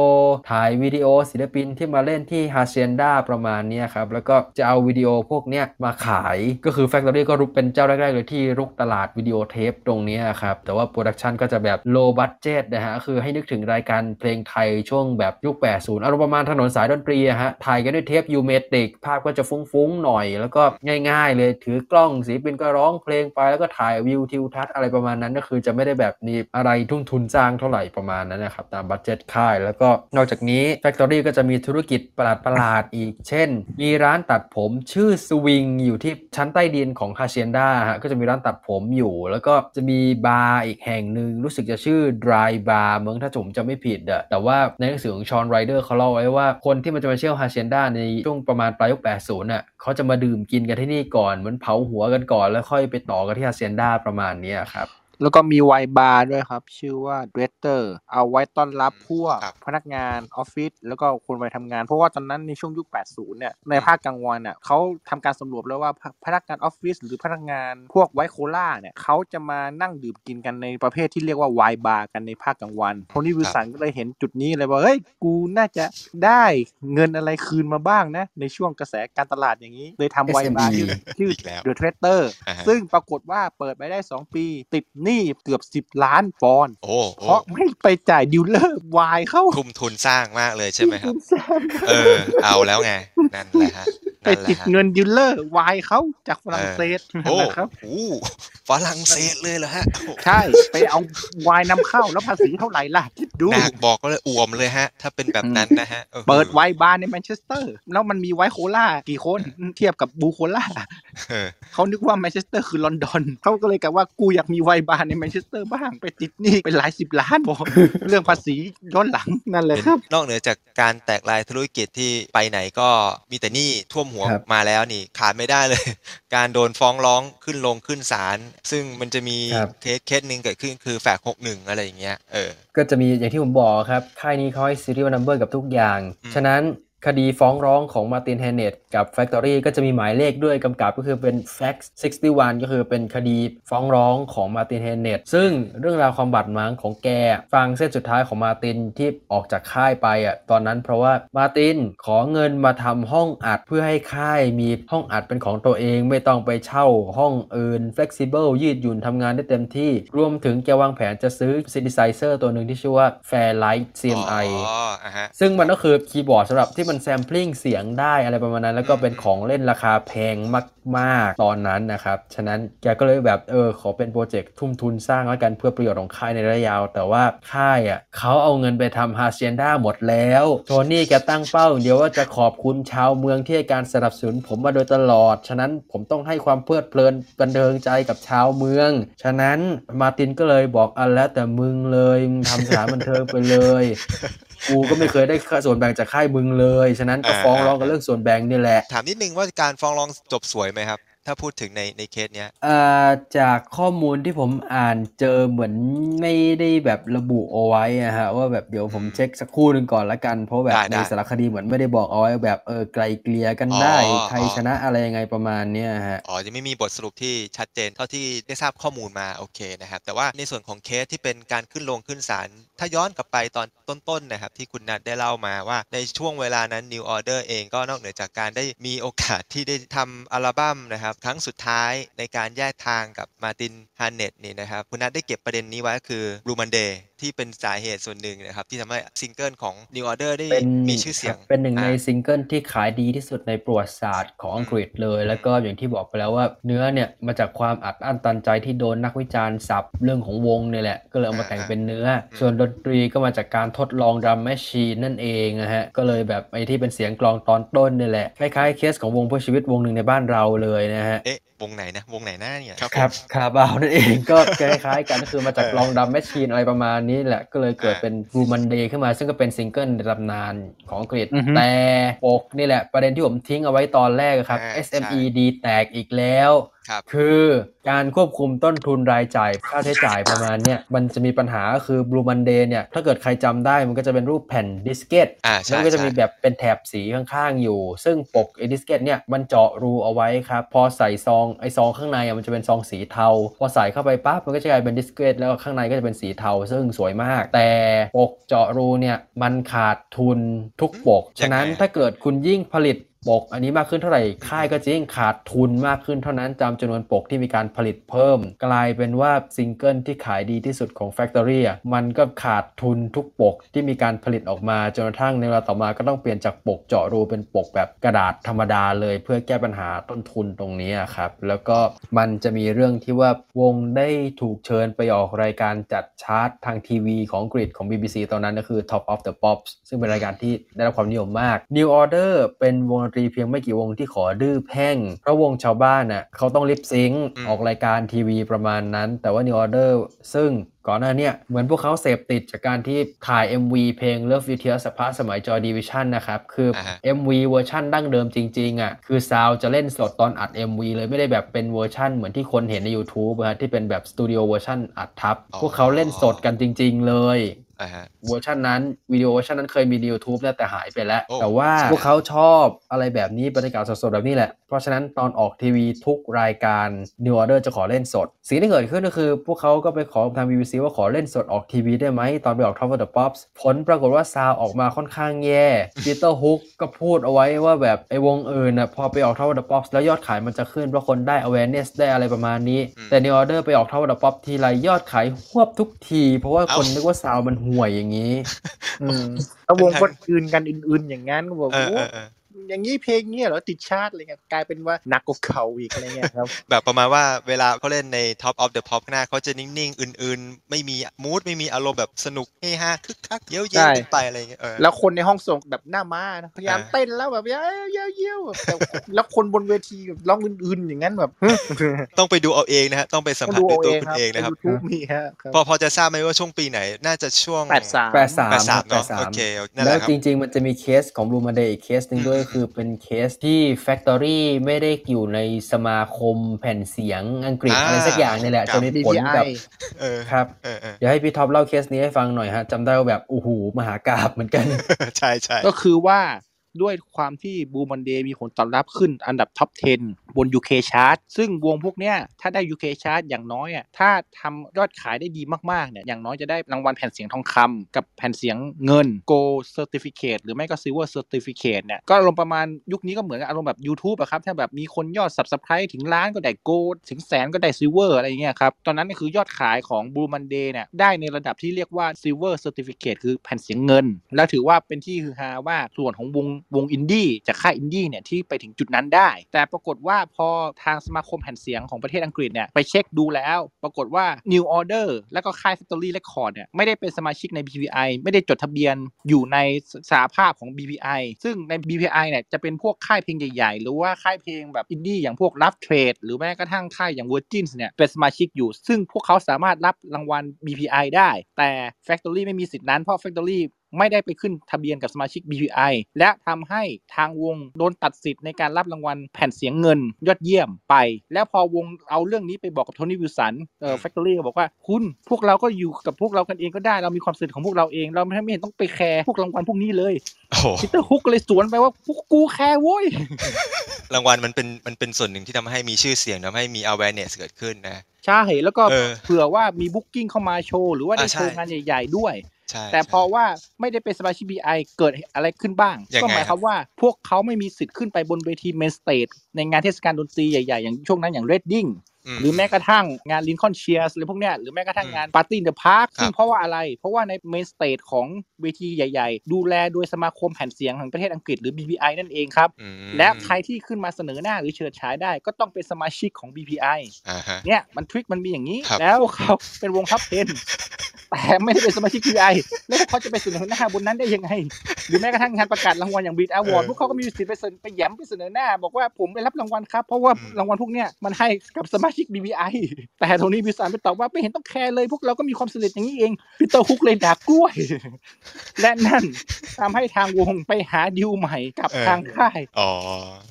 ถ่ายวิดีโอศิลปินที่มาเล่นที่ Hacienda ประมาณนี้ครับแล้วก็จะเอาวิดีโอพวกเนี้ยมาขายก็คือ Factory ก็รุกเป็นเจ้าแรกๆเลยที่รุกตลาดวิดีโอเทปตรงนี้ครับแต่ว่าโปรดักชันก็จะแบบโลบั low budget นะฮะคือให้นึกถึงรายการเพลงไทยช่วงแบบยุค 80 อารมณ์ประมาณถนนสายดนตรีฮะถ่ายกันด้วยเทป U-matic ภาพก็จะฟุ้งๆหน่อย แล้วก็ง่ายๆ เลยถือกล้องศิลปินก็ร้องเพลงไปแล้วก็ถ่ายวิวทิวทัศน์อะไรประมาณนั้นก็คือจะไม่ได้แบบมีอะไรทุ่มทุนสร้างเท่าไหร่ประมาณนั้นนะครับตาม budget ค่าย แล้วก็นอกจากนี้ Factory ก็จะมีธุรกิจประหลาดๆอีก เช่น มีร้านตัดผมชื่อสวิงอยู่ที่ชั้นใต้ดินของ Hacienda ฮะก็จะมีร้านตัดผมอยู่ แล้วก็จะมีบาร์อีกแห่งหนึ่งรู้สึกจะชื่อ Dry Bar เมืองถ้าผมจะไม่ผิดอะแต่ว่าในหนังสือของ Shaun Ryder เขาเล่าไว้ว่าคนที่มันจะมาเที่ยว Hacienda ในช่วงประมาณปลายยุค80น่ะเขาจะมาดื่มกินกันที่นี่ก่อนเหมือนเผาหัวกันก่อนแล้วค่อยไปต่อกันที่ Hacienda ประมาณนี้ครับ แล้วก็มีไวน์บาร์ด้วยครับ ชื่อว่า The Traitor เอาไว้ต้อนรับพวกครับพนักงานออฟฟิศแล้วก็คนไปทำงาน เพราะว่าตอนนั้นในช่วงยุค 80 เนี่ยในภาคกลางวันน่ะเขาทำการสำรวจแล้วว่าพพนักงานออฟฟิศหรือพนักงานพวก white collar เนี่ยเขาจะมานั่งดื่มกินกันในประเภทที่เรียกว่าไวน์บาร์กันในภาคกลางวันโทนี่วิลสันก็เลยเห็นจุดนี้เลยว่าเฮ้ยกูน่าจะได้เงินอะไรคืนมาบ้างนะ ในช่วงกระแสการตลาดอย่างนี้ เลยทำไวน์บาร์ SME ชื่อชื่ออีกแล้ว The Traitor อ่าฮะซึ่งปรากฏว่าเปิดไปได้ 2 ปีติดหนี้เกือบ 10 ล้านปอนด์โอ้เพโอ้ราะไม่ไปจ่าย dealer ไวน์เข้าทุ่มทุนสร้างมากเลยใช่ไหมครับณแซมเออ เอาแล้วไง นั่นแหละฮะไปนั่นแหติละดฮะเงินดิวเลอร์วายเขาจากฝรั่งเศสโอ้นะครับโหฝรั่งเศสเลยเหรอฮะโอ้โหใช่ ไปเอาวายนำเข้าแล้วภาษีเท่าไหร่ล่ะคิดดูนาคบอกก็เลยอ่วมเลยฮะ ถ้าเป็นแบบนั้นนะฮะออเปิดไวน์บาร์ในแมนเชสเตอร์ แล้วมันมีไวน์โคล่ากี่คนเทียบกับบูโคล่าเออเขานึกว่าแมนเชสเตอร์คือลอนดอนเขาก็เลยกะว่ากูอยากมีไวน์บาร์ในแมนเชสเตอร์บ้างไปติดหนี้เป็นหลายสิบล้านบอกเรื่องภาษีย้อนหลังนั่นแหละครับ นอกเหนือจากการแตกลายธุรกิจที่ไปไหนก็มีแต่หนี้ท่วมหัวครับมาแล้วนี่ขาดไม่ได้เลย การโดนฟ้องร้องขึ้นลงขึ้นศาลซึ่งมันจะมีครับเคสเคสหนึ่งเกิดขึ้นคือแฝกหกหนึ่งอะไรอย่างเงี้ยเออก็จะมีอย่างที่ผมบอกครับค่ายนี้เขาให้ serial number กับทุกอย่างอืมฉะนั้น คดีฟ้องร้องของมาตินเฮเนตกับ Factory ก็จะมีหมายเลขด้วยกำกับก็คือเป็น Fact 61 ก็คือเป็นคดีฟ้องร้องของมาตินเฮเนตซึ่งเรื่องราวความบาดหมางของแก ฟังเส้นสุดท้ายของมาตินที่ออกจากค่ายไปอะตอนนั้นเพราะว่ามาตินขอเงินมาทำห้องอัดเพื่อให้ค่ายมีห้องอัดเป็นของตัวเองไม่ต้องไปเช่าห้องอื่น flexible ยืดหยุ่นทำงานได้เต็มที่ รวมถึงแกวางแผนจะซื้อ synthesizer ตัวหนึ่งที่ชื่อว่า Fairlight CMI อ๋ออะฮะซึ่งมันก็คือคีย์บอร์ดสำหรับที่มันแซมพลิงเสียงได้อะไรประมาณนั้น แล้วก็เป็นของเล่นราคาแพงมากๆ ตอนนั้นนะครับ ฉะนั้นแกก็เลยแบบเออขอเป็นโปรเจกต์ทุ่มทุนสร้างแล้วกันเพื่อประโยชน์ของค่ายในระยะยาว แต่ว่าค่ายอะเขาเอาเงินไปทำฮาเซียนด้าหมดแล้วโทนี่แกตั้งเป้าเดียวว่าจะขอบคุณชาวเมืองที่ให้การสนับสนุนผมมาโดยตลอด ฉะนั้นผมต้องให้ความเพลิดเพลินบันเทิงใจกับชาวเมือง ฉะนั้นมาตินก็เลยบอกอันแล้วแต่มึงเลยมึงทำสานบันเทิงไปเลยกูก็ไม่เคยได้ส่วนแบ่งจากค่ายมึงเลย ฉะนั้นก็อ่าฟ้องร้องกันเรื่องส่วนแบ่งนี่แหละ ถามนิดนึงว่าการฟ้องร้องจบสวยไหมครับ ถ้าพูดถึงในในเคสเนี้ยเอ่อจากข้อมูลที่ผมอ่านเจอเหมือนไม่ได้แบบระบุเอาไว้อะฮะว่าแบบเดี๋ยวผมเช็คสักครู่หนึ่งก่อนละกัน เพราะแบบได้ในได้สารคดีเหมือนไม่ได้บอกเอาไว้แบบเออไกล่เกลี่ยกันได้อ๋อใครอ๋อชนะอะไรยังไงประมาณเนี้ยฮะอ๋อยังไม่มีบทสรุปที่ชัดเจนเท่าที่ได้ทราบข้อมูลมาโอเคนะครับแต่ว่าในส่วนของเคสที่เป็นการขึ้นลงขึ้นศาล ถ้าย้อนกลับไปตอนต้นๆนะครับที่คุณนัทได้เล่ามาว่าในช่วงเวลานั้น New Order เองก็นอกเหนือจากการได้มีโอกาสที่ได้ทำอัลบั้มนะครับครั้งสุดท้ายในการแยกทางกับ Martin Hannett นี่นะครับคุณนัทได้เก็บประเด็นนี้ไว้ก็คือ Blue Monday ที่เป็นสาเหตุส่วนหนึ่งนะครับ ที่ทำให้ซิงเกิลของ New Order ได้เป็นมีชื่อเสียง เป็นหนึ่งในอ่าซิงเกิลที่ขายดีที่สุดในประวัติศาสตร์ของอังกฤษเลย แล้วก็อย่างที่บอกไปแล้วว่าเนื้อเนี่ยมาจากความอัดอั้นตันใจที่โดนนักวิจารณ์สับเรื่องของวงเนี่ยแหละ ก็เลยเอามาแต่งเป็นเนื้อ ส่วนดนตรีก็มาจากการทดลอง drum machine นั่นเองนะฮะก็เลยแบบไอ้ที่เป็นเสียงกลองตอนต้นเนี่ยแหละคล้ายๆเคสของวงเพื่อชีวิตวงหนึ่งในบ้านเราเลยนะฮะเอ๊ะวงไหนนะวงไหนหน้าเนี่ยครับคาราบาวนั่นเองก็คล้ายๆกันก็คือมาจากเออลอง drum machine อะไรประมาณนี้แหละก็เลยเกิดอ่าเป็น Blue Monday ขึ้นมา ซึ่งก็เป็นซิงเกิลในตำนานของอังกฤษอือฮึแต่ปกนี่แหละประเด็นที่ผมทิ้งเอาไว้ตอนแรกอะครับอ่า SME ใช่ดีแตกอีกแล้ว ครับคือการควบคุมต้นทุนรายจ่ายค่าใช้จ่ายประมาณเนี้ยมันจะมีปัญหาก็คือ Blue Monday เนี่ยถ้าเกิดใครจำได้มันก็จะเป็นรูปแผ่นดิสเกตอ่าใช่แล้วก็จะมีใช่แบบเป็นแถบสีข้างๆอยู่ ซึ่งปกไอ้ดิสเกตเนี่ยมันเจาะรูเอาไว้ครับพอใส่ซองไอ้ซองข้างในอะมันจะเป็นซองสีเทา พอใส่เข้าไปปั๊บมันก็จะกลายเป็นดิสเกตแล้วข้างในก็จะเป็นสีเทา ซึ่งสวยมาก แต่ปกเจาะรูเนี่ยมันขาดทุนทุกปก ฉะนั้นยังไงถ้าเกิดคุณยิ่งผลิต ปกอันนี้มากขึ้นเท่าไหร่ค่ายก็จะยิ่งขาดทุนมากขึ้นเท่านั้นตามจำนวนปกที่มีการผลิตเพิ่ม กลายเป็นว่าซิงเกิลที่ขายดีที่สุดของ Factory อะมันก็ขาดทุนทุกปกที่มีการผลิตออกมาจนกระทั่งในเวลาต่อมาก็ต้องเปลี่ยนจากปกเจาะรูเป็นปกแบบกระดาษธรรมดาเลย เพื่อแก้ปัญหาต้นทุนตรงนี้ครับแล้วก็มันจะมีเรื่องที่ว่าวงได้ถูกเชิญไปออกรายการจัดชาร์ตทางทีวีของกรีฑของ BBC ตอนนั้นก็คือ Top of the Pops ซึ่งเป็นรายการที่ได้รับความนิยมมาก New Order เป็นวงดนตรีเพียงไม่กี่วงที่ขอดื้อแพ่ง เพราะวงชาวบ้านน่ะเขาต้อง lip sync อืมออกรายการทีวีประมาณนั้น แต่ว่า New Order ซึ่งก่อนหน้าเนี้เหมือนพวกเขาเสพติดจากการที่ถ่าย MV เพลง Love Will Tear Us Apart สมัย Joy Division นะครับ คืออาฮะ MV เวอร์ชั่นดั้งเดิมจริงๆอะคือซาวด์จะเล่นสดตอนอัด MV เลยไม่ได้แบบเป็นเวอร์ชั่นเหมือนที่คนเห็นใน YouTube นะฮะที่เป็นแบบสตูดิโอเวอร์ชันอัดทับอ๋อพวกเขาเล่นสดกันจริง ๆ เลยอ่าฮะ เวอร์ชันนั้นวิดีโอเวอร์ชันนั้นเคยมีใน YouTube แล้วแต่หายไปแล้วโอ้แต่ว่าใช่พวกเขาชอบอะไรแบบนี้บรรยากาศสดๆแบบนี้แหละเพราะฉะนั้นตอนออกทีวีทุกรายการ New Order จะขอเล่นสด สิ่งที่เกิดขึ้นก็คือ พวกเขาก็ไปขอทาง BBC ว่าขอเล่นสดออกทีวีได้ไหม ตอนไปออก Top of the Pops ผลปรากฏว่าซาวออกมาค่อนข้างแย่ปีเตอร์ฮุกก็พูดเอาไว้ว่าแบบไอ้วงอื่นน่ะพอไปออก Top of the Pops แล้วยอดขายมันจะขึ้นเพราะคนได้ awareness ได้อะไรประมาณนี้อืมแต่ New Order ไปออก Top of the Pops ทีไรยอดขายฮวบทุกที เพราะว่าคนเอ้านึนึกว่าซาวมันห่วยอย่างนี้อืมแล้ววงคนอื่นกันอื่นๆอย่างงั้นก็บอกเอ อโอ้เออเอออย่างนี้เพลงเนี้ยเหรอติดชาร์ตอะไรเงี้ยกลายเป็นว่าหนักกว่าเขาอีกอะไรเงี้ยครับ แบบประมาณว่าเวลาเขาเล่นใน Top of the Pop หน้าเขาจะนิ่งๆ อื่นๆ ไม่มีมูดไม่มีอารมณ์แบบสนุกเฮฮาคึกคักเย้ยใช่เย้ยกันไปอะไรอย่างเงี้ยเออแล้วคนในห้องส่งแบบหน้าม้านะพยายามอ่าเต้นแล้วแบบเย้ยเย้ยเย้ยแบบแต่แล้วคนบนเวทีแบบร้องอื่นๆอย่างนั้นแบบต้องไปดูเอาเองนะฮะต้องไปสัมผัสด้วยตัวคุณเองนะครับยูทูบมีฮะครับพอพอจะทราบไหมว่าช่วงปีไหนน่าจะช่วงแปดสามแปดสามแปดสามแปเนาะดสามโอเคนั่นแหแล้วละครับจริงๆมันจะมีเคสของ Blue Monday อีกเคสหนึ่งด้วยอืมคือเป็นเคสที่ Factory ไม่ได้อยู่ในสมาคมแผ่นเสียงอังกฤษอ่าอะไรสักอย่างนี่แหละครับจนมีผลกับ BPI เออครับเออเออเดี๋ยวให้พี่ท็อปเล่าเคสนี้ให้ฟังหน่อยฮะจำได้ว่าแบบโอ้โหมหากราบเหมือนกัน ใช่ใช่ก็คือว่า ด้วยความที่ Blue Monday มีผลตอบรับขึ้นอันดับท็อป 10 บน UK Chart ซึ่งวงพวกเนี้ยถ้าได้ UK Chart อย่างน้อยอะถ้าทำยอดขายได้ดีมากๆเนี่ยอย่างน้อยจะได้รางวัลแผ่นเสียงทองคำกับแผ่นเสียงเงิน Gold Certificate หรือไม่ก็ Silver Certificate เนี่ยก็อารมณ์ประมาณยุคนี้ก็เหมือนอารมณ์แบบ YouTube อะครับถ้าแบบมีคนยอด Subscribe ถึงล้านก็ได้ Gold ถึงแสนก็ได้ Silver อะไรเงี้ยครับตอนนั้นก็คือยอดขายของ Blue Monday เนี่ยได้ในระดับที่เรียกว่า Silver Certificate คือแผ่นเสียงเงิน และถือว่าเป็นที่ฮือฮาว่าส่วนของวงวงอินดี้จากค่ายอินดี้เนี่ยที่ไปถึงจุดนั้นได้ แต่ปรากฏว่าพอทางสมาคมแผ่นเสียงของประเทศอังกฤษเนี่ยไปเช็คดูแล้ว ปรากฏว่า New Order และก็ค่าย Factory Record เนี่ยไม่ได้เป็นสมาชิกใน BPI ไม่ได้จดทะเบียนอยู่ในสหภาพของ BPI ซึ่งใน BPI เนี่ยจะเป็นพวกค่ายเพลงใหญ่ๆ หรือว่าค่ายเพลงแบบอินดี้อย่างพวก Rough Trade หรือแม้กระทั่งค่ายอย่าง Virgin เนี่ยเป็นสมาชิกอยู่ ซึ่งพวกเขาสามารถรับรางวัล BPI ได้ แต่ Factory ไม่มีสิทธินั้นเพราะ Factory ไม่ได้ไปขึ้นทะเบียนกับสมาชิก BPI และทำให้ทางวงโดนตัดสิทธิ์ในการรับรางวัลแผ่นเสียงเงินยอดเยี่ยมไป แล้วพอวงเอาเรื่องนี้ไปบอกกับโทนี่วิลสันเอ่อ Factory ก็บอกว่าคุณพวกเราก็อยู่กับพวกเรากันเองก็ได้เรามีความสนิทของพวกเราเอง เราไม่ไม่เห็นต้องไปแคร์พวกรางวัลพวกนี้เลยโอ้โหพีเตอร์ฮุกเลยสวนไปว่าพวกกูแคร์โว้ยรางวัลมันเป็นมันเป็นส่วนหนึ่งที่ทำให้มีชื่อเสียงทำให้มี awareness เกิดขึ้นนะใช่แล้วก็เออเผื่อว่ามี booking เข้ามาโชว์หรือว่าได้อ่าใช่โชว์งานใหญ่ ๆ ด้วยใช่ แต่พอใช่ว่าไม่ได้เป็นสมาชิก BI เกิดอะไรขึ้นบ้างยังไงก็หมายความว่าพวกเขาไม่มีสิทธิ์ขึ้นไปบนเวที main stage ในงานเทศกาลดนตรีใหญ่ ๆ อย่างช่วงนั้นอย่าง Reading มหรือแม้กระทั่งงานลินคอนเชียร์หรือพวกเนี้ยหรือแม้กระทั่งอืมงาน Party in the Park ครับซึ่งเพราะว่าอะไร เพราะว่าใน main stage ของเวทีใหญ่ ๆ ดูแลโดยสมาคมแผ่นเสียงแห่งประเทศอังกฤษหรือ BPI นั่นเองครับอืมและใครที่ขึ้นมาเสนอหน้าหรือเฉิดฉายได้ ก็ต้องเป็นสมาชิกของ BPI อ่าฮะเนี่ยมัน trick มันมีอย่างนี้ครับแล้วเขาเป็นวงท็อป10 แต่ไม่ได้เป็นสมาชิก BPI แล้วพวกเขาจะไปเสนอหน้าบนนั้นได้ยังไง หรือแม้กระทั่งงานประกาศรางวัลอย่าง Brit Awards พวกเขาก็มีสิทธิ์ไปเสนอไปแย้มไปเสนอหน้า บอกว่าผมไปรับรางวัลครับ เพราะว่ารางวัลพวกเนี้ยมันให้กับสมาชิก BPI แต่โทนี่วิลสันไปตอบว่าไม่เห็นต้องแคร์เลย พวกเราก็มีความสนิทอย่างนี้เองพีเตอร์ฮุกเลยด่ากล้วย และนั่นทำให้ทางวงไปหาดิวใหม่กับเออทางค่ายอ๋อ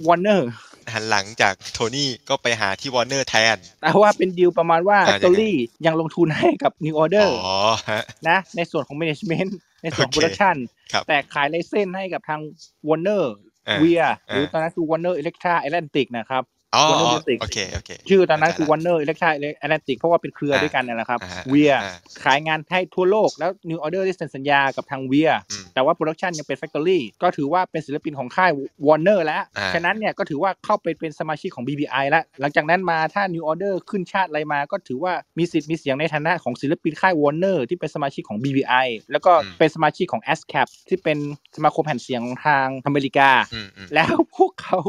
วอร์เนอร์ หันหลังจากโทนี่ก็ไปหาที่วอร์เนอร์แทน แต่ว่าเป็นดีลประมาณว่าอ่า Factory ยังลงทุนให้กับ New Order อ๋อฮะนะในส่วนของ Management ในส่วนของโอเคโปรดักชันครับแต่ขาย license ให้กับทาง Warner อ่า WEA หอ่ารือตอนนั้นคือ Warner Electra Atlantic นะครับอ๋อ Warner Music โอเค โอเคชื่อตอนนั้นคือเข้าใจละ Warner Electra Atlantic เพราะว่าเป็นเครืออ่าด้วยกันนั่นแหละครับอ่าฮะ WEA อ่าขายงานให้ทั่วโลกแล้ว New Order ได้เซ็นสัญญากับทาง WEA อืมแต่ว่า production ยังเป็น Factory ก็ถือว่าเป็นศิลปินของค่าย Warner แล้วอ่าฉะนั้นเนี่ยก็ถือว่าเข้าไปเป็นสมาชิกของ BPI แล้ว หลังจากนั้นมาถ้า New Order ขึ้นชาติอะไรมา ก็ถือว่ามีสิทธิ์มีเสียงในฐานะของศิลปินค่าย Warner ที่เป็นสมาชิกของ BPI แล้วก็อืมเป็นสมาชิกของ ASCAP ที่เป็นสมาคมแผ่นเสียงของทางอเมริกาอืมอืมแล้วพวกเขา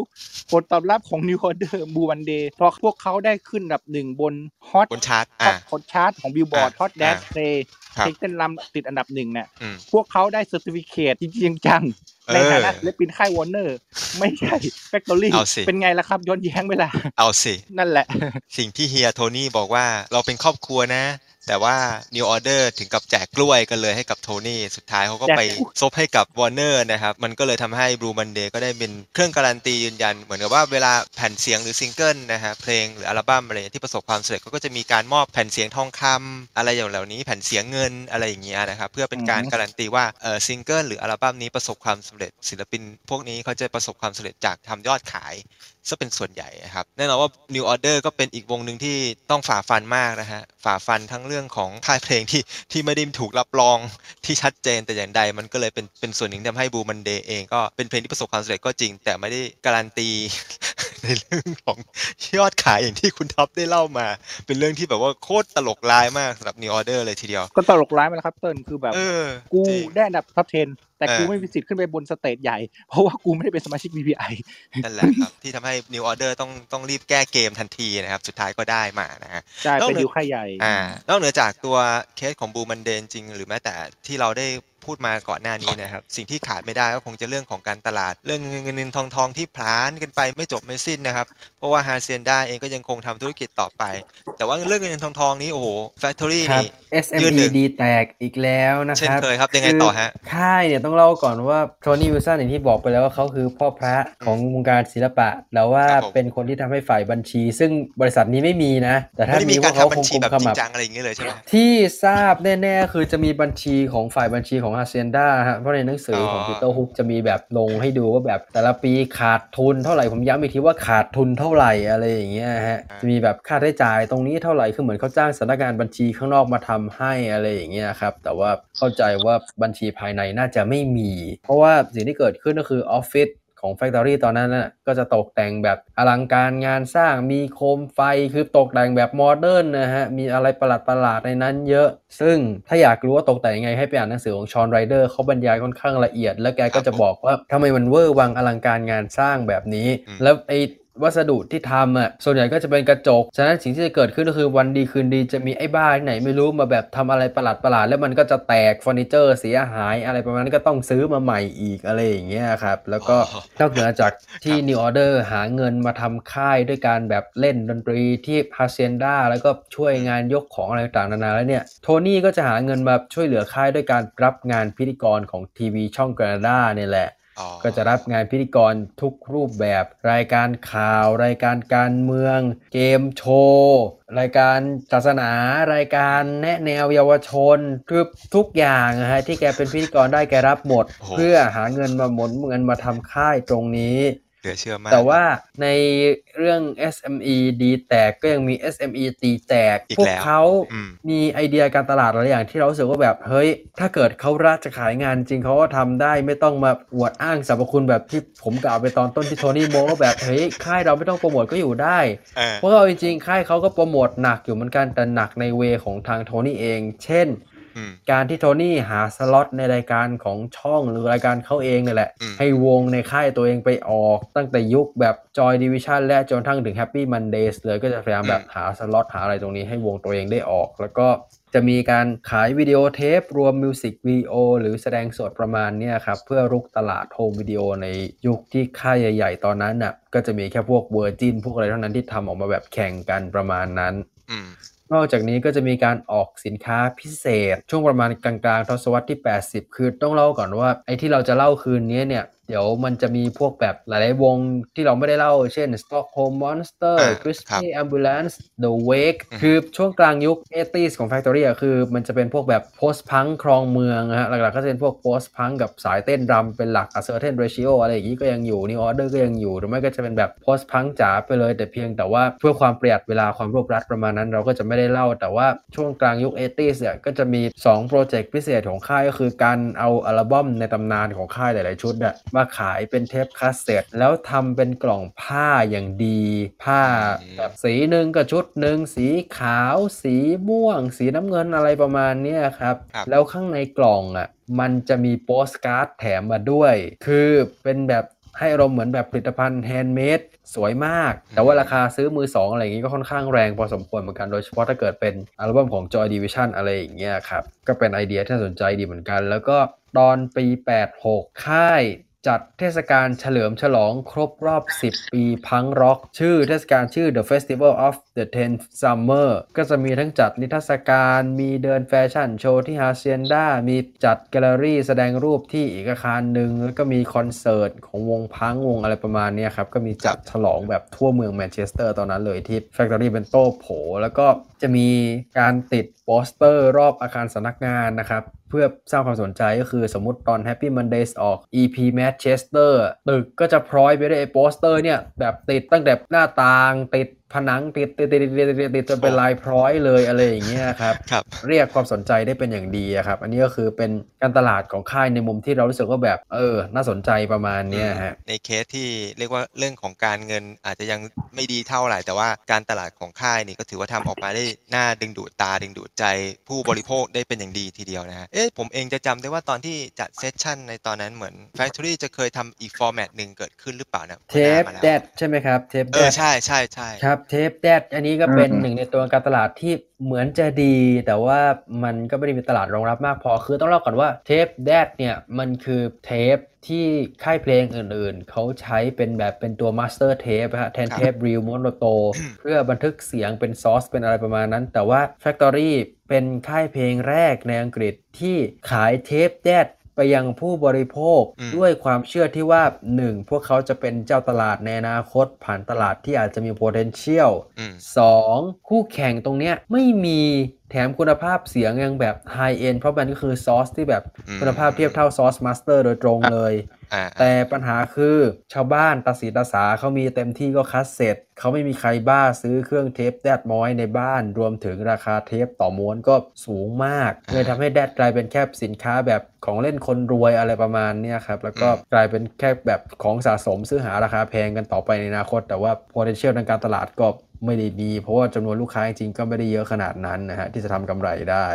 ผลตอบรับของ New Order Blue Monday พอพวกเขาได้ขึ้นอันดับหนึ่งบน Hot บนชาร์ตอ่า Hot chart ของ Billboard อ่า Hot Dance อ่า Play ครับเพลงเต้นรำติดอันดับหนึ่งเนี่ยอืมพวกเขาได้ certificate จริงๆจังเออในฐานะศิลปินค่ายวอร์เนอร์ ไม่ใช่ Factory เอาสิเป็นไงล่ะครับย้อนแย้งเวลา เอาสิ นั่นแหละ สิ่งที่เฮียโทนี่บอกว่าเราเป็นครอบครัวนะ แต่ว่า New Order ถึงกับแจกกล้วยกันเลยให้กับโทนี่ สุดท้ายเขาก็แจกไปกล้วยซบให้กับ Warner นะครับ มันก็เลยทำให้ Blue Monday ก็ได้เป็นเครื่องการันตียืนยัน เหมือนกับว่าเวลาแผ่นเสียงหรือซิงเกิลนะฮะเพลงหรืออัลบั้มอะไรที่ประสบความสำเร็จเขาก็จะมีการมอบแผ่นเสียงทองคำอะไรอย่างเหล่านี้แผ่นเสียงเงินอะไรอย่างเงี้ยนะครับเพื่อเป็นการอืมการันตีว่าเออซิงเกิลหรืออัลบั้มนี้ประสบความสำเร็จศิลปิน พวกนี้เขาจะประสบความสำเร็จจากทำยอดขาย ซะเป็นส่วนใหญ่นะครับแน่นอนว่า New Order ก็เป็นอีกวงหนึ่งที่ต้องฝ่าฟันมากนะฮะฝ่าฟันทั้งเรื่องของค่ายเพลงที่ที่ไม่ได้ถูกรับรองที่ชัดเจนแต่อย่างใด มันก็เลยเป็นเป็นส่วนหนึ่งที่ทำให้ Blue Monday เองก็เป็นเพลงที่ประสบความสำเร็จก็จริง แต่ไม่ได้การันตี ในเรื่องของยอดขายอย่างที่คุณท็อปได้เล่ามา เป็นเรื่องที่แบบว่าโคตรตลกร้ายมากสำหรับ New Order เลยทีเดียว ก็ตลกร้ายมาแล้วครับเติ้ลคือแบบเออกูจริงได้อันดับท็อป10 แต่เออกูไม่มีสิทธิ์ขึ้นไปบน stage ใหญ่ เพราะว่ากูไม่ได้เป็นสมาชิก BPI นั่นแหละครับ ที่ทำให้ New Order ต้องต้องรีบแก้เกมทันทีนะครับ สุดท้ายก็ได้มานะฮะใช่นอกเป็นเหนือดิวค่ายใหญ่อ่านอกเหนือจากตัวเคสของ Blue Monday จริง หรือแม้แต่ที่เราได้ พูดมาก่อนหน้านี้นะครับ สิ่งที่ขาดไม่ได้ก็คงจะเรื่องของการตลาด เรื่องเงินเงินเงินทองทองที่ผลาญกันไปไม่จบไม่สิ้นนะครับ เพราะว่า Haçienda เองก็ยังคงทำธุรกิจต่อไป แต่ว่าเรื่องเงินเงินทองทองนี้โอ้โหแฟคทอรี่ครับนี่ยืนห SME นึ่งดีแตกอีกแล้วนะเช่คนรับเคยครับยังไงต่อฮะคือค่ายเนี่ยต้องเล่าก่อนว่าโทนี่วิลสันอย่างที่บอกไปแล้วว่าเขาคือพ่อพระของวงการศิลปะ แล้วว่าครับผมเป็นคนที่ทำให้ฝ่ายบัญชี ซึ่งบริษัทนี้ไม่มีนะ แต่ถ้าไม่ได้มีมีพกาวรกเขาทำบัคญงชีกุมแบบขจริมังบจังอะไรอย่างเงี้ยเลยใช่ไหมที่ทราบแน่ๆคือจะมีบัญชีของฝ่ายบัญชีของฮาเซียนด้าฮะเพราะในหนังสือของอ๋อปีเตอร์ฮุกจะมีแบบลงให้ดูว่าแบบแต่ละปีขาดทุนเท่าไหร่ผมย้ำอีกทีว่าขาดทุนเท่าไหร่อะไรอย่างเงี้ยฮะจะมีแบบค่าใช้จ่ายตรงนี้เท่าไหร่คือเหมือนเขาจ้างสำนักงานบัญชีข้างนอกมาทำให้อะไรอย่างเงี้ยครับแต่ว่าเข้าใจว่าบัญชีภายในน่าจะไม่มี เพราะว่าสิ่งที่เกิดขึ้นก็คือออฟฟิศ ของ Factory ตอนนั้นน่ะก็จะตกแต่งแบบอลังการงานสร้างมีโคมไฟคือตกแต่งแบบโมเดิร์นนะฮะ มีอะไรประหลาดๆในนั้นเยอะ ซึ่งถ้าอยากรู้ว่าตกแต่งยังไงให้ไปอ่านหนังสือของ Shaun Ryder เขาบรรยายค่อนข้างละเอียด แล้วแกก็จะบอกว่าทำไมมันเวอร์วังอลังการงานสร้างแบบนี้อืมแล้วไอ้ วัสดุที่ทำอะส่วนใหญ่ก็จะเป็นกระจก ฉะนั้นสิ่งที่จะเกิดขึ้นก็คือวันดีคืนดีจะมีไอ้บ้าที่ไหนไม่รู้มาแบบทำอะไรประหลาดประหลาดๆแล้วมันก็จะแตกเฟอร์นิเจอร์เสียหายอะไรประมาณนั้นก็ต้องซื้อมาใหม่อีกอะไรอย่างเงี้ยครับแล้วก็อ๋อนอกเหนือจากที่ New Order หาเงินมาทำค่ายด้วยการแบบเล่นดนตรีที่ Hacienda แล้วก็ช่วยงานยกของอะไรต่างๆนานาแล้วเนี่ยโทนี่ก็จะหาเงินมาช่วยเหลือค่ายด้วยการรับงานพิธีกรของทีวีช่องแคนาดาเนี่ยแหละอ๋อ ก็จะรับงานพิธีกรทุกรูปแบบ รายการข่าว รายการการเมือง เกมโชว์รายการศาสนา รายการแนะแนวเยาวชนคือทุกอย่างนะฮะที่แกเป็นพิธีกรได้แกรับหมด เพื่อหาเงินมาหมุนเงินมาทำค่ายตรงนี้เห ลือเชื่อมาก แต่ว่าในเรื่อง SME ดีแตกก็ยังมี SME ตีแตกอีกพวกแล้วเขาอืมมีไอเดียการตลาดหลายอย่างที่เรารู้สึกว่าแบบ เฮ้ย ถ้าเกิดเขารักจะขายงานจริงเขาก็ทำได้ไม่ต้องมาอวดอ้างสรรพคุณแบบที่ผมกล่าวไปตอนต้นที่โทนี่โมว่าแบบ เฮ้ย ค่ายเราไม่ต้องโปรโมทก็อยู่ได้เออเพราะเอาจริงๆค่ายเขาก็โปรโมทหนักอยู่เหมือนกันแต่หนักในเวของทางโทนี่เอง เช่นอืม การที่ Tony หาสล็อตในรายการของช่องหรือรายการเขาเองเนี่ยแหละอืมให้วงในค่ายตัวเองไปออกตั้งแต่ยุคแบบ Joy Division และจนทั้งถึง Happy Mondays เลยก็จะพยายามแบบหาสล็อตหาอะไรตรงนี้ให้วงตัวเองได้ออก แล้วก็จะมีการขายวิดีโอเทป รวมมิวสิกวิดีโอหรือแสดงสดประมาณเนี้ยครับ เพื่อรุกตลาด home video ในยุคที่ค่ายใหญ่ ๆ ตอนนั้นน่ะก็จะมีแค่พวก Virgin พวกอะไรเท่านั้นที่ทำออกมาแบบแข่งกันประมาณนั้นอืม นอกจากนี้ก็จะมีการออกสินค้าพิเศษ ช่วงประมาณกลางๆทศวรรษที่ 80 คือต้องเล่าก่อนว่าไอ้ที่เราจะเล่าคืนนี้เนี่ย เดี๋ยวมันจะมีพวกแบบหลาย ๆ วงที่เราไม่ได้เล่า เช่น Stockholm Monster อ่า Crispy Ambulance The Wake อืมคือช่วงกลางยุค 80s ของ Factory อะคือมันจะเป็นพวกแบบ post punk ครองเมืองนะฮะหลัก ๆ ก็จะเป็นพวก post punk กับสายเต้นรำเป็นหลัก a certain ratio อะไรอย่างนี้ก็ยังอยู่ New Order ก็ยังอยู่ หรือไม่ก็จะเป็นแบบ post punk จ๋าไปเลย แต่เพียงแต่ว่าเพื่อความประหยัดเวลาความรวบรัดประมาณนั้น เราก็จะไม่ได้เล่า แต่ว่าช่วงกลางยุค 80s เนี่ยก็จะมี2 project พิเศษของค่ายก็คือการเอาอัลบั้มในตำนานของค่ายหลาย ๆ ชุดอะมาขายเป็นเทปคาสเซ็ตแล้วทำเป็นกล่องผ้าอย่างดี ผ้าอืมแบบสีหนึ่งกับชุดหนึ่งสีขาว สีม่วง สีน้ำเงินอะไรประมาณเนี้ยครับครับแล้วข้างในกล่องอะมันจะมีโปสการ์ดแถมมาด้วย คือเป็นแบบให้อารมณ์เหมือนแบบผลิตภัณฑ์ handmade สวยมาก แต่ว่าราคาซื้อมือสองอะไรอย่างงี้ก็ค่อนข้างแรงพอสมควรเหมือนกันโดยเฉพาะถ้าเกิดเป็นอัลบั้มของ Joy Division อะไรอย่างเงี้ยครับ ก็เป็นไอเดียที่น่าสนใจดีเหมือนกัน แล้วก็ตอนปี 86 ค่าย จัดเทศกาลเฉลิมฉลองครบรอบ 10 ปี punk rock ชื่อเทศกาลชื่อ The Festival of the Tenth Summer ก็จะมีทั้งจัดนิทรรศการ มีเดินแฟชั่นโชว์ที่ Haçienda มีจัดแกลเลอรี่แสดงรูปที่อีกอาคารหนึ่ง แล้วก็มีคอนเสิร์ตของวงพังวงอะไรประมาณนี้ครับ ก็มีจัดฉลองแบบทั่วเมืองแมนเชสเตอร์ตอนนั้นเลยที่ Factory เป็นต้นโผ แล้วก็จะมีการติดโปสเตอร์รอบอาคารสำนักงานนะครับ เพื่อสร้างความสนใจก็คือสมมติตอน Happy Mondays ออก EP Madchester ตึกก็จะพร้อยไปด้วยไอ้โปสเตอร์เนี่ย แบบติดตั้งแต่หน้าต่างติดผนังติดติดติดติดติดติดติดจนเป็นลายพร้อยเลยอะไรอย่างเงี้ยครับครับเรียกความสนใจได้เป็นอย่างดีอะครับ อันนี้ก็คือเป็นการตลาดของค่ายในมุมที่เรารู้สึกว่าแบบเออ น่าสนใจประมาณเนี้ยฮะในเคสที่เรียกว่าเรื่องของการเงินอาจจะยังไม่ดีเท่าไหร่แต่ว่าการตลาดของค่ายนี่ก็ถือว่าทำออกมาได้น่าดึงดูดตาดึงดูดใจผู้บริโภคได้เป็นอย่างดีทีเดียวนะฮะเอ๊ะผมเองจะจำได้ว่าตอนที่จัด session ในตอนนั้นเหมือน Factory จะเคยทำอีก format หนึ่งเกิดขึ้นหรือเปล่านะเทปนานมาแล้ว DAT ใช่ไหมครับเทปเอ DAT ใช่ใช่ใช่ครับเทป DAT อันนี้ก็เป็นอืมหนึ่งในตัวการตลาดที่เหมือนจะดี แต่ว่ามันก็ไม่ได้มีตลาดรองรับมากพอคือต้องเล่าก่อนว่าเทป DAT เนี่ยมันคือเทปที่ค่ายเพลงอื่นๆ เขาใช้เป็นแบบเป็นตัว master tape ฮะแทนเทป reel ม้วนโต เพื่อบันทึกเสียงเป็นซอสเป็นอะไรประมาณนั้น แต่ว่า Factory เป็นค่ายเพลงแรกในอังกฤษที่ขายเทป DAT ไปยังผู้บริโภคอืมด้วยความเชื่อที่ว่า 1. พวกเขาจะเป็นเจ้าตลาดในอนาคต ผ่านตลาดที่อาจจะมี potential อืม 2. คู่แข่งตรงเนี้ยไม่มี แถมคุณภาพเสียงยังแบบ high end เพราะมันก็คือซอสที่แบบอืมคุณภาพเทียบเท่า source master โดยตรงเลยอ่าแต่ปัญหาคือชาวบ้านตาสีตาสาเขามีเต็มที่ก็คัสเซ็ตเขาไม่มีใครบ้าซื้อเครื่องเทป DAT มาไว้ในบ้าน รวมถึงราคาเทปต่อม้วนก็สูงมากเลยทำให้ DAT กลายเป็นแค่สินค้าแบบของเล่นคนรวยอะไรประมาณเนี้ยครับ แล้วก็กลายเป็นแค่แบบของสะสมซื้อหาราคาแพงกันต่อไปในอนาคต แต่ว่า potential ทางการตลาดก็ ไม่ได้ดี เพราะว่าจำนวนลูกค้าจริงๆก็ไม่ได้เยอะขนาดนั้นนะฮะที่จะทำกำไรได้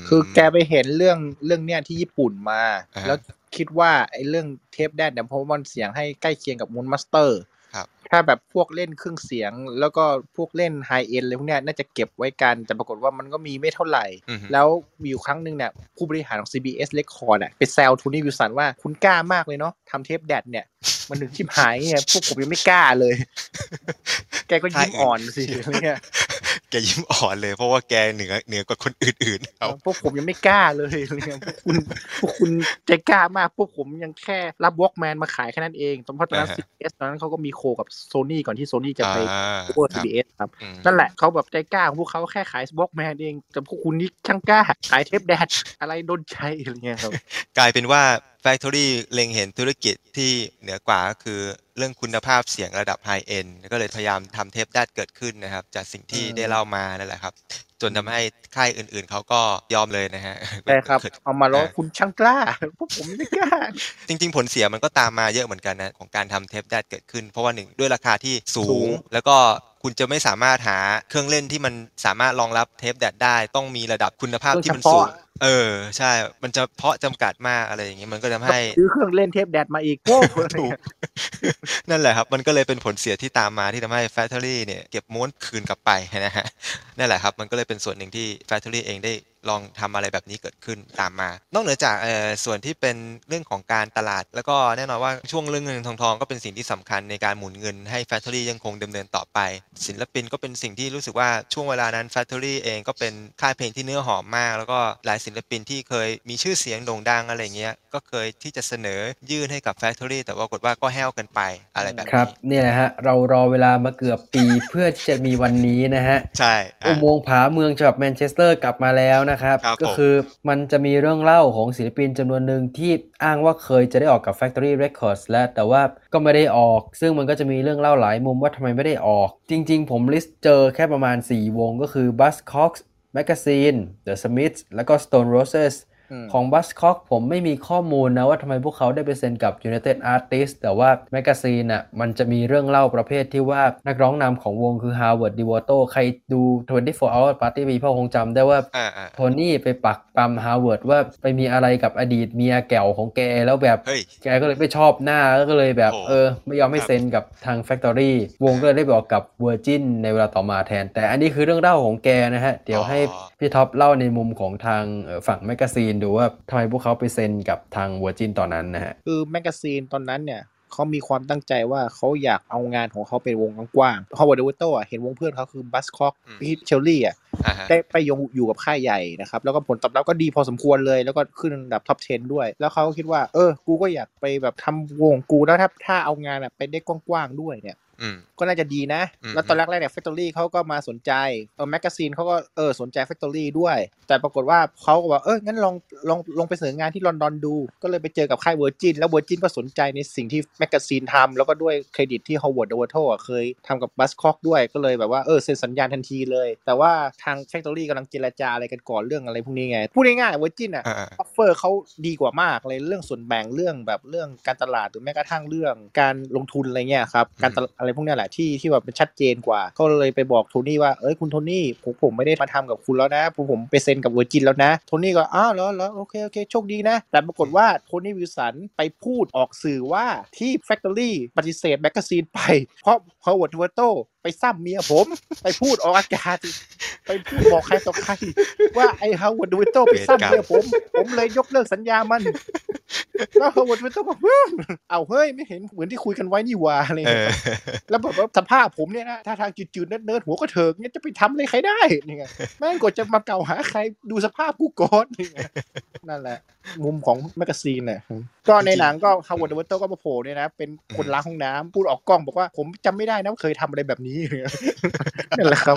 มคือแกไปเห็นเรื่องเรื่องเนี้ยที่ญี่ปุ่นมาอ่าฮะแล้วคิดว่าไอ้เรื่องเทป DAT เนี่ยเพราะว่ามันเสียงให้ใกล้เคียงกับม้วน master ครับ ถ้าแบบพวกเล่นเครื่องเสียง แล้วก็พวกเล่น high-end อะไรพวกเนี้ยน่าจะเก็บไว้กัน แต่ปรากฏว่ามันก็มีไม่เท่าไหร่อือฮึแล้วมีอยู่ครั้งหนึ่งเนี่ยผู้บริหารของ CBS Records อะไปแซว Tony Wilson ว่าคุณกล้ามากเลยเนาะทำเทป DAT เนี่ย มันถึงชิบหายไงพวกผมยังไม่กล้าเลย แกก็ยิ้มอ่อนสิอะไรเงี้ย แกยิ้มอ่อนเลย เพราะว่าแกเหนือเหนือกว่าคนอื่นๆเขาพวกผมยังไม่กล้าเลยอะไรเงี้ยพวกคุณพวกคุณใจกล้ามากพวกผมยังแค่รับวอล์กแมนมาขายแค่นั้นเองตอนเพราะตอนนั้น CBS ตอนนั้นเขาก็มีโคกับโซนี่ก่อนที่โซนี่จะไปอ่าโค่ครับ CBS ครับอืมนั่นแหละเขาแบบใจกล้าของพวกเขาแค่ขายวอล์กแมนเองแต่พวกคุณนี่ช่างกล้าขายเทปแดดอะไรโดนใช้อะไรเงี้ยครับ กลายเป็นว่า Factory เล็งเห็นธุรกิจที่เหนือกว่าก็คือเรื่องคุณภาพเสียงระดับไฮเอ็นก็เลยพยายามทำเทปแดดเกิดขึ้นนะครับ จากสิ่งที่อืมได้เล่ามานั่นแหละครับ จนทำให้ค่ายอื่นๆ เขาก็ยอมเลยนะฮะใช่ครับเกิดเอามาล้อเออคุณช่างกล้าพวกผมไม่กล้า จริงๆ ผลเสียมันก็ตามมาเยอะเหมือนกันนะของการทำเทปแดดเกิดขึ้น เพราะว่าหนึ่งด้วยราคาที่สูสูงงแล้วก็คุณจะไม่สามารถหาเครื่องเล่นที่มันสามารถรองรับเทปแดดได้ ต้องมีระดับคุณภาพที่มันสูง เออ ใช่ มันจะเพาะจำกัดมากอะไรอย่างเงี้ยมันก็ทำให้ซื้อเครื่องเล่นเทปแดดมาอีกโว้ถูกนั่นแหละครับ มันก็เลยเป็นผลเสียที่ตามมาที่ทำให้ Factory เนี่ยเก็บม้วนคืนกลับไปนะฮะนั่นแหละครับ มันก็เลยเป็นส่วนหนึ่งที่ Factory เองได้ ลองทำอะไรแบบนี้เกิดขึ้นตามมา นอกเหนือจากเอ่อส่วนที่เป็นเรื่องของการตลาด แล้วก็แน่นอนว่าช่วงเรื่องเงินทองทองก็เป็นสิ่งที่สำคัญในการหมุนเงินให้ Factory ยังคงดำเนินต่อไป ศิลปินก็เป็นสิ่งที่รู้สึกว่าช่วงเวลานั้น Factory เองก็เป็นค่ายเพลงที่เนื้อหอมมาก แล้วก็หลายศิลปินที่เคยมีชื่อเสียงโด่งดังอะไรเงี้ยก็เคยที่จะเสนอยื่นให้กับ Factory แต่ว่าปรากฏว่าก็แห้วกันไปอะไรแบบครับนี้นี่แหละฮะเรารอเวลามาเกือบปีเพื่อที่จะมีวันนี้นะฮะใช่อะอุโมงค์ผาเมืองฉบับแมนเชสเตอร์กลับมาแล้วนะครับครับ ก็ผมคือมันจะมีเรื่องเล่าของศิลปินจำนวนหนึ่งที่อ้างว่าเคยจะได้ออกกับ Factory Records แล้วแต่ว่าก็ไม่ได้ออก ซึ่งมันก็จะมีเรื่องเล่าหลายมุมว่าทำไมไม่ได้ออก จริง ๆ ผม list เจอแค่ประมาณ 4 วงก็คือ Buzzcocks Magazine The Smiths แล้วก็ Stone Roses ของ Buzzcock ผมไม่มีข้อมูลนะว่าทำไมพวกเขาได้ไปเซ็นกับ United Artists แต่ว่า Magazine อะมันจะมีเรื่องเล่าประเภทที่ว่านักร้องนำของวงคือ Howard Devoto ใครดู 24 Hour Party People คงจำได้ว่าอ่าอ่าโทนี่ไปปักปั๊ม Howard ว่าไปมีอะไรกับอดีตเมียเก่าของแกแล้วแบบเฮ้ยแกก็เลยไม่ชอบหน้าก็เลยแบบโอ้เออไม่ยอมให้เซ็นกับทาง Factory วงก็เลยได้บอกกับ Virgin ในเวลาต่อมาแทน แต่อันนี้คือเรื่องเล่าของแกนะฮะ เดี๋ยวให้อ๋อพี่ท็อปเล่าในมุมของทางเอ่อฝั่ง Magazine ดูว่าทำไมพวกเขาไปเซ็นกับทาง Virgin ตอนนั้นนะฮะ คือ Magazine ตอนนั้นเนี่ยเขามีความตั้งใจว่าเขาอยากเอางานของเขาเป็นวงกว้างๆ Howard Devoto อะเห็นวงเพื่อนเขาคือ Buzzcocks อืม Pete Shelley อะอ่าฮะได้ไปยงอยู่กับค่ายใหญ่นะครับ แล้วก็ผลตอบรับก็ดีพอสมควรเลย แล้วก็ขึ้นอันดับ top 10 ด้วย แล้วเขาก็คิดว่า เออ กูก็อยากไปแบบทำวงกูแล้วถ้าถ้าเอางานแบบไปได้กว้างๆด้วยเนี่ยอืม ก็น่าจะดีนะอืมแล้วตอนแรกๆเนี่ย Factory เขาก็มาสนใจเออ Magazine เขาก็เออสนใจ Factory ด้วย แต่ปรากฏว่าเขาก็บอกเอองั้นลองลองลองไปเสนองานที่ลอนดอนดู ก็เลยไปเจอกับค่าย Virgin แล้ว Virgin ก็สนใจในสิ่งที่ Magazine ทำแล้วก็ด้วยเครดิตที่ Howard d e w a t o อะเคยทำกับ Buzzcocks ด้วยก็เลยแบบว่าเออเซ็นสัญญาทันทีเลย แต่ว่าทาง Factory กำลังเจรจาอะไรกันก่อนเรื่องอะไรพวกนี้ไงพูดง่ายๆ Virgin อะอ่า offer เขาดีกว่ามากเลยเรื่องส่วนแบ่งเรื่องแบบเรื่องการตลาดหรือแม้กระทั่งเรื่องการลงทุนอะไรเงี้ยครับการตลาดอะไรพวกนี้แหละที่ที่แบบมันชัดเจนกว่าเขาเลยไปบอกโทนี่ว่าเอ้ยคุณโทนี่ผมผมไม่ได้มาทำกับคุณแล้วนะผมผมไปเซ็นกับ Virgin แล้วนะโทนี่ก็อ้าวเหรอเหรอโอเคโอเคโชคดีนะ แต่ปรากฏว่าโทนี่วิลสันไปพูดออกสื่อว่าที่ Factory ปฏิเสธ Magazine ไปเพราะ Howard Devoto ไปซั่มเมียผม ไปพูดออกอากาศไปพูดบอกใครต่อใคร ว่าไอ้ Howard Devoto ไปซั่มเมียผม ผมเลยยกเลิกสัญญามันแล้วฮาวเวิร์ดเวอร์โตก็ฮึ่มเอาเฮ้ยไม่เห็นเหมือนที่คุยกันไว้นี่หว่าอะไรเอเงี้อยแล้วแบบว่าสภาพผมเนี่ยนะถ้าทางจืดๆเนิร์ดๆหัวก็เถิกเนี่ยจะไปทำอะไรใครได้นี่ไงแม่งกดจะมาเก่าหาใครดูสภาพกูก่อนนี่ไงนั่นแหละ มุมของแมกกาซีนเนี่ยก็ในหนังก็ฮาวเวิร์ดเวอร์โตก็มาโผล่เนี่ยนะเป็นคนล้างห้องน้ำพูดออกกล้องบอกว่าผมจำไม่ได้นะเคยทำอะไรแบบนี้นั่นแหละครับ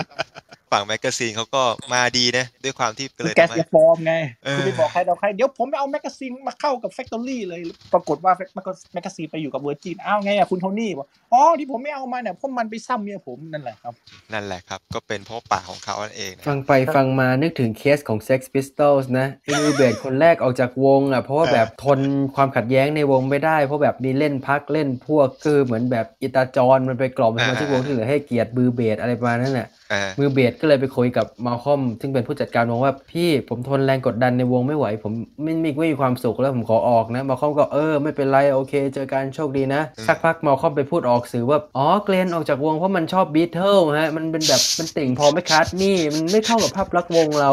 ฝั่งแมกกาซีนเขาก็มาดีนะ ด้วยความที่ก็เลยแกทำให้สฟอร์มไงเออคุณไปบอกใครต่อใคร เดี๋ยวผมไปเอา Magazine มาเข้ากับ Factory เลย ปรากฏว่า Magazine ไปอยู่กับ Virgin อ้าวไงอะคุณโทนี่บอกอ๋อที่ผมไม่เอามาเนี่ยเพราะมันไปซั่มเมียผมนั่นแหละครับ นั่นแหละครับ ก็เป็นเพราะปากของเขานั่นเองนะฟังไปฟังมานึกถึงเคสของ Sex Pistols นะอีตามือเบสคนแรกออกจากวงอะเพราะว่าแบบทนความขัดแย้งในวงไม่ได้ เพราะแบบมีเล่นพรรคเล่นพวกคือเหมือนแบบอีตาจอห์นมันไปกล่อมสมาชิกวงที่เหลือให้เกลียดมือเบสอะไรประมาณนั้นแหละอ่ามือเบสก็เลยไปคุยกับ Malcolm ซึ่งเป็นผู้จัดการวงว่าพี่ผมทนแรงกดดันในวงไม่ไหว ผมไม่ไม่ไม่มีความสุขแล้วผมขอออกนะมาคอมก็เออไม่เป็นไรโอเค เจอกันโชคดีนะ สักพักมาคอมไปพูดออกสื่อว่าอ๋อเกรนออกจากวงเพราะมันชอบบีเทิลฮะมันเป็นแบบมันติ่งพอไม่คัดนี่มันไม่เข้ากับภาพลักษณ์วงเรา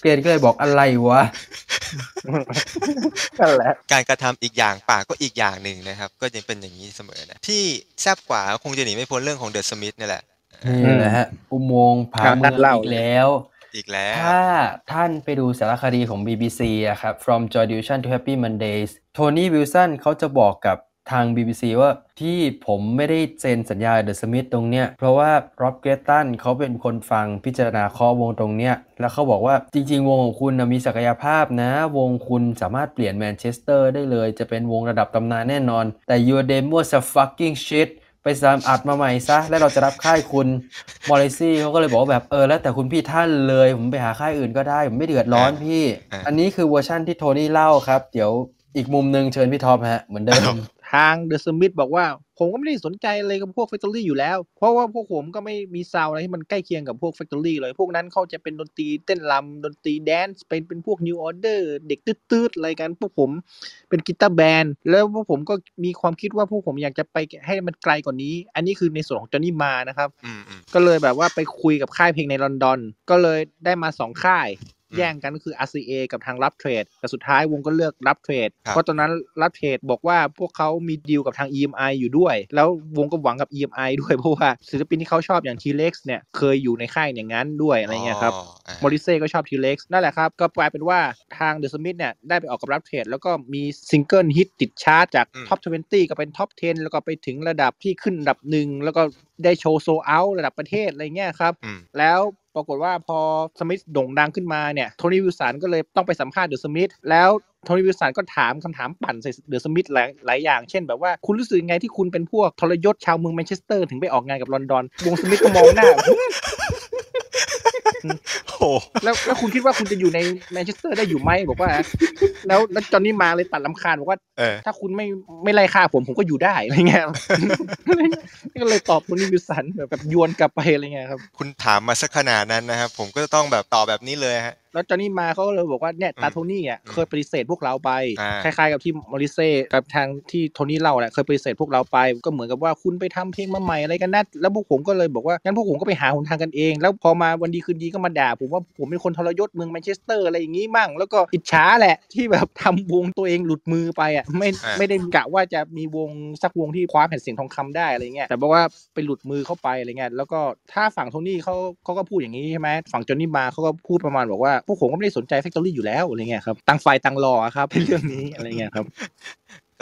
เกรนก็เลยบอกอะไรวะนั่นแหละการกระทำอีกอย่างปากก็อีกอย่างหนึ่งนะครับ ก็ยังเป็นอย่างนี้เสมอนะที่แซบกว่าคงจะหนีไม่พ้นเรื่องของเดอะสมิธนี่แหละ นี่แหละฮะ อุโมงค์ผาเมืองอีกแล้ว อีกแล้ว ถ้าท่านไปดูสารคดีของ BBC อะครับ From Joy Division to Happy Mondays โทนี่วิลสันเขาจะบอกกับทาง BBC ว่าที่ผมไม่ได้เซ็นสัญญาเดอะสมิธตรงเนี้ยเพราะว่าร็อบเกรตันเขาเป็นคนฟังพิจารณาข้อวงตรงเนี้ยแล้วเขาบอกว่าจริง ๆ วงของคุณนะมีศักยภาพนะ วงคุณสามารถเปลี่ยนแมนเชสเตอร์ได้เลย จะเป็นวงระดับตำนานแน่นอน แต่ your demo is a fucking shit ไปสามอัดมาใหม่ซะ แล้วเราจะรับค่ายคุณMorrissey เขาก็เลยบอกว่าแบบเออแล้วแต่คุณพี่ท่านเลย ผมไปหาค่ายอื่นก็ได้ ผมไม่เดือดร้อนพี่ อันนี้คือเวอร์ชั่นที่โทนี่เล่าครับ เดี๋ยวอีกมุมหนึ่งเชิญพี่ท็อปฮะเหมือนเดิม ทาง The Smiths บอกว่า ผมก็ไม่ได้สนใจอะไรกับพวก Factory อยู่แล้ว เพราะว่าพวกผมก็ไม่มี sound อะไรที่มันใกล้เคียงกับพวก Factory เลย พวกนั้นเขาจะเป็นดนตรีเต้นรำดนตรี dance เป็นเป็นพวก New Order เด็กตืดๆอะไรกันพวกผมเป็น guitar band แล้วพวกผมก็มีความคิดว่าพวกผมอยากจะไปให้มันไกลกว่านี้ อันนี้คือในส่วนของจอห์นนี่มานะครับอืมอืมก็เลยแบบว่าไปคุยกับค่ายเพลงในลอนดอน ก็เลยได้มาสองค่ายอืม แย่งกันก็คือ RCA กับทางรับเทรดแต่สุดท้ายวงก็เลือกรับเทรดครับเพราะตอนนั้นรับเทรดบอกว่าพวกเขามีดีลกับทาง EMI อยู่ด้วย แล้ววงก็หวังกับ EMI ด้วยเพราะว่าศิลปินที่เขาชอบอย่าง T-Rex เนี่ยเคยอยู่ในค่ายอย่างนั้นด้วยอะไรเงี้ยครับอ่า มอริเซ่ก็ชอบ T-Rex นั่นแหละครับ ก็กลายเป็นว่าทางเดอะสมิธเนี่ยได้ไปออกกับรับเทรดแล้วก็มีsingle hit ติดชาร์ตจากอืม top 20 ก็เป็น top 10 แล้วก็ไปถึงระดับที่ขึ้นอันดับหนึ่งแล้วก็ได้โชว์โซเอาระดับประเทศอะไรเงี้ยครับอืมแล้วปรากฏว่าพอ Smiths โด่งดังขึ้นมาเนี่ย Tony Wilson ก็เลยต้องไปสัมภาษณ์ The Smiths แล้ว Tony Wilson ก็ถามคำถามปั่นใส่ The Smiths หลายหลายอย่าง เช่นแบบว่าคุณรู้สึกยังไงที่คุณเป็นพวกทรยศชาวเมืองแมนเชสเตอร์ถึงไปออกงานกับลอนดอนวง Smiths ก็มองหน้าโอ้โหแล้วแล้วคุณคิดว่าคุณจะอยู่ในแมนเชสเตอร์ได้อยู่ไหมบอกว่า แล้วแล้ว Johnny Marr เลยตัดรำคาญบอกว่าเออถ้าคุณไม่ไม่ไล่ฆ่าผมผมก็อยู่ได้อะไรเงี้ยก็เลยตอบ Tony Wilson แบบแบบยวนกลับไปอะไรเงี้ยครับ คุณถามมาสักขนาดนั้นนะครับผมก็จะต้องแบบตอบแบบนี้เลยฮะแล้ว Johnny Marr เขาก็เลยบอกว่าเนี่ยตาอืมโทนี่อะอืมเคยปฏิเสธพวกเราไปอ่าคล้ายๆกับที่ Morrissey กับทางที่โทนี่เล่าแหละเคยปฏิเสธพวกเราไป ก็เหมือนกับว่าคุณไปทำเพลงมาใหม่อะไรกันนะแล้วพวกผมก็เลยบอกว่างั้นพวกผมก็ไปหาหนทางกันเอง แล้วพอมาวันดีคืนดีก็มาด่าผมว่าผมเป็นคนทรยศเมืองแมนเชสเตอร์อะไรอย่างงี้มั่ง แล้วก็อิจฉาแหละที่แบบทำวงตัวเองหลุดมือไปอะไม่อ่าไม่ได้กะว่าจะมีวงสักวงที่คว้าแผ่นเสียงทองคำได้อะไรเงี้ยแต่บอกว่าไปหลุดมือเข้าไปอะไรเงี้ยแล้วก็ถ้าฝั่งโทนี่เขาเขาก็พูดอย่างนี้ใช่ไหมฝั่งจอห์นนี่มาเขาก็พูดประมาณบอกว่าพวกผมก็ไม่ได้สนใจแฟคทอรี่อยู่แล้วอะไรเงี้ยครับต่างฝ่ายต่างรอครับในเรื่องนี้อะไรเงี้ยครับ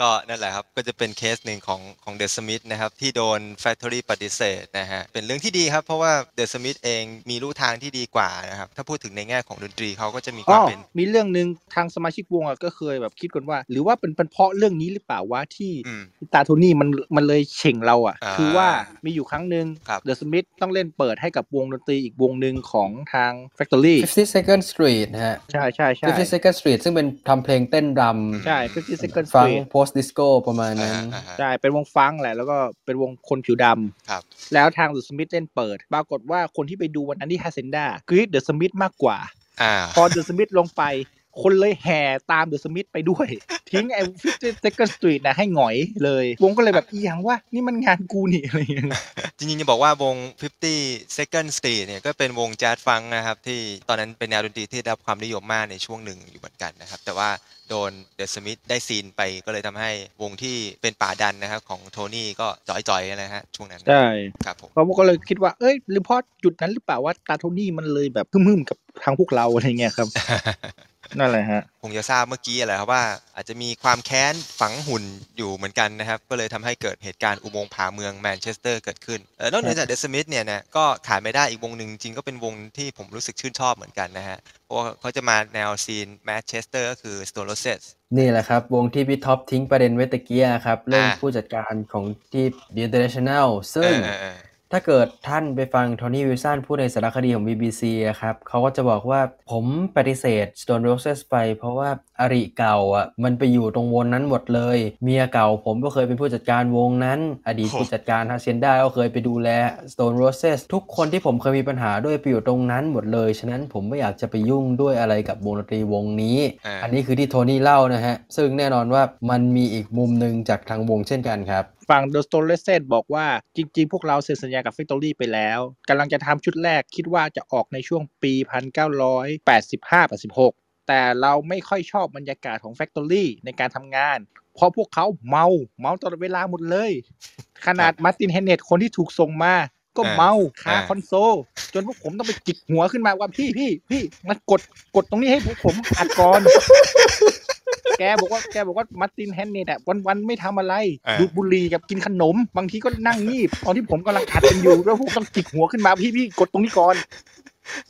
ก็นั่นแหละครับ ก็จะเป็นเคสหนึ่งของของเดอะสมิธนะครับ ที่โดน Factory ปฏิเสธนะฮะ เป็นเรื่องที่ดีครับ เพราะว่าเดอะสมิธเองมีลู่ทางที่ดีกว่านะครับ ถ้าพูดถึงในแง่ของดนตรีเขาก็จะมีคอ๋วามอเป็น มีเรื่องหนึ่งทางสมาชิกวงอะก็เคยแบบคิดกันว่า หรือว่าเป็นเป็นเพราะเรื่องนี้หรือเปล่าวะที่อืมตาโทนี่มันมันเลยเฉ่งเราอะอ่าคือว่ามีอยู่ครั้งหนึ่งครับเดอะสมิธต้องเล่นเปิดให้กับวงดนตรีอีกวงหนึ่งของทาง Factory 50 Second Street นะฮะใช่ใช่ใช่50 Second Street ซึ่งเป็นทำเพลงเต้นรำใช่50 Second ฟัง Street post disco ประมาณนั้นอ่าอ่าฮะใช่เป็นวงฟังก์แหละ แล้วก็เป็นวงคนผิวดำครับ แล้วทางเดอะสมิธเล่นเปิด ปรากฏว่าคนที่ไปดูวันนั้นที่ฮาเซนดากรีดเดอะสมิธมากกว่าอ่า พอเดอะสมิธลงไป คนเลยแห่ตามเดอะสมิธไปด้วย ทิ้งไอ้50 Second Street นะให้หงอยเลย วงก็เลยแบบอีหยังว่านี่มันงานกูนี่อะไรอย่างเงี้ยจริงๆจะบอกว่าวง 50 Second Street เนี่ยก็เป็นวงแจ๊สฟังก์นะครับ ที่ตอนนั้นเป็นแนวดนตรีที่ได้รับความนิยมมากในช่วงหนึ่งอยู่เหมือนกันนะครับ แต่ว่าโดนเดอะสมิธได้ซีนไปก็เลยทำให้วงที่เป็นป่าดันนะครับของโทนี่ก็จ่อยๆนะฮะช่วงนั้นใช่ครับผมเขาก็เลยคิดว่าเอ้ยหรือเพราะจุดนั้นหรือเปล่าว่าตาโทนี่มันเลยแบบพึ่มๆกับทางพวกเราอะไรเงี้ยครับ นั่นแหละฮะคงจะทราบเมื่อกี้แหละครับว่า อาจจะมีความแค้นฝังหุ่นอยู่เหมือนกันนะครับ ก็เลยทำให้เกิดเหตุการณ์อุโมงค์ผาเมืองแมนเชสเตอร์เกิดขึ้นเออนอกเหนือจาก The Smiths เนี่ยนะก็ขาดไม่ได้อีกวงหนึ่งจริงก็เป็นวงที่ผมรู้สึกชื่นชอบเหมือนกันนะฮะเพราะว่าเขาจะมาแนว scene แมนเชสเตอร์ก็คือสโตโ s เซสนี่แหละครับ วงที่พี่ท็อปทิ้งประเด็นไว้ตะกี้ครับเรื่องอ่าผู้จัดการของที่ The International ซึ่งเออเออ ถ้าเกิดท่านไปฟังโทนี่วิลสันพูดในสารคดีของ BBC อะครับเขาก็จะบอกว่าผมปฏิเสธ Stone Roses ไป เพราะว่าอาริเก่าอะมันไปอยู่ตรงวงนั้นหมดเลย เมียเก่าผมก็เคยเป็นผู้จัดการวงนั้น อดีตโอ้ผู้จัดการฮาเซนด้าก็เคยไปดูแล Stone Roses ทุกคนที่ผมเคยมีปัญหาด้วยไปอยู่ตรงนั้นหมดเลย ฉะนั้นผมไม่อยากจะไปยุ่งด้วยอะไรกับวงดนตรีวงนี้อ่าอันนี้คือที่โทนี่เล่านะฮะซึ่งแน่นอนว่ามันมีอีกมุมหนึ่งจากทางวงเช่นกันครับ ฝั่ง The Stone Roses บอกว่าจริงๆ พวกเราเซ็นสัญญากับ Factory ไปแล้วกำลังจะทำชุดแรกคิดว่าจะออกในช่วงปี 1985-86 แต่เราไม่ค่อยชอบบรรยากาศของ Factory ในการทำงาน เพราะพวกเขาเมาเมาตลอดเวลาหมดเลย ขนาด Martin Hannett คนที่ถูกส่งมา ก็เมาคาอ่าคอนโซล จนพวกผมต้องไปจิกหัวขึ้นมาว่าพี่พี่พี่มากดกดตรงนี้ให้พวกผมอัดก่อนแกบอกว่าแกบอกว่า Martin Hannett อะวันวันๆไม่ทำอะไรอ่าดูดบุหรี่กับกินขนม บางทีก็นั่งงีบตอนที่ผมกำลังอัดกันอยู่แล้วพวกต้องจิกหัวขึ้นมาพี่พี่กดตรงนี้ก่อน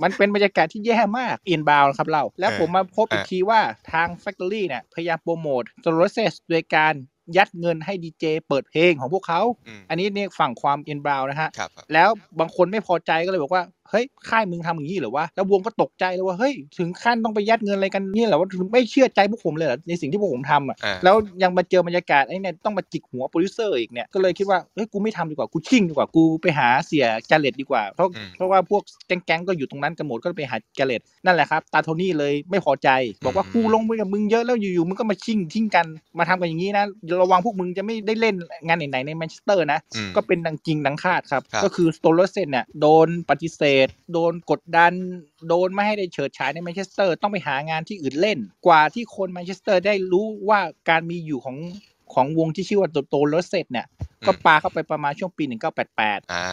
มันเป็นบรรยากาศที่แย่มากเอ็นบาวครับเรา แล้วผมมาพบอีกทีว่าทาง Factory เนี่ยพยายามโปรโมท s o l o s e s โดยการ ยัดเงินให้ดีเจเปิดเพลงของพวกเขาอืมอันนี้เนี่ยฝั่งความเอ็นบาวนะฮะครับครับแล้วบางคนไม่พอใจก็เลยบอกว่า เฮ้ยค่ายมึงทำอย่างนี้เหรอวะแล้ววงก็ตกใจเลยว่าเฮ้ยถึงขั้นต้องไปยัดเงินอะไรกันนี่เหรอว่าถึงไม่เชื่อใจพวกผมเลยเหรอในสิ่งที่พวกผมทำอะอ่าแล้วยังมาเจอบรรยากาศไอ้เนี่ยต้องมาจิกหัวโปรดิวเซอร์อีกเนี่ยก็เลยคิดว่าเฮ้ยกูไม่ทำดีกว่ากูชิ่งดีกว่ากูไปหาเสี่ย Gareth ดีกว่าเพราะอืมเพราะว่าพวกแก๊งๆก็อยู่ตรงนั้นกันหมดก็ไปหา Gareth นั่นแหละครับตาโทนี่เลยไม่พอใจบอกว่ากูลงไปกับมึงเยอะแล้วอยู่ๆมึงก็มาชิ่งทิ้งกันมาทำกันอย่างนี้นะระวังพวกมึงจะไม่ได้เล่นงานไหนๆในแมนเชสเตอร์นะอืมก็เป็นดังจริงดังคาดครับครับก็คือ Stone Roses เนี่ยโดนปฏิเสธโดนกดดัน โดนไม่ให้ได้เฉิดฉายในแมนเชสเตอร์ ต้องไปหางานที่อื่นเล่น กว่าที่คนแมนเชสเตอร์ได้รู้ว่าการมีอยู่ของของวงที่ชื่อว่าโตลเซนเนี่ย ก็ปาเข้าไปประมาณช่วงปี 1988อ่า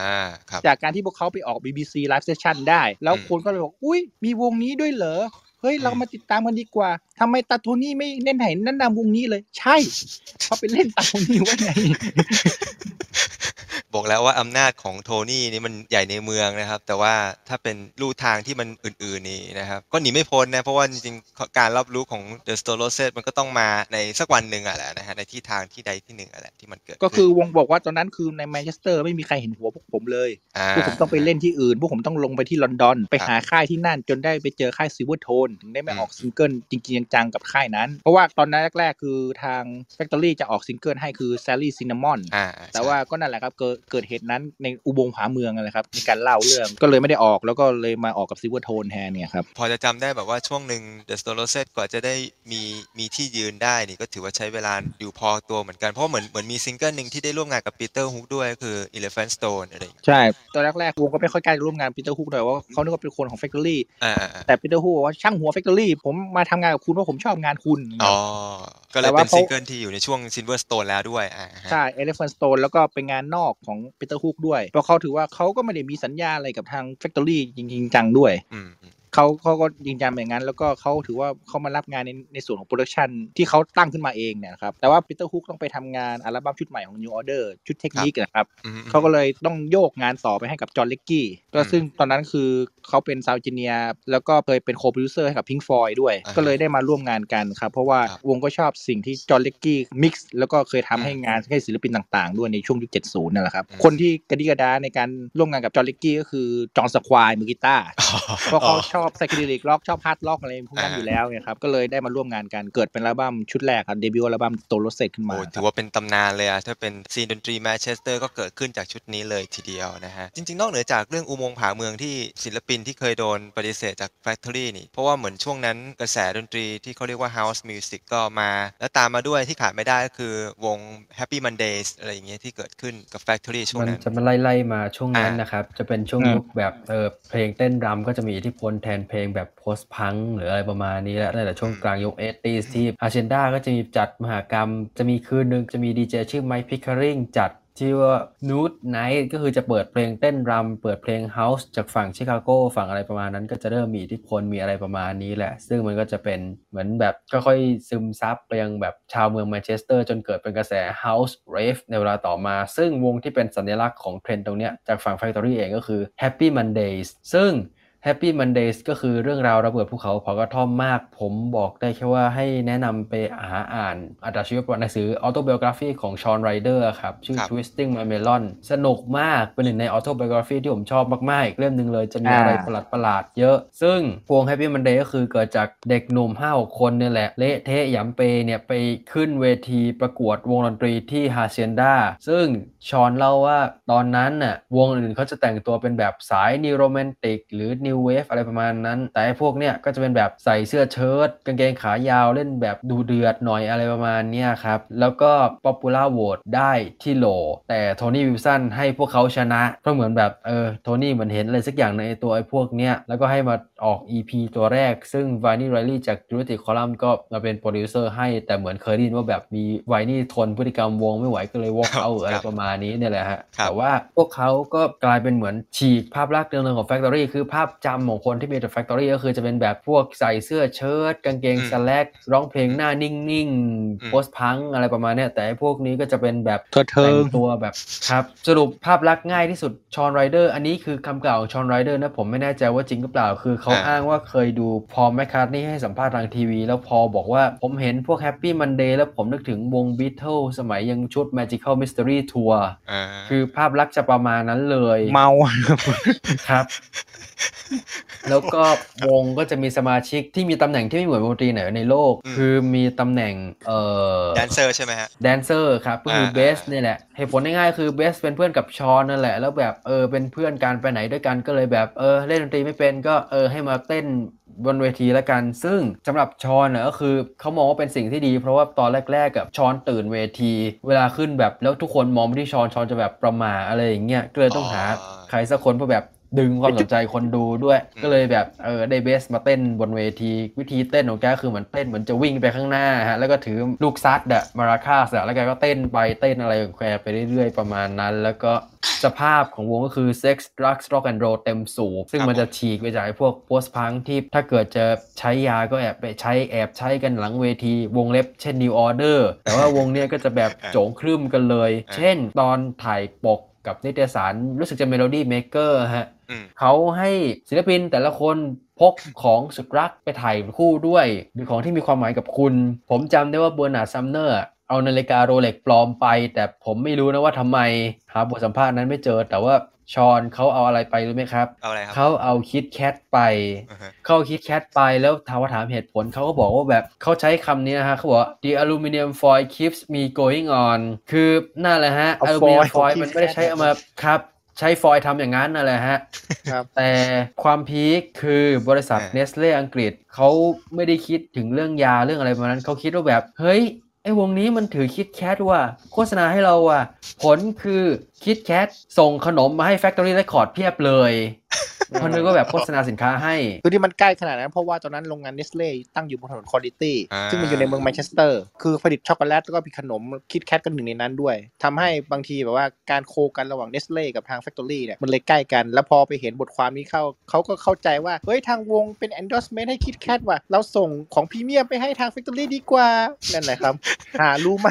ครับจากการที่พวกเขาไปออก BBC Live Session ได้ แล้วอืมคนก็เลยบอก อุ้ยมีวงนี้ด้วยเหรอเฮ้ย เรามาติดตามกันดีกว่าทำไมตาโทนี่ไม่เล่นไหนแนะนำวงนี้เลย ใช่เขาไปเล่นตาโทนี่ไว้ไง บอกแล้วว่าอำนาจของโทนี่นี่มันใหญ่ในเมืองนะครับ แต่ว่าถ้าเป็นลู่ทางที่มันอื่น ๆ นี่นะครับ ก็หนีไม่พ้นนะ เพราะว่าจริงๆ การรับรู้ของ The s t o r o s e t มันก็ต้องมาในสักวันหนึ่งอะแหละนะฮะในที่ทางที่ใดที่หนึ่งอะแหละที่มันเกิด ก็คือขึ้นวงบอกว่าตอนนั้นคือในแมนเชสเตอร์ไม่มีใครเห็นหัวพวกผมเลย พวกผมต้องไปเล่นที่อื่น พวกผมต้องลงไปที่ลอนดอน ไปหาค่ายที่นั่นจนได้ไปเจอค่ายซิ l เวอร์โทนถึงได้มาออกซิงเกิลจริงๆจังๆกับค่ายนั้น เพราะว่าตอนนั้นแรกๆ คือทาง Factory จะออกซิงเกิลให้คือ Sally Cinnamon อ่าแต่ว่าก็นั่นแหละครับเกิดเกิดเหตุนั้นในอุโมงค์ผาเมืองนั่นแหละครับในการเล่าเรื่องก็เลยไม่ได้ออกแล้วก็เลยมาออกกับซิ l เวอร์โทนแทนเนี่ยครับพอจะจำได้แบบว่าช่วงหนึ่ง The s t o r o s e t กว่าจะได้มีมีที่ยืนได้นี่ก็ถือว่าใช้เวลาอยู่พอตัวเหมือนกันเพราะเหมือนเหมือนมีซิงเกิลหนึ่งที่ได้ร่วมงานกับปีเตอร์ฮุกด้วยก็คือ Elephant Stone อะไรอย่างเงี้ยใช่ตอนแรกๆวงก็ไม่ค่อยกล้าร่วมงานปีเตอร์ฮุกเลยว่าเขานึกว่าเป็นคนของ Factory อ่าอ่าอ่าแต่ปีเตอร์ฮุกบอกว่าช่างหัว Factory ผมมาทำงานกับคุณเพราะผมชอบงานคุณอ๋อก็เลยแต่ว่าเป็นเขาซิงเกิลที่อยู่ในช่วง Silvertone แล้วด้วยอ่าฮะใช่ Elephant Stone แล้วก็เป็นงานนอกของ Peter Hook ด้วย เพราะเขาถือว่าเขาก็ไม่ได้มีสัญญาอะไรกับทาง Factory จริงๆจังด้วย อืมอืม เขาเขาก็ยิงจังแบบนั้น แล้วก็เขาถือว่าเขามารับงานในในส่วนของโปรดักชันที่เขาตั้งขึ้นมาเองเนี่ยนะครับแต่ว่า Peter Hook ต้องไปทำงานอัลบั้มชุดใหม่ของ New Order ชุดเทคนิคนะครับอืมเขาก็เลยต้องโยกงานต่อไปให้กับจอห์นเล็กกี้ก็อืมซึ่งตอนนั้นคือเขาเป็นซาวจิเนียแล้วก็เคยเป็น co-producer ให้กับ Pink Floyd ด้วยอ่าฮะก็เลยได้มาร่วมงานกันครับ เพราะว่าครับวงก็ชอบสิ่งที่จอห์นเล็กกี้ mix แล้วก็เคยทำให้อืมงานให้ศิลปินต่างๆ ด้วยในช่วงยุค70นั่นแหละครับอืมคนที่กระดี๊กระด๊าในการร่วมงานกับจอห์นเล็กกี้ก็คือจอห์นสควายมือกีตาร์เพราะเขาชอบ psychedelic rock ชอบ hard rock อะไรพวกนั้นอ่าอยู่แล้วไงครับก็เลยได้มาร่วมงานกันเกิดเป็นอัลบั้มชุดแรกครับ debut album Stone Roses ขึ้นมาโอ้ครับถือว่าเป็นตำนานเลยอะถ้าเป็น scene ดนตรีแมนเชสเตอร์ก็เกิดขึ้นจากชุดนี้เลยทีเดียวนะฮะจริงๆ นอกเหนือจากเรื่องอุโมงค์ผาเมืองที่ศิลปินที่เคยโดนปฏิเสธจาก Factory นี่เพราะว่าเหมือนช่วงนั้นกระแสดนตรีที่เขาเรียกว่า House Music ก็มา แล้วตามมาด้วยที่ขาดไม่ได้ก็คือวง Happy Mondays อะไรอย่างเงี้ยที่เกิดขึ้นกับ Factory ช่วงมันนั้นจะมาไล่ไล่ๆมาช่วงนั้นอ่านนะครับจะเป็นช่วงอืมยุคแบบเออเพลงเต้นรำก็จะมีอิทธิพลแทนเพลงแบบโพสพังหรืออะไรประมาณนี้แหละตั้งแต่ช่วงอืมกลางยุคเอตีสที่อาเชนดาก็จะมีจัดมหากรรม จะมีคืนหนึ่งจะมีดีเจชื่อไมค์พิคาริงจัดที่ว่า Nude Night ก็คือจะเปิดเพลงเต้นรำเปิดเพลง House จากฝั่งชิคาโกฝั่งอะไรประมาณนั้นก็จะเริ่มมีอิทธิพลมีอะไรประมาณนี้แหละ ซึ่งมันก็จะเป็นเหมือนแบบค่อยๆซึมซับไปยังแบบชาวเมืองแมนเชสเตอร์จนเกิดเป็นกระแส House Rave ในเวลาต่อมา ซึ่งวงที่เป็นสัญลักษณ์ของเทรนด์ตรงเนี้ยจากฝั่ง Factory เองก็คือ Happy Mondays ซึ่ง Happy Mondays ก็คือเรื่องราวระเบิดภูเขาเผากระท่อมมาก ผมบอกได้แค่ว่าให้แนะนำไปหาอ่านอัตชีวประวัติหนังสือ autobiography ของชอนไรเดอร์ครับ ชื่อครับ Twisting My Melon สนุกมากเป็นหนึ่งใน autobiography ที่ผมชอบมาก ๆ อีกเล่มหนึ่งเลยจะมีอะไรอ่าประหลาดประหลาดๆเยอะ ซึ่งวง Happy Monday ก็คือเกิดจากเด็กหนุ่ม5 6คนเนี่ยแหละ เละเทะหยำเปเนี่ยไปขึ้นเวทีประกวดวงดนตรีที่ฮาเซียนดาซึ่งชอนเล่าว่าตอนนั้นน่ะวงอื่นเขาจะแต่งตัวเป็นแบบสาย new romantic หรือ new wave อะไรประมาณนั้น แต่ไอ้พวกเนี่ยก็จะเป็นแบบใส่เสื้อเชิ้ตกางเกงขายาวเล่นแบบดูเดือดหน่อยอะไรประมาณเนี้ยครับ แล้วก็popular vote ได้ที่โหล แต่โทนี่วิลสันให้พวกเขาชนะเพราะเหมือนแบบเออโทนี่เหมือนเห็นอะไรสักอย่างในไอ้ตัวไอ้พวกเนี้ยแล้วก็ให้มาออก EP ตัวแรก ซึ่ง Vini Reilly จาก Durutti Column ก็มาเป็นโปรดิวเซอร์ให้แต่เหมือนเคยได้ยินว่าแบบมี Vini ทนพฤติกรรมวงไม่ไหวก็เลย walk out ครับอะไรประมาณนี้เนี่ยแหละฮะครับแต่ว่าพวกเขาก็กลายเป็นเหมือนฉีกภาพลักษณ์เดิมๆของ Factory คือภาพจำของคนที่มีแต่ Factory ก็คือจะเป็นแบบพวกใส่เสื้อเชิ้ตกางเกงอืม slackร้องเพลงหน้านิ่งอืมๆ post-punk อะไรประมาณเนี้ยแต่ไอ้พวกนี้ก็จะเป็นแบบเลอะเทอะแต่งตัวแบบครับ สรุปภาพลักษณ์ง่ายที่สุดชอนไรเดอร์อันนี้คือคำกล่าวของชอนไรเดอร์นะผมไม่แน่ใจว่าจริงหรือเปล่า คือเขาอ่าอ้างว่าเคยดู Paul McCartney ให้สัมภาษณ์ทางทีวี แล้วพอบอกว่าผมเห็นพวก Happy Mondays แล้วผมนึกถึงวง Beatles สมัยยังชุด Magical Mystery Tour อ่าคือภาพลักษณ์จะประมาณนั้นเลย เมาครับแล้วก็วงก็จะมีสมาชิกที่มีตำแหน่งที่ไม่เหมือนวงดนตรีไหนในโลกอืมคือมีตำแหน่งเอ่อแดนเซอร์ใช่ไหมฮะแดนเซอร์ครับก็คืออ่าเบสนี่แหละเหตุผลง่ายๆคือเบสเป็นเพื่อนกับชอนนั่นแหละ แล้วแบบเออเป็นเพื่อนกันไปไหนด้วยกันก็เลยแบบเออเล่นดนตรีไม่เป็นก็เออให้มาเต้นบนเวทีแล้วกัน ซึ่งสำหรับชอนน่ะก็คือเขามองว่าเป็นสิ่งที่ดี เพราะว่าตอนแรก ๆ กับชอนตื่นเวที เวลาขึ้นแบบแล้วทุกคนมองไปที่ชอนชอนจะแบบประหมาอะไรอย่างเงี้ยก็เลยต้องหาอ๋อใครสักคนเพื่อแบบ ดึงความสนใจคนดูด้วยอืมก็เลยแบบเออได้เบสมาเต้นบนเวที วิธีเต้นของแกคือเหมือนเต้นเหมือนจะวิ่งไปข้างหน้าฮะแล้วก็ถือลูกซัดอะมาราคาสอะแล้วแกก็เต้นไปเต้นอะไรของแกไปเรื่อยๆประมาณนั้น แล้วก็สภาพของวงก็คือ Sex Drugs Rock and Roll เต็มสูบซึ่งครับมันจะฉีกไปจากไอ้พวกโพสพังที่ถ้าเกิดจะใช้ยาก็แอบไปใช้แอบใช้กันหลังเวที วงเล็บเช่น New Order แต่ว่าวงเนี้ยก็จะแบบโจงครึมกันเลย เช่นตอนถ่ายปก กับนิตยสารรู้สึกจะ Melody Maker ฮะอืมเขาให้ศิลปินแต่ละคนพกของสุดรักไปถ่ายคู่ด้วยหรือของที่มีความหมายกับคุณ ผมจำได้ว่าเบอร์นาร์ดซัมเนอร์เอานาฬิกาโรเล็กปลอมไป แต่ผมไม่รู้นะว่าทำไมหาบทสัมภาษณ์นั้นไม่เจอ แต่ว่า ชอนเขาเอาอะไรไปรู้ไหมครับเอาอะไรครับเขาเอา KitKat ไปอ่าฮะเอา KitKat ไปแล้วถามว่าถามเหตุผลเขาก็บอกว่าแบบเขาใช้คำนี้นะฮะเขาบอกว่า the aluminum foil keeps me going on คือนั่นแหละฮะเอา aluminum foil ของ foil Kit มันไม่ได้ Kat ใช้เอามาครับใช้ฟอยล์ทำอย่างนั้นนั่นแหละฮะครับแต่ความพีคคือบริษัทอ่าเนสเล่อังกฤษเขาไม่ได้คิดถึงเรื่องยาเรื่องอะไรประมาณนั้นเขาคิดว่าแบบ เฮ้ย ไอ้วงนี้มันถือ KitKat ว่ะโฆษณาให้เราว่ะผลคือ KitKat ส่งขนมมาให้ Factory Record เพียบเลย เพราะนึกว่าแบบโฆษณาสินค้าให้ คือที่มันใกล้ขนาดนั้นเพราะว่าตอนนั้นโรงงานเนสเล่ตั้งอยู่บนถนนคอริตี้อ่าซึ่งมันอยู่ในเมืองแมนเชสเตอร์ คือผลิตช็อกโกแลตแล้วก็มีขนมคิดแคทกันหนึ่งในนั้นด้วยทำให้บางทีแบบว่าการโคกันระหว่างเนสเล่กับทางแฟคทอรี่เนี่ยมันเลยใกล้กัน แล้วพอไปเห็นบทความนี้เข้าเขาก็เข้าใจว่า เฮ้ยทางวงเป็น endorsement ให้คิดแคทว่ะเราส่งของพรีเมียมไปให้ทางแฟคทอรี่ดีกว่านั่นแหละครับ หารู้ไหม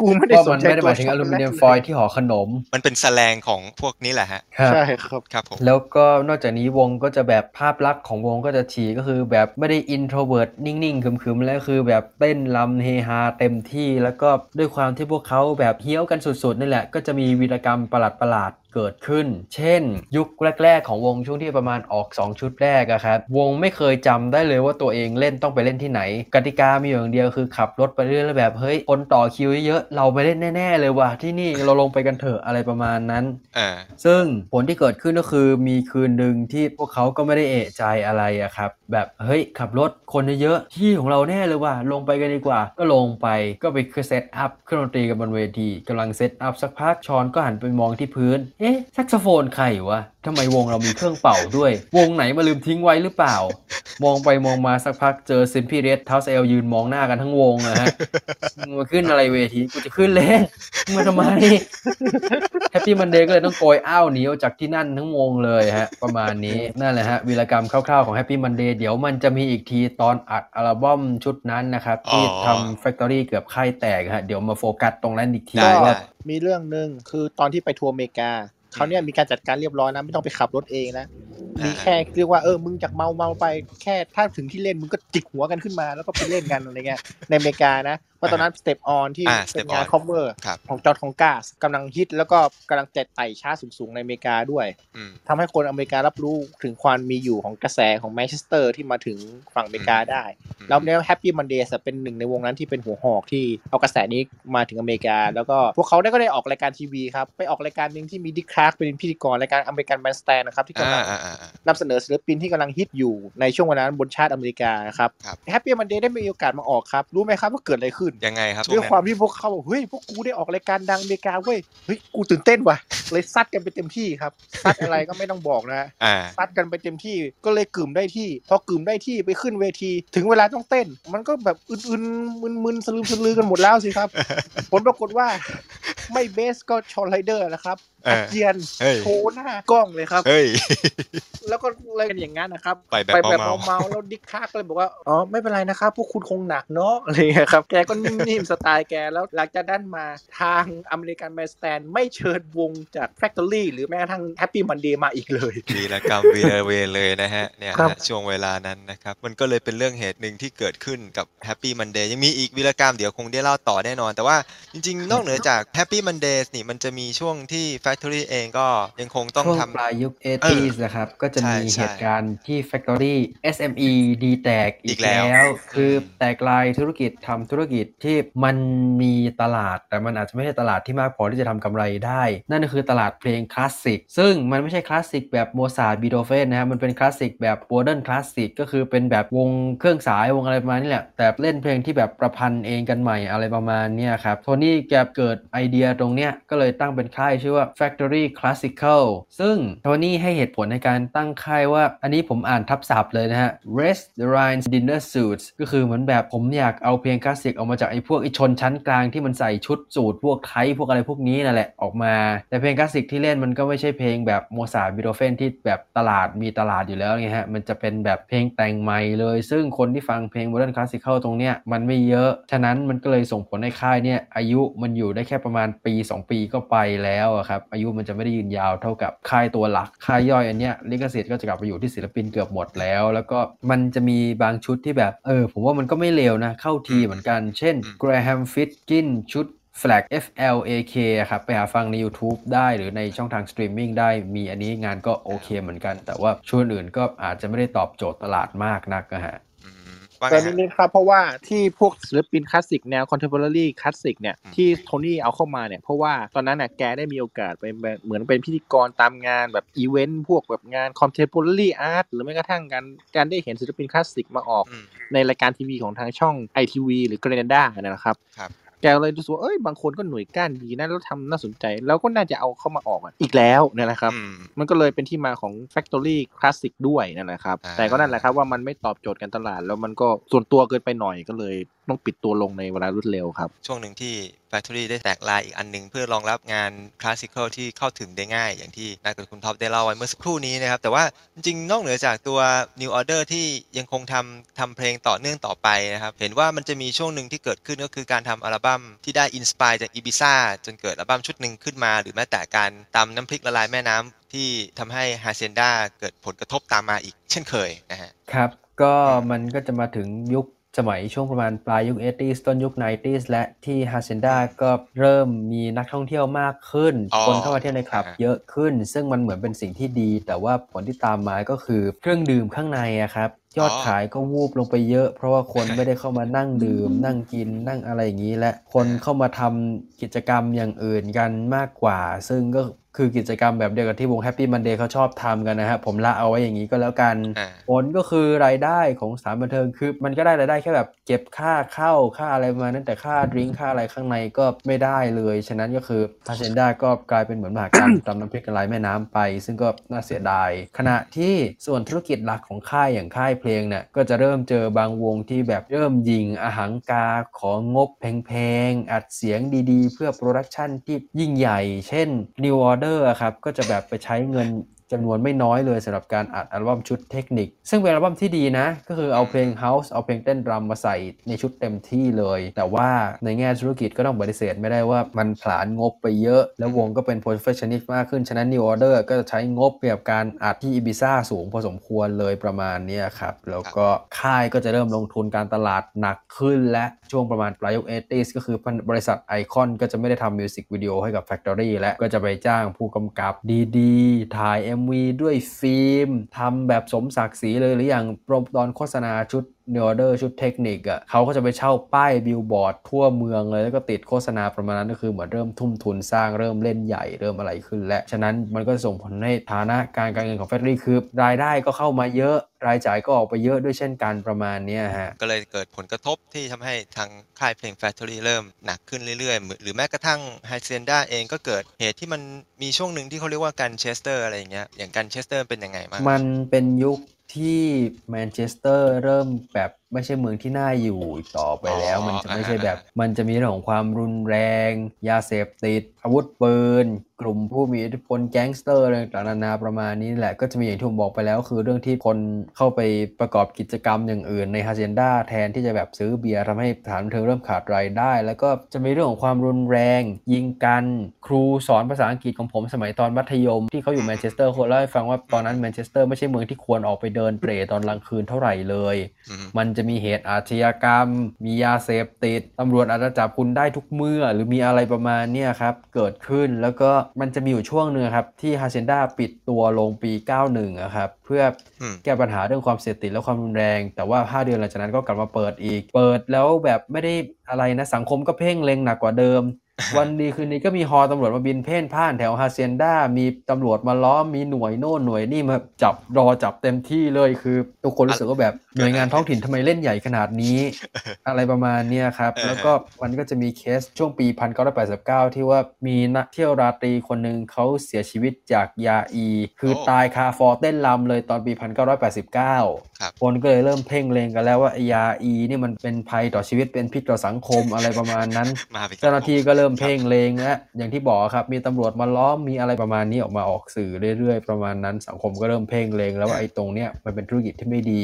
กูไม่ได้ว่าสมันนใจไม่ได้หตัวมายถึงช็อกโกลูแลมิตเนียมเลยฟอยล์ที่ห่อขนม มันเป็นแสแลงของพวกนี้แหละฮะครับใช่ครับครับผมแล้วก็นอกจากนี้วงก็จะแบบภาพลักษณ์ของวงก็จะฉีก็คือแบบไม่ได้อินโทรเวิร์ตนิ่งๆขึมๆแล้วคือแบบเต้นลำเฮฮาเต็มที่ แล้วก็ด้วยความที่พวกเขาแบบเฮี้ยวกันสุดๆนี่แหละ ก็จะมีวีรกรรมประหลาดๆ เกิดขึ้น เช่น ยุคแรก ๆ ของวงช่วงที่ประมาณออก 2 ชุดแรกอะครับ วงไม่เคยจำได้เลยว่าตัวเองเล่นต้องไปเล่นที่ไหน กติกามีอย่างเดียวคือขับรถไปเรื่อยๆแล้วแบบเฮ้ยคนต่อคิวเยอะๆเราไปเล่นแน่ ๆ เลยว่ะที่นี่เราลงไปกันเถอะอะไรประมาณนั้นอ่าซึ่งผลที่เกิดขึ้นก็คือมีคืนหนึ่งที่พวกเขาก็ไม่ได้เอะใจอะไรอะครับแบบเฮ้ยขับรถคนเยอะๆที่ของเราแน่เลยว่ะลงไปกันดีกว่า ก็ลงไปก็ไปคือ set up เครื่องดนตรีกันบนเวทีกำลัง set up สักพัก Shaun ก็หันไปมองที่พื้น เอ๊ะแซกโซโฟนใครวะทำไมวงเรามีเครื่องเป่าด้วย วงไหนมาลืมทิ้งไว้หรือเปล่า มองไปมองมาสักพักเจอ Simply Red เท้าสะเอวยืนมองหน้ากันทั้งวงอะฮะมาขึ้นอะไรเวทีกูจะขึ้นเล่นมาทำไม Happy Monday ก็เลยต้องโกยอ้าวหนีออกจากที่นั่นทั้งวงเลยฮะ ประมาณนี้นั่นแหละฮะวีรกรรมคร่าวๆของ Happy Monday เดี๋ยวมันจะมีอีกทีตอนอัดอัลบั้มชุดนั้นนะครับ ที่อ๋อทำ Factory เกือบค่ายแตกฮะเดี๋ยวมาโฟกัสตรงนั้นอีกทีได้ว่าได้มีเรื่องหนึ่งคือตอนที่ไปทัวร์อเมริกาเขาเนี่ยมีการจัดการเรียบร้อยนะ ไม่ต้องไปขับรถเองนะ มีแค่เรียกว่าเออมึงจากเมาเมาไปแค่ถ้าถึงที่เล่นมึงก็จิกหัวกันขึ้นมาแล้วก็ไปเล่นกันอะไรเงี้ยในอเมริกานะ เพราะตอนนั้น Step On ที่อ่าเป็น Step งาน On cover ครับของจอร์ดของกาสกำลังฮิตแล้วก็กำลังจะไต่ชาร์ตสูงๆในอเมริกาด้วยอืมทำให้คนอเมริการับรู้ถึงความมีอยู่ของกระแสของแมนเชสเตอร์ที่มาถึงฝั่งอเมริกาได้ แล้วเนี่ย Happy Monday เป็นหนึ่งในวงนั้นที่เป็นหัวหอกที่เอากระแสนี้มาถึงอเมริกา แล้วก็พวกเขาได้ก็ได้ออกรายการทีวีครับไปออกรายการหนึ่งที่มี Dick Clark เป็นพิธีกรรายการ American Bandstand นะครับที่กำลัอ่างอ่าอ่าอ่านำเสนอศิลปินที่กำลังฮิตอยู่ในช่วงเวลานั้นบนชาร์ตอเมริกานะครับครับ Happy Monday ได้มีโอกาสมาออกครับรู้ไหมครับว่าเกิดอะไรขึ้นยังไงครับด้วยช่วงนั้นความที่พวกเขาบอกเฮ้ยพวกกูได้ออกรายการดังอเมริกาเว้ยเฮ้ยกูตื่นเต้นว่ะ เลยซัดกันไปเต็มที่ครับซัดอะไรก็ไม่ต้องบอกนะอ่าซัดกันไปเต็มที่ก็เลยกรึ่มได้ที่ พอกรึ่มได้ที่ไปขึ้นเวที ถึงเวลาต้องเต้น มันก็แบบอึนๆมึนๆสะลึมสะลือกันหมดแล้วสิครับ ผลปรากฏว่าไม่ Bez ก็ Shaun Ryder นะครับเอออาเจียนเฮ้ยโชว์หน้ากล้องเลยครับเฮ้ยแล้วก็เลยเป็นอย่างนั้นนะครับไปแบบแบบเมาเมาๆแล้ว Dick Clark ก็เลยบอกว่าอ๋อไม่เป็นไรนะครับพวกคุณคงหนักเนาะอะไรเงี้ยครับแกก็นิ่มๆสไตล์แกแล้วหลังจากนั้นมาทาง American Bandstand ไม่เชิญวงจาก Factory หรือแม้กระทั่ง Happy Monday มาอีกเลยวีรกรรมวีรเวรเลยนะฮะเนี่ยครับฮะช่วงเวลานั้นนะครับมันก็เลยเป็นเรื่องเหตุหนึ่งที่เกิดขึ้นกับ Happy Monday ยังมีอีกวีรกรรมเดี๋ยวคงได้เล่าต่อแน่นอน แต่ว่าจริงๆ นอกเหนือจาก Happy Mondays นี่มันจะมีช่วงที่ Factory เองก็ยังคงต้องช่วงทำปลายยุคเออ 80s นะครับ ก็จะมีใช่ใช่เหตุการณ์ที่ Factory SME ดีแตกอีอีกกแล้วแล้ว คืออมแตกลายธุรกิจทำธุรกิจที่มันมีตลาด แต่มันอาจจะไม่ใช่ตลาดที่มากพอที่จะทำกำไรได้ นั่นก็คือตลาดเพลงคลาสสิก ซึ่งมันไม่ใช่คลาสสิกแบบโมซาร์ทบีโธเฟนนะครับ มันเป็นคลาสสิกแบบโมเดิร์นคลาสสิกก็คือเป็นแบบวงเครื่องสายวงอะไรประมาณนี้แหละ แต่เล่นเพลงที่แบบประพันธ์เองกันใหม่อะไรประมาณเนี้ยครับ โทนี่แกเกิดไอเดียตรงเนี้ยก็เลยตั้งเป็นค่ายชื่อว่า Factory Classical ซึ่งโทนี่ให้เหตุผลในการตั้งค่ายว่า อันนี้ผมอ่านทับศัพท์เลยนะฮะ Rest the Rhine Dinner Suits ก็คือเหมือนแบบผมอยากเอาเพลงคลาสสิกออกมาจากไอ้พวกไอ้ชนชั้นกลางที่มันใส่ชุดสูทผูกไทพวกอะไรพวกนี้นั่นแหละออกมา แต่เพลงคลาสสิกที่เล่นมันก็ไม่ใช่เพลงแบบโมซาร์ทบีโธเฟนที่แบบตลาดมีตลาดอยู่แล้วไงฮะมันจะเป็นแบบเพลงแต่งใหม่เลย ซึ่งคนที่ฟังเพลง modern classical ตรงเนี้ยมันไม่เยอะ ฉะนั้นมันก็เลยส่งผลให้ค่ายเนี่ยอายุมันอยู่ได้แค่ประมาณปี 2 ปีก็ไปแล้วครับอายุมันจะไม่ได้ยืนยาวเท่ากับค่ายตัวหลัก ค่ายย่อยอันเนี้ยลิขสิทธิ์ก็จะกลับไปอยู่ที่ศิลปินเกือบหมดแล้ว แล้วก็มันจะมีบางชุดที่แบบเออผมว่ามันก็ไม่เลวนะ เข้าทีเหมือนกัน เช่น Graham Fitkin ชุด Flak F L A K อะครับ ไปหาฟังใน YouTube ได้หรือในช่องทางสตรีมมิ่งได้มีอันนี้งานก็โอเคเหมือนกัน แต่ว่าช่วงอื่นก็อาจจะไม่ได้ตอบโจทย์ตลาดมากนักนะฮะอืมว่าไง แต่ฮะนิดๆครับ เพราะว่าที่พวกศิลปินคลาสสิกแนวคอนเทม p o r a r y คลาสสิกเนี่ยอืมที่โทนี่เอาเข้ามาเนี่ย เพราะว่าตอนนั้นน่ะแกได้มีโอกาสไปแบบเหมือนเป็นพิธีกรตามงานแบบอีเวนต์พวกแบบงานคอนเทม p o r a r y Art หรือแม้กระทั่งการการได้เห็นศิลปินคลาสสิกมาออกอืมในรายการทีวีของทางช่อง ITV หรือ g r e n a d a นะครับครับ แกเลยรู้สึกว่าเอ้ยบางคนก็หน่วยก้านดีนะแล้วทำน่าสนใจ แล้วก็น่าจะเอาเข้ามาออกอะอีกแล้วเนี่ยนะครับอืมมันก็เลยเป็นที่มาของ Factory Classic ด้วยนั่นแหละครับอ่าแต่ก็นั่นแหละครับว่ามันไม่ตอบโจทย์การตลาด แล้วมันก็ส่วนตัวเกินไปหน่อยก็เลยต้องปิดตัวลงในเวลารวดเร็วครับ ช่วงหนึ่งที่ Factory ได้แตกลายอีกอันหนึ่งเพื่อรองรับงานคลาสสิคอลที่เข้าถึงได้ง่าย อย่างที่นายกับคุณท็อปได้เล่าไว้เมื่อสักครู่นี้นะครับ แต่ว่าจริงๆนอกเหนือจากตัว New Order ที่ยังคงทำทำเพลงต่อเนื่องต่อไปนะครับ เห็นว่ามันจะมีช่วงหนึ่งที่เกิดขึ้นก็คือการทำอัลบั้มที่ได้ inspire จาก Ibiza จนเกิดอัลบั้มชุดหนึ่งขึ้นมา หรือแม้แต่การตำน้ำพริกละลายแม่น้ำที่ทำให้ Haçienda เกิดผลกระทบตามมาอีก เช่นเคยนะฮะครับก็มันก็จะมาถึงยุค สมัยช่วงประมาณปลายยุค 80s ต้นยุค 90s และที่ Haçienda ก็เริ่มมีนักท่องเที่ยวมากขึ้นอ๋อคนเข้ามาเที่ยวในคลับอ่าเยอะขึ้น ซึ่งมันเหมือนเป็นสิ่งที่ดี แต่ว่าผลที่ตามมาก็คือเครื่องดื่มข้างในอะครับ ยอดขายก็วูบลงไปเยอะ เพราะว่าคนไม่ได้เข้ามานั่งดื่ม นั่งกินนั่งอะไรอย่างนี้ และคนเข้ามาทำกิจกรรมอย่างอื่นกันมากกว่า ซึ่งก็ คือกิจกรรมแบบเดียวกับที่วง Happy Monday เขาชอบทำกันนะฮะผมละเอาไว้อย่างนี้ก็แล้วกันอ่าผลก็คือรายได้ของสถานบันเทิงคือ มันก็ได้รายได้แค่แบบเก็บค่าเข้าค่าอะไรประมาณนั้นแต่ค่าดริงค่าอะไรข้างในก็ไม่ได้เลย ฉะนั้นก็คือฮาเซนดาก็กลายเป็นเหมือนมหากรรมตำน้ำพริกละลายแม่น้ำไป ซึ่งก็น่าเสียดาย ขณะที่ส่วนธุรกิจหลักของค่ายอย่างค่ายเพลงเนี่ยก็จะเริ่มเจอบางวงที่แบบเริ่มยิงอาหังกาของงบแพงๆอัดเสียงดีๆ เพื่อ production ที่ยิ่งใหญ่ เช่น New Order อะครับ ก็จะแบบไปใช้เงิน จำนวนไม่น้อยเลยสำหรับการอัดอัลบั้มชุดเทคนิค ซึ่งเป็นอัลบั้มที่ดีนะ ก็คือเอาเพลง House เอาเพลงเต้นรำมาใส่ในชุดเต็มที่เลย แต่ว่าในแง่ธุรกิจก็ต้องปฏิเสธไม่ได้ว่ามันผลาญงบไปเยอะ แล้ววงก็เป็น professional มากขึ้น ฉะนั้น New Order ก็จะใช้งบเกี่ยวกับการอัดที่ Ibiza สูงพอสมควรเลยประมาณนี้ครับ แล้วก็ค่ายก็จะเริ่มลงทุนการตลาดหนักขึ้น และช่วงประมาณปลายยุค 80s ก็คือบริษัท IKON ก็จะไม่ได้ทำมิวสิกวิดีโอให้กับ Factory และก็จะไปจ้างผู้กำกับดีๆถ่าย MV ด้วยฟิล์มทำแบบสมศักดิ์ศรีเลยหรืออย่างโปรโมตโฆษณาชุด n e w Order ชุดเทคนิคอะเขาก็จะไปเช่าป้ายบิลบอร์ดทั่วเมืองเลย แล้วก็ติดโฆษณาประมาณนั้นก็คือเหมือนเริ่มทุ่มทุนสร้างเริ่มเล่นใหญ่เริ่มอะไรขึ้น และฉะนั้นมันก็ส่งผลให้ฐานะการการเงินของ Factory คือรายได้ก็เข้ามาเยอะรายจ่ายก็ออกไปเยอะด้วยเช่นกันประมาณเนี้ยฮะ ก็เลยเกิดผลกระทบที่ทำให้ทางค่ายเพลง Factory เริ่มหนักขึ้นเรื่อยๆ หรือแม้กระทั่ง Haçienda เองก็เกิดเหตุที่มันมีช่วงหนึ่งที่เขาเรียกว่า Gunchester อะไรอย่างเงี้ยอย่าง Gunchester เป็นยังไงบ้างมันเป็นยุค ที่แมนเชสเตอร์เริ่มแบบ ไม่ใช่เมืองที่น่าอยู่อีกต่อไปแล้วอ๋อมันจะไม่ใช่แบบอ่ามันจะมีเรื่องของความรุนแรง ยาเสพติด อาวุธปืน กลุ่มผู้มีอิทธิพลแก๊งสเตอร์อะไรต่างๆนานาประมาณนี้แหละ ก็จะมีอย่างที่ผมบอกไปแล้ว คือเรื่องที่คนเข้าไปประกอบกิจกรรมอย่างอื่นใน Haçienda แทนที่จะแบบซื้อเบียร์ทำให้สถานบันเทิงเริ่มขาดรายได้ แล้วก็จะมีเรื่องของความรุนแรง ยิงกันครูสอนภาษาอังกฤษของผมสมัยตอนมัธยม ที่เขาอยู่แมนเชสเตอร์คนเล่าให้ฟังว่าตอนนั้นแมนเชสเตอร์ไม่ใช่เมืองที่ควรออกไปเดินเตร่ตอนกลางคืนเท่าไหร่เลยอืมมันจะมีเหตุอาชญากรรม มียาเสพติดตำรวจอาจจะจับคุณได้ทุกเมื่อ หรือมีอะไรประมาณเนี้ยครับเกิดขึ้นแล้วก็มันจะมีอยู่ช่วงหนึ่งครับที่ Haçienda ปิดตัวลงปี 91อะครับเพื่ออืมแก้ปัญหาเรื่องความเสพติดและความรุนแรง แต่ว่า 5 เดือนหลังจากนั้นก็กลับมาเปิดอีก เปิดแล้วแบบไม่ได้อะไรนะสังคมก็เพ่งเล็งหนักกว่าเดิม วันดีคืนนี้ก็มีฮอตำรวจมาบินเพ่นพ่านแถวฮาเซียนดามีตำรวจมาล้อมมีหน่วยโน่นหน่วยนี่มาจับรอจับเต็มที่เลยคือทุกคนรู้สึกว่าแบบหน่วยงานท้องถิ่นทำไมเล่นใหญ่ขนาดนี้ อะไรประมาณเนี้ยครับเออแล้วก็มันก็จะมีเคสช่วงปี 1989 ที่ว่ามีนักเที่ยวราตรีคนหนึ่งเขาเสียชีวิตจากยาอี คือตายคาฟลอร์เต้นรำเลยตอนปี 1989ครับคนก็เลยเริ่มเพ่งเล็งกันแล้วว่าไอ้ยาอีนี่มันเป็นภัยต่อชีวิตเป็นพิษต่อสังคมอะไรประมาณนั้นมาเป็นเจ้าหน้าที่ก็เริ่มเพ่งเล็งและอย่างที่บอกครับ มีตำรวจมาล้อมมีอะไรประมาณนี้ออกมาออกสื่อเรื่อยๆประมาณนั้น สังคมก็เริ่มเพ่งเล็งแล้วว่าไอ้ตรงเนี้ยมันเป็นธุรกิจที่ไม่ดี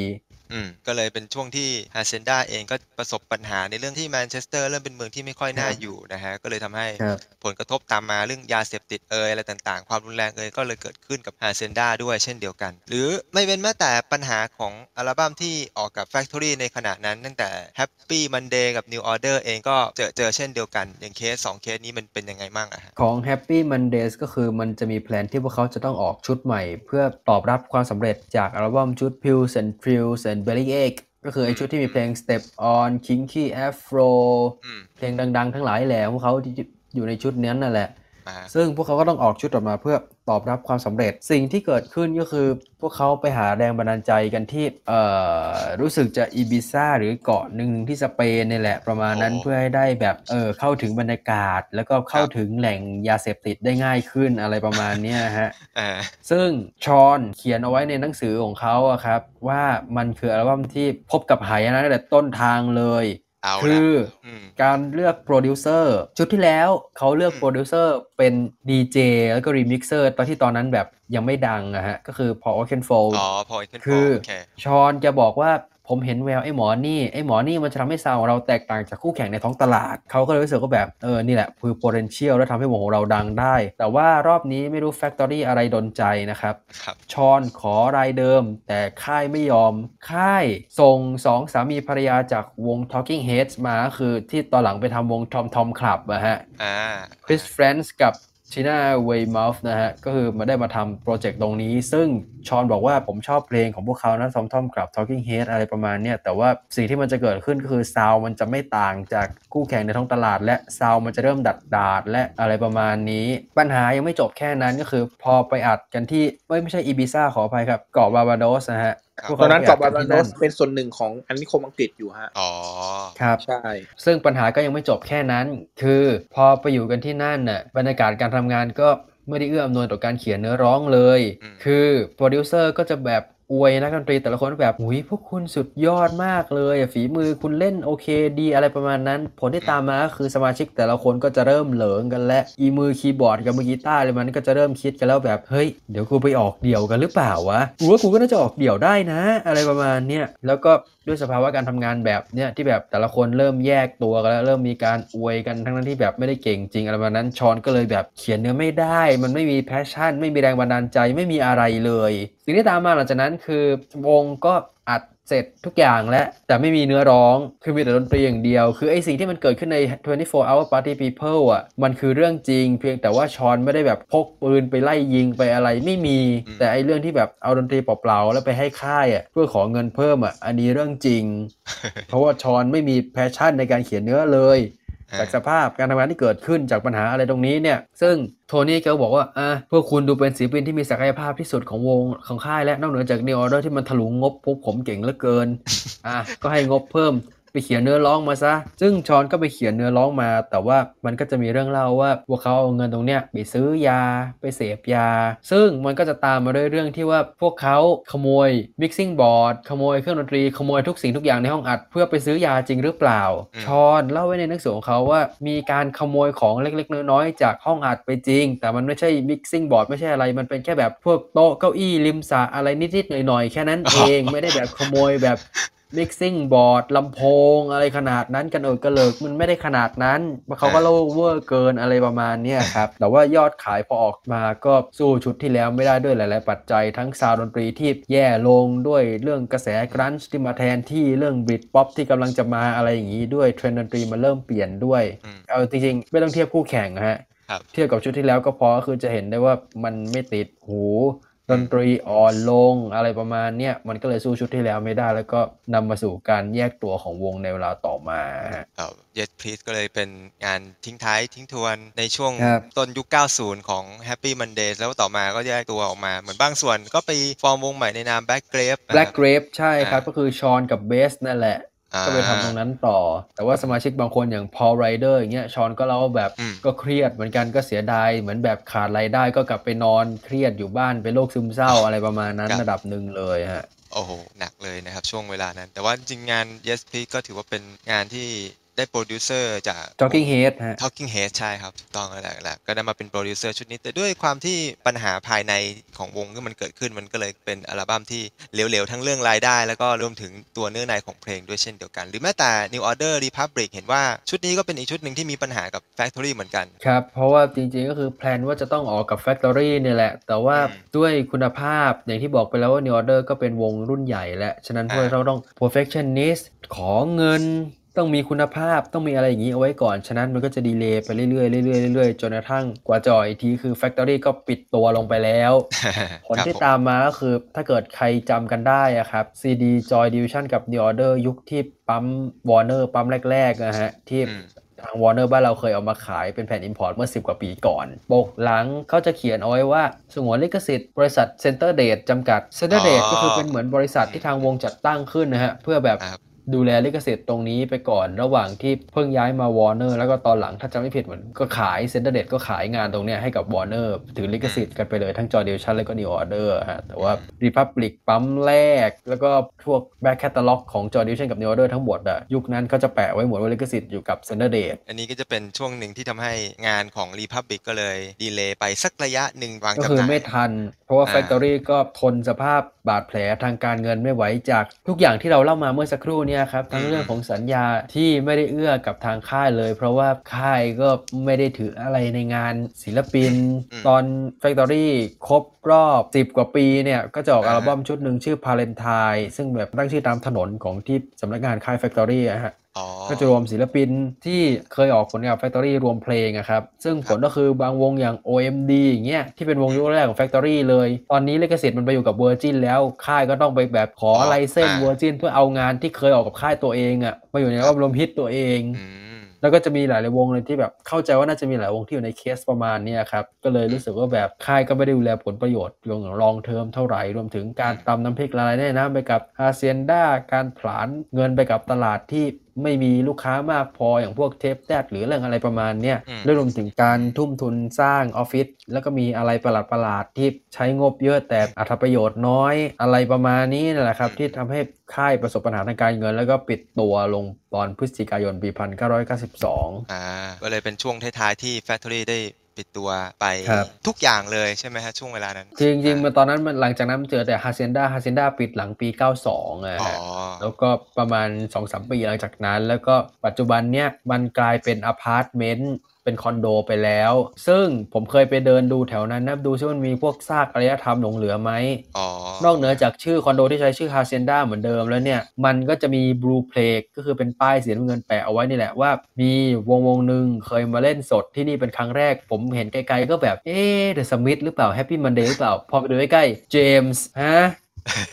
อืมก็เลยเป็นช่วงที่ Haçienda เองก็ประสบปัญหาในเรื่องที่แมนเชสเตอร์เริ่มเป็นเมืองที่ไม่ค่อยน่าครับอยู่นะฮะ ก็เลยทำให้ครับผลกระทบตามมาเรื่องยาเสพติดเอยอะไรต่างๆ ความรุนแรงเอยก็เลยเกิดขึ้นกับฮาเซนดาด้วยเช่นเดียวกัน หรือไม่เป็นแม้แต่ปัญหาของอัลบั้มที่ออกกับ Factory ในขณะนั้น ตั้งแต่ Happy Monday กับ New Order เองก็เจอเจอเช่นเดียวกัน อย่างเคสสองเคสนี้มันเป็นยังไงบ้างอะฮะของ Happy Mondays ก็คือมันจะมีแพลนที่พวกเขาจะต้องออกชุดใหม่ เพื่อตอบรับความสำเร็จจากอัลบั้มชุด Pills and Thrills and Belly Ache ก็คือไอชุดที่มีเพลง Step On Kinky Afro อืมเพลงดัง ๆ ทั้งหลายแหล่พวกเขาที่อยู่ในชุดนั้นนั่นแหละอ่าซึ่งพวกเขาก็ต้องออกชุดออกมาเพื่อ ตอบรับความสำเร็จ สิ่งที่เกิดขึ้นก็คือ พวกเขาไปหาแรงบันดาลใจกันที่เอ่อรู้สึกจะอีบิซ่าหรือเกาะหนึ่งที่สเปนนี่แหละประมาณนั้นโอ้เพื่อให้ได้แบบเออเข้าถึงบรรยากาศ แล้วก็เข้าครับถึงแหล่งยาเสพติดได้ง่ายขึ้นอะไรประมาณเนี้ยฮะอ่าซึ่งชอนเขียนเอาไว้ในหนังสือของเขาอะครับว่ามันคืออัลบั้มที่พบกับหายนะตั้งแต่ต้นทางเลย เอาคืละออืมการเลือกโปรดิวเซอร์ชุดที่แล้วเขาเลือกอืมโปรดิวเซอร์เป็นดีเจแล้วก็ remixer ตอนที่ตอนนั้นแบบยังไม่ดังอะฮะ ก็คือพอ o อ k e n f o l d อ๋อพอขึ้นคือโอเคชอนจะบอกว่า ผมเห็นแววไอ้หมอนี่ไอ้หมอนี่มันจะทำให้ซาวของเราแตกต่างจากคู่แข่งในท้องตลาด เขาก็เลยรู้สึกว่าแบบเออนี่แหละคือ potential แล้วทำให้วงของเราดังได้ แต่ว่ารอบนี้ไม่รู้ Factory อะไรดนใจนะครับครับชอนขอรายเดิม แต่ค่ายไม่ยอม ค่ายส่งสองสามีภรรยาจากวง Talking Heads มาก็คือที่ตอนหลังไปทำวง Tom Tom Club อะฮะอ่า Chris Frantz กับ ชิน่าเวย์ม u ฟนะฮะ ก็คือมาได้มาทำโปรเจกต์ตรงนี้ ซึ่งชอนบอกว่าผมชอบเพลงของพวกเขานะ Tom Tom กับ Talking Head อะไรประมาณเนี้ยแต่ว่าสิ่งที่มันจะเกิดขึ้นก็คือซาวมันจะไม่ต่างจากคู่แข่งในท้องตลาด และซาวมันจะเริ่มดาษดาและอะไรประมาณนี้ ปัญหายังไม่จบแค่นั้นก็คือพอไปอัดกันที่ไม่ไม่ใช่อีบิซ่าขออภัยครับเกาะบาร์เบโดสนะฮะตอนนั้นไปเกาะบาดบาที่โดสเป็นส่วนหนึ่งของอาณานิคมอังกฤษอยู่ฮะ อ๋อ ครับ ใช่ ซึ่งปัญหาก็ยังไม่จบแค่นั้น คือพอไปอยู่กันที่นั่นน่ะ บรรยากาศการทำงานก็ไม่ได้เอื้ออำนวยต่อการเขียนเนื้อร้องเลยอืมคือโปรดิวเซอร์ก็จะแบบ อวยนักดนตรีแต่ละคนแบบหูยพวกคุณสุดยอดมากเลย ฝีมือคุณเล่นโอเคดีอะไรประมาณนั้น ผลที่ตามมาก็คือสมาชิกแต่ละคนก็จะเริ่มเหลิงกันและอีมือคีย์บอร์ดกับมือกีตาร์อะไรมันก็จะเริ่มคิดกันแล้วแบบเฮ้ยเดี๋ยวกูไปออกเดี่ยวกันหรือเปล่าวะกูว่ากูก็น่าจะออกเดี่ยวได้นะ อะไรประมาณเนี้ยแล้วก็ ด้วยสภาวะการทำงานแบบเนี้ยที่แบบแต่ละคนเริ่มแยกตัวกันแล้วเริ่มมีการอวยกันทั้งนั้นที่แบบไม่ได้เก่งจริงอะไรแบบนั้นชอนก็เลยแบบเขียนเนื้อไม่ได้ มันไม่มี passion ไม่มีแรงบันดาลใจไม่มีอะไรเลย สิ่งที่ตามมาหลังจากนั้นคือวงก็อัด เสร็จทุกอย่างแล้วแต่ไม่มีเนื้อร้องคือมีแต่ดนตรีอย่างเดียว คือไอสิ่งที่มันเกิดขึ้นใน 24 Hour Party People อะมันคือเรื่องจริง เพียงแต่ว่าชอนไม่ได้แบบพกปืนไปไล่ยิงไปอะไรไม่มีอืมแต่ไอเรื่องที่แบบเอาดนตรีเปล่าๆแล้วไปให้ค่ายอะเพื่อขอเงินเพิ่มอะอันนี้เรื่องจริง เพราะว่าชอนไม่มี passion ในการเขียนเนื้อเลย จากสภาพการทำงานที่เกิดขึ้นจากปัญหาอะไรตรงนี้เนี่ย ซึ่งโทนี่ก็บอกว่าอะพวกคุณดูเป็นศิลปินที่มีศักยภาพที่สุดของวงของค่ายและนอกเหนือจาก New Order ที่มันถลุงงบพวกผมเก่งเหลือเกินอะก็ให้งบเพิ่ม ไปเขียนเนื้อร้องมาซะ ซึ่งชอนก็ไปเขียนเนื้อร้องมา แต่ว่ามันก็จะมีเรื่องเล่าว่าพวกเขาเอาเงินตรงเนี้ยไปซื้อยาไปเสพยา ซึ่งมันก็จะตามมาด้วยเรื่องที่ว่าพวกเขาขโมย mixing board ขโมยเครื่องดนตรีขโมยทุกสิ่งทุกอย่างในห้องอัด เพื่อไปซื้อยาจริงหรือเปล่าอืมชอนเล่าไว้ในหนังสือของเขาว่ามีการขโมยของเล็กๆน้อยๆจากห้องอัดไปจริง แต่มันไม่ใช่ mixing board ไม่ใช่อะไรมันเป็นแค่แบบพวกโต๊ะเก้าอี้ริมสระอะไรนิดๆหน่อยๆแค่นั้นเองไม่ได้แบบขโมยแบบ mixing board ลำโพงอะไรขนาดนั้นกันเออกระเลิกมันไม่ได้ขนาดนั้นเขาก็เล่าเวอร์เกินอะไรประมาณเนี้ยครับ แต่ว่ายอดขายพอออกมาก็สู้ชุดที่แล้วไม่ได้ด้วยหลาย ๆ ปัจจัยทั้ง sound ดนตรีที่แย่ลงด้วยเรื่องกระแส grunge ที่มาแทนที่เรื่อง Britpop ที่กำลังจะมาอะไรอย่างนี้ด้วยเทรนด์ดนตรีมันเริ่มเปลี่ยนด้วยอืมเอาจริง ๆ ไม่ต้องเทียบคู่แข่งนะฮะครับเทียบกับชุดที่แล้วก็พอก็คือจะเห็นได้ว่ามันไม่ติดหู ดนตรีอ่อนลงอะไรประมาณเนี้ยมันก็เลยสู้ชุดที่แล้วไม่ได้ แล้วก็นำมาสู่การแยกตัวของวงในเวลาต่อมาฮะเอ่อ Yes Please ก็เลยเป็นงานทิ้งท้ายทิ้งทวนในช่วงครับต้นยุค 90 ของ Happy Mondays แล้วต่อมาก็แยกตัวออกมา เหมือนบางส่วนก็ไปฟอร์มวงใหม่ในนาม Black Grape นะครับ Black Grape ใช่ครับอ่าก็คือชอนกับเบสนั่นแหละอ่า ก็ไปทำตรงนั้นต่อ แต่ว่าสมาชิกบางคนอย่าง Paul Ryder อย่างเงี้ยชอนก็เล่าว่าแบบอืมก็เครียดเหมือนกันก็เสียดายเหมือนแบบขาดรายได้ก็กลับไปนอนเครียดอยู่บ้านเป็นโรคซึมเศร้าอะไรประมาณนั้นระดับหนึ่งเลยฮะโอ้โห หนักเลยนะครับช่วงเวลานั้น แต่ว่าจริงๆงาน Yes Please ก็ถือว่าเป็นงานที่ ได้โปรดิวเซอร์จาก Talking Head ฮะ Talking Head ใช่ครับถูกต้องแล้วแหละแหละก็ได้มาเป็นโปรดิวเซอร์ชุดนี้ แต่ด้วยความที่ปัญหาภายในของวงที่มันเกิดขึ้นมันก็เลยเป็นอัลบั้มที่เหลวๆ ทั้งเรื่องรายได้ แล้วก็รวมถึงตัวเนื้อในของเพลงด้วยเช่นเดียวกัน หรือแม้แต่ New Order Republic เห็นว่าชุดนี้ก็เป็นอีกชุดหนึ่งที่มีปัญหากับ Factory เหมือนกัน ครับ เพราะว่าจริงๆก็คือ plan ว่าจะต้องออกกับ Factory เนี่ยแหละ แต่ว่าอืมด้วยคุณภาพอย่างที่บอกไปแล้วว่า New Order ก็เป็นวงรุ่นใหญ่และฉะนั้นพวกอ่าเราต้อง perfectionist ขอเงิน ต้องมีคุณภาพต้องมีอะไรอย่างนี้เอาไว้ก่อน ฉะนั้นมันก็จะดีเลย์ไปเรื่อยๆเรื่อยๆเรื่อยๆจนกระทั่งกว่าจอยทีคือ Factory ก็ปิดตัวลงไปแล้ว ผลครับที่ผมตามมาก็คือถ้าเกิดใครจำกันได้อะครับ CD Joy Division กับ New Order ยุคที่ปั๊ม Warner ปั๊มแรกๆนะฮะที่อืมทาง Warner บ้านเราเคยเอามาขายเป็นแผ่น Import เมื่อ 10 กว่าปีก่อนปกหลังเขาจะเขียนเอาไว้ว่า สงวนลิขสิทธิ์บริษัท Center Date จำกัด Center Date ก็คือเป็นเหมือนบริษัทที่ทางวงจัดตั้งขึ้นนะฮะ เพื่อแบบครับ ดูแลลิขสิทธิ์ตรงนี้ไปก่อนระหว่างที่เพิ่งย้ายมา Warner แล้วก็ตอนหลังถ้าจำไม่ผิดเหมือนก็ขาย Center Date ก็ขายงานตรงเนี้ยให้กับ Warner ถือลิขสิทธิ์กันไปเลยทั้ง Joy Division แล้วก็ New Order ฮะแต่ว่า Republic ปั๊มแรก แล้วก็พวก Back Catalog ของ Joy Division กับ New Order ทั้งหมดอะยุคนั้นเขาจะแปะไว้หมดว่าลิขสิทธิ์อยู่กับ Center Date อันนี้ก็จะเป็นช่วงหนึ่งที่ทำให้งานของ Republic ก็เลยดีเลย์ไปสักระยะหนึ่งวางก็จำคือหน่ายไม่ทันเพ ราะว่าอ่า Factory ก็ทนสภาพบาดแผลทางการเงินไม่ไหวจากทุกอย่างที่เราเล่ามาเมื่อสักครู่เนี่ยครับทั้งเรื่องของสัญญาที่ไม่ได้เอื้อกับทางค่ายเลย เพราะว่าค่ายก็ไม่ได้ถืออะไรในงานศิลปิน ตอน Factory ครบรอบ 10 กว่าปีเนี่ยก็จะออกอัลบั้มชุดหนึ่งชื่อ Valentine ซึ่งแบบตั้งชื่อตามถนนของที่สำนักงานค่าย Factory อะฮะอ๋อ ก็จะรวมศิลปินที่เคยออกผลงาน Factory รวมเพลงอะครับ ซึ่งผลก็คือบางวงอย่าง OMD อย่างเงี้ยที่เป็นวงยุคแรกของ Factory เลย ตอนนี้ลิขสิทธิ์มันไปอยู่กับ Virgin แล้วค่ายก็ต้องไปแบบขอ license Virgin เพื่อเอางานที่เคยออกกับค่ายตัวเองอะมาอยู่ในอัลบั้มรวมฮิตตัวเองอืมแล้วก็จะมีหลายๆวงเลยที่แบบเข้าใจว่าน่าจะมีหลายวงที่อยู่ในเคสประมาณเนี้ยครับ ก็เลยรู้สึกว่าแบบค่ายก็ไม่ได้ดูแลผลประโยชน์รวมถึง long term เท่าไหร่รวมถึงการตำน้ำพริกละลายแม่น้ำไปกับ Haçienda การผลานเงินไปกับตลาดที่ไม่มีลูกค้ามากพออย่างพวกเทป DAT หรือเรื่องอะไรประมาณเนี้ยอืมแล้วรวมถึงการทุ่มทุนสร้างออฟฟิศแล้วก็มีอะไรประหลาดๆที่ใช้งบเยอะแต่อรรถประโยชน์น้อยอะไรประมาณนี้นั่นแหละครับที่ทำให้ค่ายประสบปัญหาทางการเงิน แล้วก็ปิดตัวลงตอนพฤศจิกายนปี 1992อ่าก็เลยเป็นช่วงท้ายๆที่ Factory ได้ ปิดตัวไปครับทุกอย่างเลยใช่ไหมฮะช่วงเวลานั้น จริงๆมันตอนนั้นมันหลังจากนั้นมันเจอแต่ Haçienda Haçienda ปิดหลังปี 92อะอ๋อแล้วก็ประมาณ2-3ปีหลังจากนั้น แล้วก็ปัจจุบันเนี้ยมันกลายเป็นอพาร์ตเมนต์ เป็นคอนโดไปแล้ว ซึ่งผมเคยไปเดินดูแถวนั้นนะดูซิว่ามันมีพวกซากอารยธรรมหลงเหลือไหมอ๋อนอกเหนือจากชื่อคอนโดที่ใช้ชื่อ Haçienda เหมือนเดิมแล้วเนี่ย มันก็จะมี blue plaque ก็คือเป็นป้ายสีน้ำเงินแปะเอาไว้นี่แหละว่า มีวงวงหนึ่งเคยมาเล่นสดที่นี่เป็นครั้งแรก ผมเห็นไกลๆก็แบบ เอ๊ะ The Smiths หรือเปล่า Happy Mondays หรือเปล่า พอไปดูใกล้ๆ James ฮะ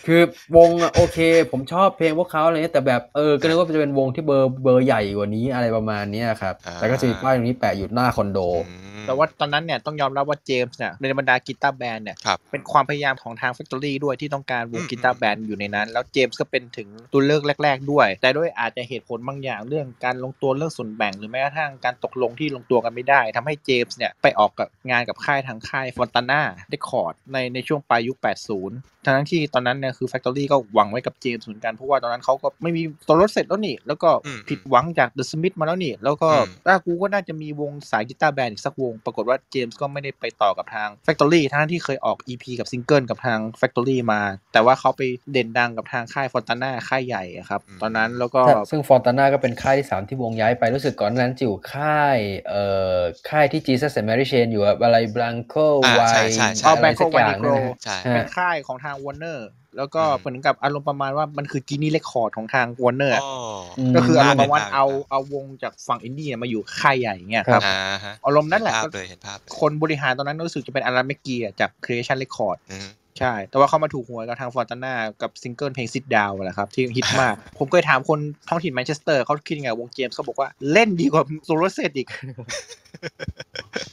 คือวงอะโอเค ผมชอบเพลงพวกเขาอะไรเงี้ยแต่แบบเออก็นึกว่าจะเป็นวงที่เบอร์เบอร์ใหญ่กว่านี้อะไรประมาณเนี้ยครับอ่าแต่ก็จะมีป้ายตรงนี้แปะอยู่หน้าคอนโดอืมแต่ว่าตอนนั้นเนี่ยต้องยอมรับว่า James เนี่ยในบรรดา guitar band เนี่ยครับเป็นความพยายามของทาง Factory ด้วยที่ต้องการวงอืม guitar band อยู่ในนั้น แล้ว James ก็เป็นถึงตัวเลือกแรก ๆ ด้วย แต่ด้วยอาจจะเหตุผลบางอย่างเรื่องการลงตัวเรื่องส่วนแบ่งหรือแม้กระทั่งการตกลงที่ลงตัวกันไม่ได้ทำให้ James เนี่ยไปออกกับงานกับค่ายทางค่าย Fontana Records ในในช่วงปลายยุค 80ทั้งที่ตอนนั้นเนี่ยคือ Factory ก็หวังไว้กับ James เหมือนกันเพราะว่าตอนนั้นเขาก็ไม่มีตัวรถเสร็จแล้วนี่ แล้วก็อืมผิดหวังจาก The Smiths มาแล้วนี่ แล้วก็อืมถ้ากูก็น่าจะมีวงสาย guitar band อีกสักวง ปรากฏว่า James ก็ไม่ได้ไปต่อกับทาง Factory ทั้งที่เคยออก EP กับซิงเกิลกับทาง Factory มา แต่ว่าเขาไปเด่นดังกับทางค่าย Fontana ค่ายใหญ่อะครับอืมตอนนั้นแล้วก็ซึ่ง Fontana ก็เป็นค่ายที่3ที่วงย้ายไปรู้สึกก่อนหน้านั้นจะอยู่ค่ายเอ่อค่ายที่ Jesus and Mary Chain อยู่อะอะไร Blanco อ่าไวใช่ใช่ใช่อ๋ออะไรสัก Blanco y Negro นะฮะใช่ฮะเป็นค่ายของทาง Warner แล้วก็อืมเหมือนกับอารมณ์ประมาณว่ามันคือ Genie Records ของทาง Warner อะอ๋อมก็คืออารมณ์ประมาณเห็นภาพเอาเอาวงจากฝั่งอินดี้เนี่ยมาอยู่ค่ายใหญ่เงี้ยครับอ่าฮะอารมณ์นั่นแหละเห็ภาพเลยเห็นภาพเลยคนบริหารตอนนั้นรู้สึกจะเป็น Alan McGee จาก Creation Records อืมใช่ แต่ว่าเขามาถูกหวยกับทาง Fontana กับซิงเกิลเพลง Sit Down แหละครับ ที่ฮิตมาก ผมเคยถามคนท้องถิ่นแมนเชสเตอร์เขาคิดยังไงวง James เขาบอกว่าเล่นดีกว่า Stone Roses อีก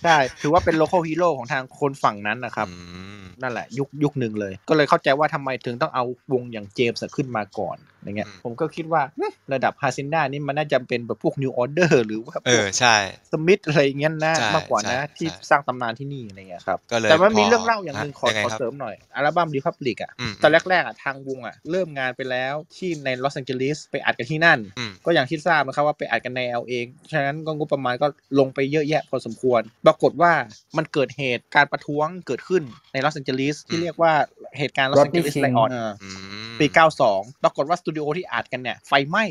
ใช่ ถือว่าเป็นโล c a l ฮีโร่ของทางคนฝั่งนั้นนะครับอืม นั่นแหละ ยุคยุคหนึ่งเลย ก็เลยเข้าใจว่าทำไมถึงต้องเอาวงอย่าง James ขึ้นมาก่อน อย่างเงี้ยอืมผมก็คิดว่าเอ๊ะระดับ Haçienda นี่มันน่าจะเป็นแบบพวก New Order หรือว่าพเอวกอใช่ Smiths อะไรอย่างเงี้ยนะใช่มากกว่านะใช่ที่ใช่สร้างตำนานที่นี่อะไรเงี้ยครับก็เลยแต่มันมีพอเรื่องเล่าอย่างหนึ่งขอยังไงขอครับเสริมหน่อยอัลบั้ม Republic อะอืมตอนแรกๆอะทางวงอะเริ่มงานไปแล้วที่ในลอสแองเจลิสไปอัดกันที่นั่นอืมก็อย่างที่ทราบนะครับว่าไปอัดกันใน LA ฉะนั้นก็งบประมาณก็ลงไปเยอะแยะพอสมควร ปรากฏว่ามันเกิดเหตุการประท้วงเกิดขึ้นในลอสแองเจลิสที่เรียกว่าเหตุการณ์ลอสแองเจลิส riot Rodney Kingอืมปี 92 ปรากฏว่าสตูดิโอที่อัดกันเนี่ยไฟไหม้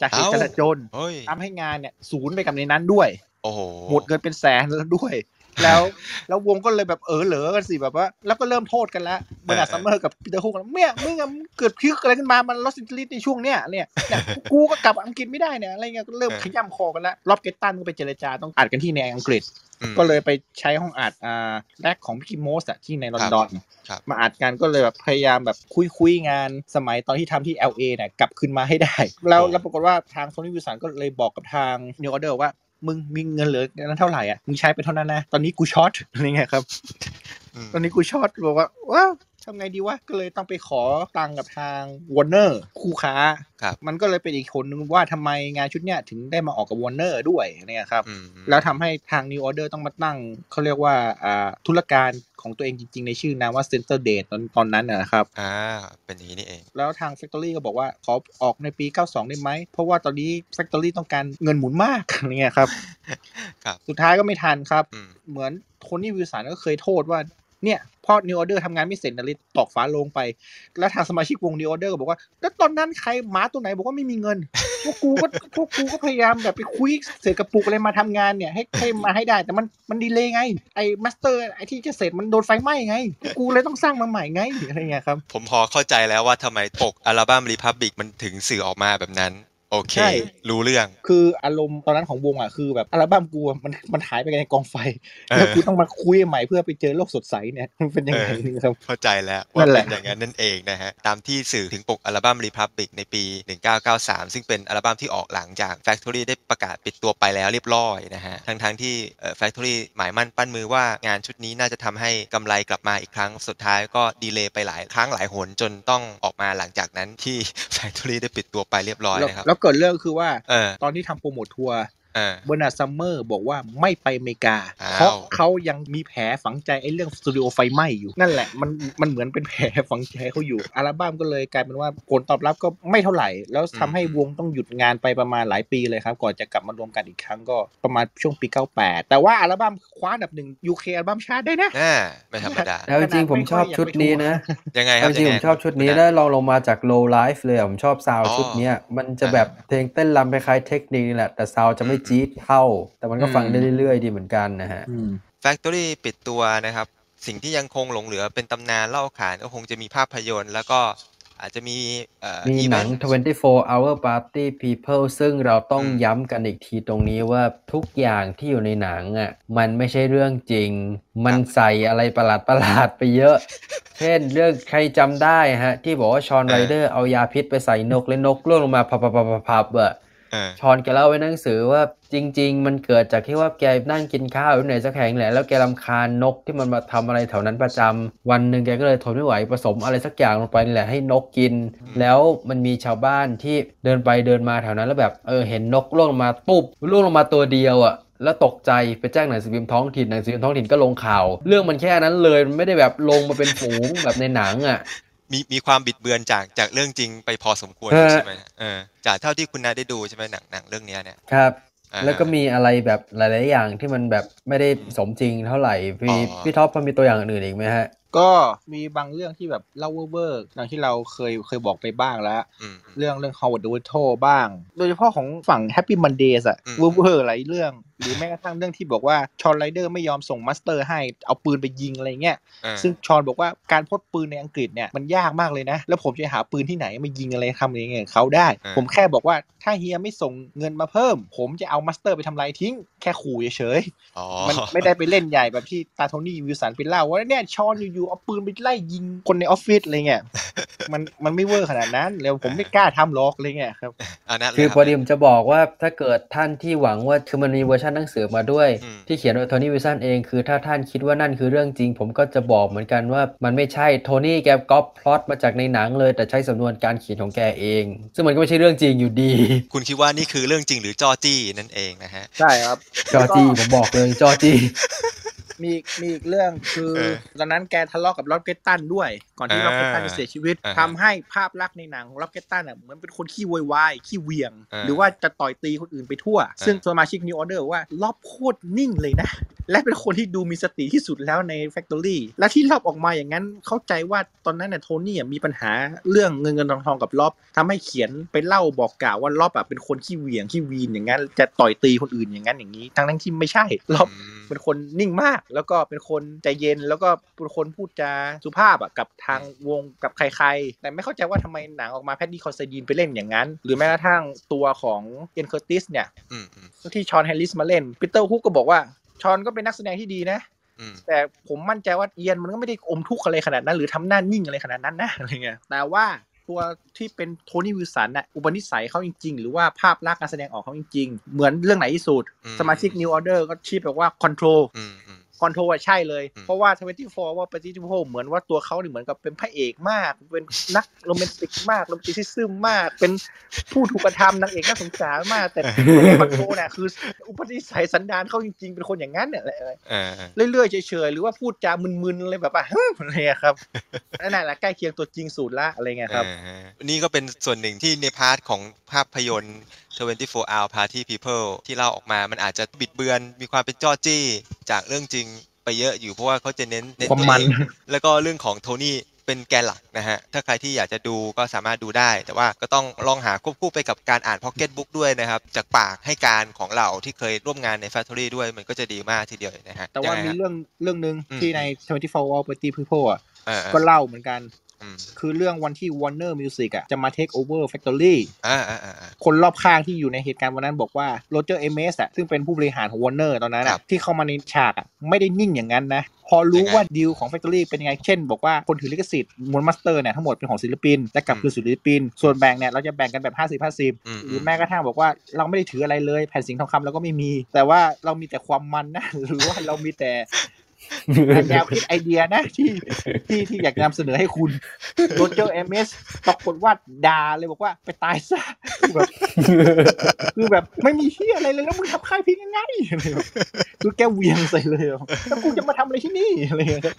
จากเหตุจลาจลเฮ้ยทำให้งานเนี่ยศูนย์ไปกับในนั้นด้วยโอ้โหหมดเงินเป็นแสนแล้วด้วย แล้ว แล้ววงก็เลยแบบเออเหรอกันสิแบบว่า แล้วก็เริ่มโทษกันแล้ว Bernard Sumner กับ Peter Hook กันเนี่ยมึงอะมึงเกิด pick อะไรขึ้นมามันลอสแอนเจลิสในช่วงเนี้ยเนี่ยเนี่ยกูก็กลับอังกฤษไม่ได้เนี่ยอะไรเงี้ยก็เริ่มเออขย้ำคอกันแล้ว Rob Gretton ก็ไปเจรจาต้องอัดกันที่ในอังกฤษอืมก็เลยไปใช้ห้องอัดอ่า RAK ของ Mickie Most อะที่ในลอนดอนครับมาอัดกันก็เลยแบบพยายามแบบคุ้ยคุ้ยงานสมัยตอนที่ทำที่ LA เนี่ยกลับคืนมาให้ได้ แล้วแล้วปรากฏว่าทางโซนี่วิสันก็เลยบอกกับทาง New Order ว่า มึงมีเงินเหลือนั้นเท่าไหร่อะมึงใช้ไปเท่านั้นนะตอนนี้กูช็อตอะไรเงี้ยครับอืมตอนนี้กูช็อตบอกว่าว้าว ทำไงดีวะ ก็เลยต้องไปขอตังค์กับทาง Warner คู่ค้าครับมันก็เลยเป็นอีกคนนึงว่าทำไมงานชุดเนี้ยถึงได้มาออกกับ Warner ด้วยเนี่ยครับอืมแล้วทำให้ทาง New Order ต้องมาตั้งเขาเรียกว่าอ่าธุรการของตัวเองจริงๆ ในชื่อนามว่า Center Date ตอนตอนนั้นนะนะครับ อ่า เป็นอย่างนี้นี่เอง แล้วทาง Factory ก็บอกว่า ขอออกในปี 92 ได้ไหม เพราะว่าตอนนี้ Factory ต้องการเงินหมุนมากอะไรเงี้ยครับ ครับ สุดท้ายก็ไม่ทันครับอืมเหมือน Tony Wilson ก็เคยโทษว่า เนี่ยพอ New Order ทำงานไม่เสร็จนะลิตอกฟ้าลงไป แล้วทางสมาชิกวง New Order ก็บอกว่า แล้วตอนนั้นใครหมาตัวไหนบอกว่าไม่มีเงิน พวกกูก็พวกกูก็พยายามแบบไปคุ้ยเศษกระปุกอะไรมาทำงานเนี่ยให้ให้มาให้ได้ แต่มันมัน delay ไง ไอ้ master ไอ้ที่จะเสร็จมันโดนไฟไหม้ไง กูเลยต้องสร้างมาใหม่ไงอะไรเงี้ยครับ ผมพอเข้าใจแล้วว่าทำไมปกอัลบั้ม Republic มันถึงสื่อออกมาแบบนั้น โอเคใช่รู้เรื่อง คืออารมณ์ตอนนั้นของวงอะคือแบบอัลบั้มกูอะมันมันหายไปในกองไฟเออแล้วกูต้องมาคุยใหม่เพื่อไปเจอโลกสดใสเนี่ยมันเป็นยังไงเออนี่ครับเข้าใจแล้วนั่ว่านแหเป็ละนอย่างนั้นนั่นเองนะฮะตามที่สื่อถึงปกอัลบั้ม Republic ในปี 1993 ซึ่งเป็นอัลบั้มที่ออกหลังจาก Factory ได้ประกาศปิดตัวไปแล้วเรียบร้อยนะฮะทั้งทั้งๆที่เอ่อ Factory หมายมั่นปั้นมือว่างานชุดนี้น่าจะทำให้กำไรกลับมาอีกครั้งสุดท้ายก็ delay ไปหลายครั้งหลายหนจนต้องออกมาหลังจากนั้นที่ Factory ได้ปิดตัวไปเรียบร้อยแล้วนะครับแล้วเกิดเรื่องคือว่าเออตอนที่ทำ promote tour เออ Bernard Sumner บอกว่าไม่ไปอเมริกาอ้าวเพราะเขายังมีแผลฝังใจไอ้เรื่องสตูดิโอไฟไหม้อยู่ นั่นแหละมันมันเหมือนเป็นแผลฝังใจเขาอยู่ อัลบั้มก็เลยกลายเป็นว่าผลตอบรับก็ไม่เท่าไหร่ แล้วทำให้วงต้องหยุดงานไปประมาณหลายปีเลยครับ ก่อนจะกลับมารวมกันอีกครั้งก็ประมาณช่วงปี 98 แต่ว่าอัลบั้มคว้าอันดับหนึ่ง UK อัลบั้มชาติได้นะแน่ไม่ธรรมดาแล้วจริงๆผมชอบชุดนี้นะยังไงครัเอาบจริงๆยัผไมชอบชุดนี้คุณได้อาลองลงมาจาก Low-Life เลยอะผมชอบ sound อ๋อชุดเนี้ยมันจะแบบเพลงเต้นรำคล้ายๆเทคนิคนี่แหละแต่ sound จะไม่จี๊ดเท่า แต่มันก็ฟังได้เรื่อยๆ ดีเหมือนกันนะฮะ Factory ปิดตัวนะครับ สิ่งที่ยังคงหลงเหลือเป็นตำนานเล่าขานก็คงจะมีภาพยนตร์ แล้วก็อาจจะมีเอ่อมีหนัง event 24 hour party people ซึ่งเราต้องอืมย้ำกันอีกทีตรงนี้ว่าทุกอย่างที่อยู่ในหนังอะมันไม่ใช่เรื่องจริง มันใส่อะไรประหลาดประหลาดๆไปเยอะ เช่นเรื่องใครจำได้ฮะ ที่บอกว่าชอนไรเดอร์เอายาพิษไปใส่นกและนกร่วงลงมาพับพับพับพับๆๆๆอะเออ ชอนแกเล่าไว้ในหนังสือว่าจริง ๆ มันเกิดจากที่ว่าแกนั่งกินข้าวอยู่ไหนสักแห่งแหละแล้วแกรำคาญนกที่มันมาทำอะไรแถวนั้นประจำวันหนึ่งแกก็เลยทนไม่ไหวผสมอะไรสักอย่างลงไปนี่แหละให้นกกิน แล้วมันมีชาวบ้านที่เดินไปเดินมาแถวนั้นแล้วแบบเออเห็นนกล่วงลงมาปุ๊บล่วงลงมาตัวเดียวอะแล้วตกใจไปแจ้งหนังสือพิมพ์ท้องถิ่นหนังสือพิมพ์ท้องถิ่นก็ลงข่าว เรื่องมันแค่นั้นเลยมันไม่ได้แบบลงมาเป็นฝูงแบบในหนังอะ มีมีความบิดเบือนจากจากเรื่องจริงไปพอสมควรฮะใช่ไหมเออจากเท่าที่คุณนายได้ดูใช่ไหมหนังหนังเรื่องเนี้ยเนี่ยครับอ่าแล้วก็มีอะไรแบบหลาย ๆ อย่างที่มันแบบไม่ได้สมจริงเท่าไหร่พี่อ๋อพี่ท็อปมันมีตัวอย่างอื่นอีกไหมฮะ ก็มีบางเรื่องที่แบบเล่าเวอร์ๆอย่างที่เราเคยเคยบอกไปบ้างแล้วอืมเรื่องเรื่อง Howard the Virtual บ้าง โดยเฉพาะของฝั่ง Happy Mondays อะอืมเวอร์ๆหลายเรื่อง หรือแม้กระทั่งเรื่องที่บอกว่า Shaun Ryder ไม่ยอมส่ง master ให้เอาปืนไปยิงอะไรเงี้ยเออซึ่ง Shaun บอกว่าการพกปืนในอังกฤษเนี่ยมันยากมากเลยนะ แล้วผมจะหาปืนที่ไหนมายิงอะไรทำอะไรเงี้ยกับเขาได้อ่าผมแค่บอกว่าถ้าเฮียไม่ส่งเงินมาเพิ่ม ผมจะเอา master ไปทำลายทิ้ง แค่ขู่เฉยๆอ๋อมันไม่ได้ไปเล่นใหญ่แบบที่ตา Tony Wilson ไปเล่าว่าเนี่ย Shaun อยู่ๆเอาปืนไปไล่ยิงคนในออฟฟิศอะไรเงี้ยมันมันไม่เวอร์ขนาดนั้น แล้วผมไม่กล้าทำหรอกอะไรเงี้ยครับอันนั้นคือเลยพอดีผมจะบอกว่าถ้าเกิดท่านที่หวังว่าคือมันมีเวอร์ชันหนังสือมาด้วยอืมที่เขียนโดยโทนี่วิลสันเองคือถ้าท่านคิดว่านั่นคือเรื่องจริง ผมก็จะบอกเหมือนกันว่ามันไม่ใช่โทนี่แกก๊อปพล็อตมาจากในหนังเลย แต่ใช้สำนวนการเขียนของแกเอง ซึ่งมันก็ไม่ใช่เรื่องจริงอยู่ดี คุณคิดว่านี่คือเรื่องจริงหรือจ้อจี้นั่นเองนะฮะใช่ครับจ้อจี้ผมบอกเลยจ้อจี้ มีมีอีกเรื่องคือเออตอนนั้นแกทะเลาะกับร็อบเกรตตันด้วย ก่อนที่อ่าร็อบเกรตตันจะเสียชีวิตอ่าฮะทำให้ภาพลักษณ์ในหนังของร็อบเกรตตันอะเหมือนเป็นคนขี้โวยวายขี้เหวี่ยงอ่าหรือว่าจะต่อยตีคนอื่นไปทั่ว ซึ่งสมาชิก New Order ว่าร็อบโคตรนิ่งเลยนะ และเป็นคนที่ดูมีสติที่สุดแล้วใน Factory และที่ร็อบออกมาอย่างนั้นเข้าใจว่าตอนนั้นน่ะโทนี่อะมีปัญหาเรื่องเงินเงินทองทองกับร็อบทำให้เขียนไปเล่าบอกกล่าวว่าร็อบอะเป็นคนขี้เหวี่ยงขี้วีนอย่างนั้นจะต่อยตีคนอื่นอย่างนั้นอย่างนี้ ทั้งทั้งๆที่ไม่ใช่ร็อบอืม เป็นคนนิ่งมาก แล้วก็เป็นคนใจเย็น แล้วก็เป็นคนพูดจาสุภาพอะกับทางวงกับใครๆ แต่ไม่เข้าใจว่าทำไมหนังออกมาแพดดี้คอนซิดีนไปเล่นอย่างนั้น หรือแม้กระทั่งตัวของเอียนเคอร์ติสเนี่ยอืมอืมที่ชอนแฮร์ริสมาเล่นปีเตอร์ฮุกก็บอกว่าชอนก็เป็นนักแสดงที่ดีนะอืมแต่ผมมั่นใจว่าเอียนมันก็ไม่ได้อมทุกข์อะไรขนาดนั้น หรือทำหน้านิ่งอะไรขนาดนั้นนะอะไรเงี้ยแต่ว่า ตัวที่เป็นโทนี่วิลสันน่ะอุปนิสัยเขาจริง ๆ หรือว่าภาพลักษณ์การแสดงออกเขาจริง ๆ เหมือนเรื่องไหนที่สุดอืมสมาชิก New Order ก็ชี้แบบว่า Control อืมอืม Control ใช่เลยอืมเพราะว่า24ว่าปฏิทินเหมือนว่าตัวเขาเนี่ยเหมือนกับเป็นพระเอกมาก เป็นนักโรแมนติกมาก romanticism มาก เป็นผู้ถูกกระทำนางเอกน่าสงสารมาก แต่ Control เนี่ยคือ อุปนิสัยสันดานเขาจริงๆ เป็นคนอย่างนั้นเนี่ยแหละเออเออเรื่อยๆเฉยๆหรือว่าพูดจามึนๆอะไรแบบว่าอะไรอะครับนั่นแหละใกล้เคียงตัวจริงสุดละอะไรเงี้ยครับเออนี่ก็เป็นส่วนหนึ่งที่ใน part ของภาพยนตร์24 hour party people ที่เล่าออกมา มันอาจจะบิดเบือน มีความเป็นจ้อจี้จากเรื่องจริงไปเยอะอยู่เพราะว่าเขาจะเน้นเน้นความมันตัวเองแล้วก็เรื่องของโทนี่เป็นแกนหลักนะฮะ ถ้าใครที่อยากจะดูก็สามารถดูได้ แต่ว่าก็ต้องลองหาควบคู่ไปกับการอ่านพ็อกเก็ตบุ๊กด้วยนะครับ จากปากให้การของเราที่เคยร่วมงานใน Factory ด้วยมันก็จะดีมากทีเดียวนะฮะแต่ว่ายังไงมีฮะ เรื่องเรื่องหนึ่งอืม ที่ใน 24 Hour Party People อะเออเออก็เล่าเหมือนกันอืม คือเรื่องวันที่ Warner Music อะจะมา take over Factory อ่าอ่าอ่าอ่าคนรอบข้างที่อยู่ในเหตุการณ์วันนั้นบอกว่าโรเจอร์เอเมสอะซึ่งเป็นผู้บริหารของวอร์เนอร์ตอนนั้นอะครับที่เข้ามาในฉากอะไม่ได้นิ่งอย่างนั้นนะ พอรู้ยังไงว่าดีลของ Factory เป็นยังไง เช่น บอกว่าคนถือลิขสิทธิ์มวล master เนี่ยทั้งหมดเป็นของศิลปิน และกลับอืมคืนศิลปิน ส่วนแบ่งเนี่ยเราจะแบ่งกันแบบ 50อืม50 หรือแม้กระทั่งบอกว่าเราไม่ได้ถืออะไรเลยแผ่นสิงห์ทองคำเราก็ไม่มี แต่ว่าเรามีแต่ความมันนะหรือว่าเรามีแต่ แนวคิดไอเดียนะที่ที่ที่อยากนำเสนอให้คุณโรเจอร์เอเมสปรากฏว่าด่าเลยบอกว่าไปตายซะคือแบบคือแบบไม่มีเหี้ยอะไรเลยแล้วมึงทำค่ายเพลงยังไงอะไรแบบคือแกเวียงใส่เลยแบบแล้วกูจะมาทำอะไรที่นี่อะไรอย่างเงี้ย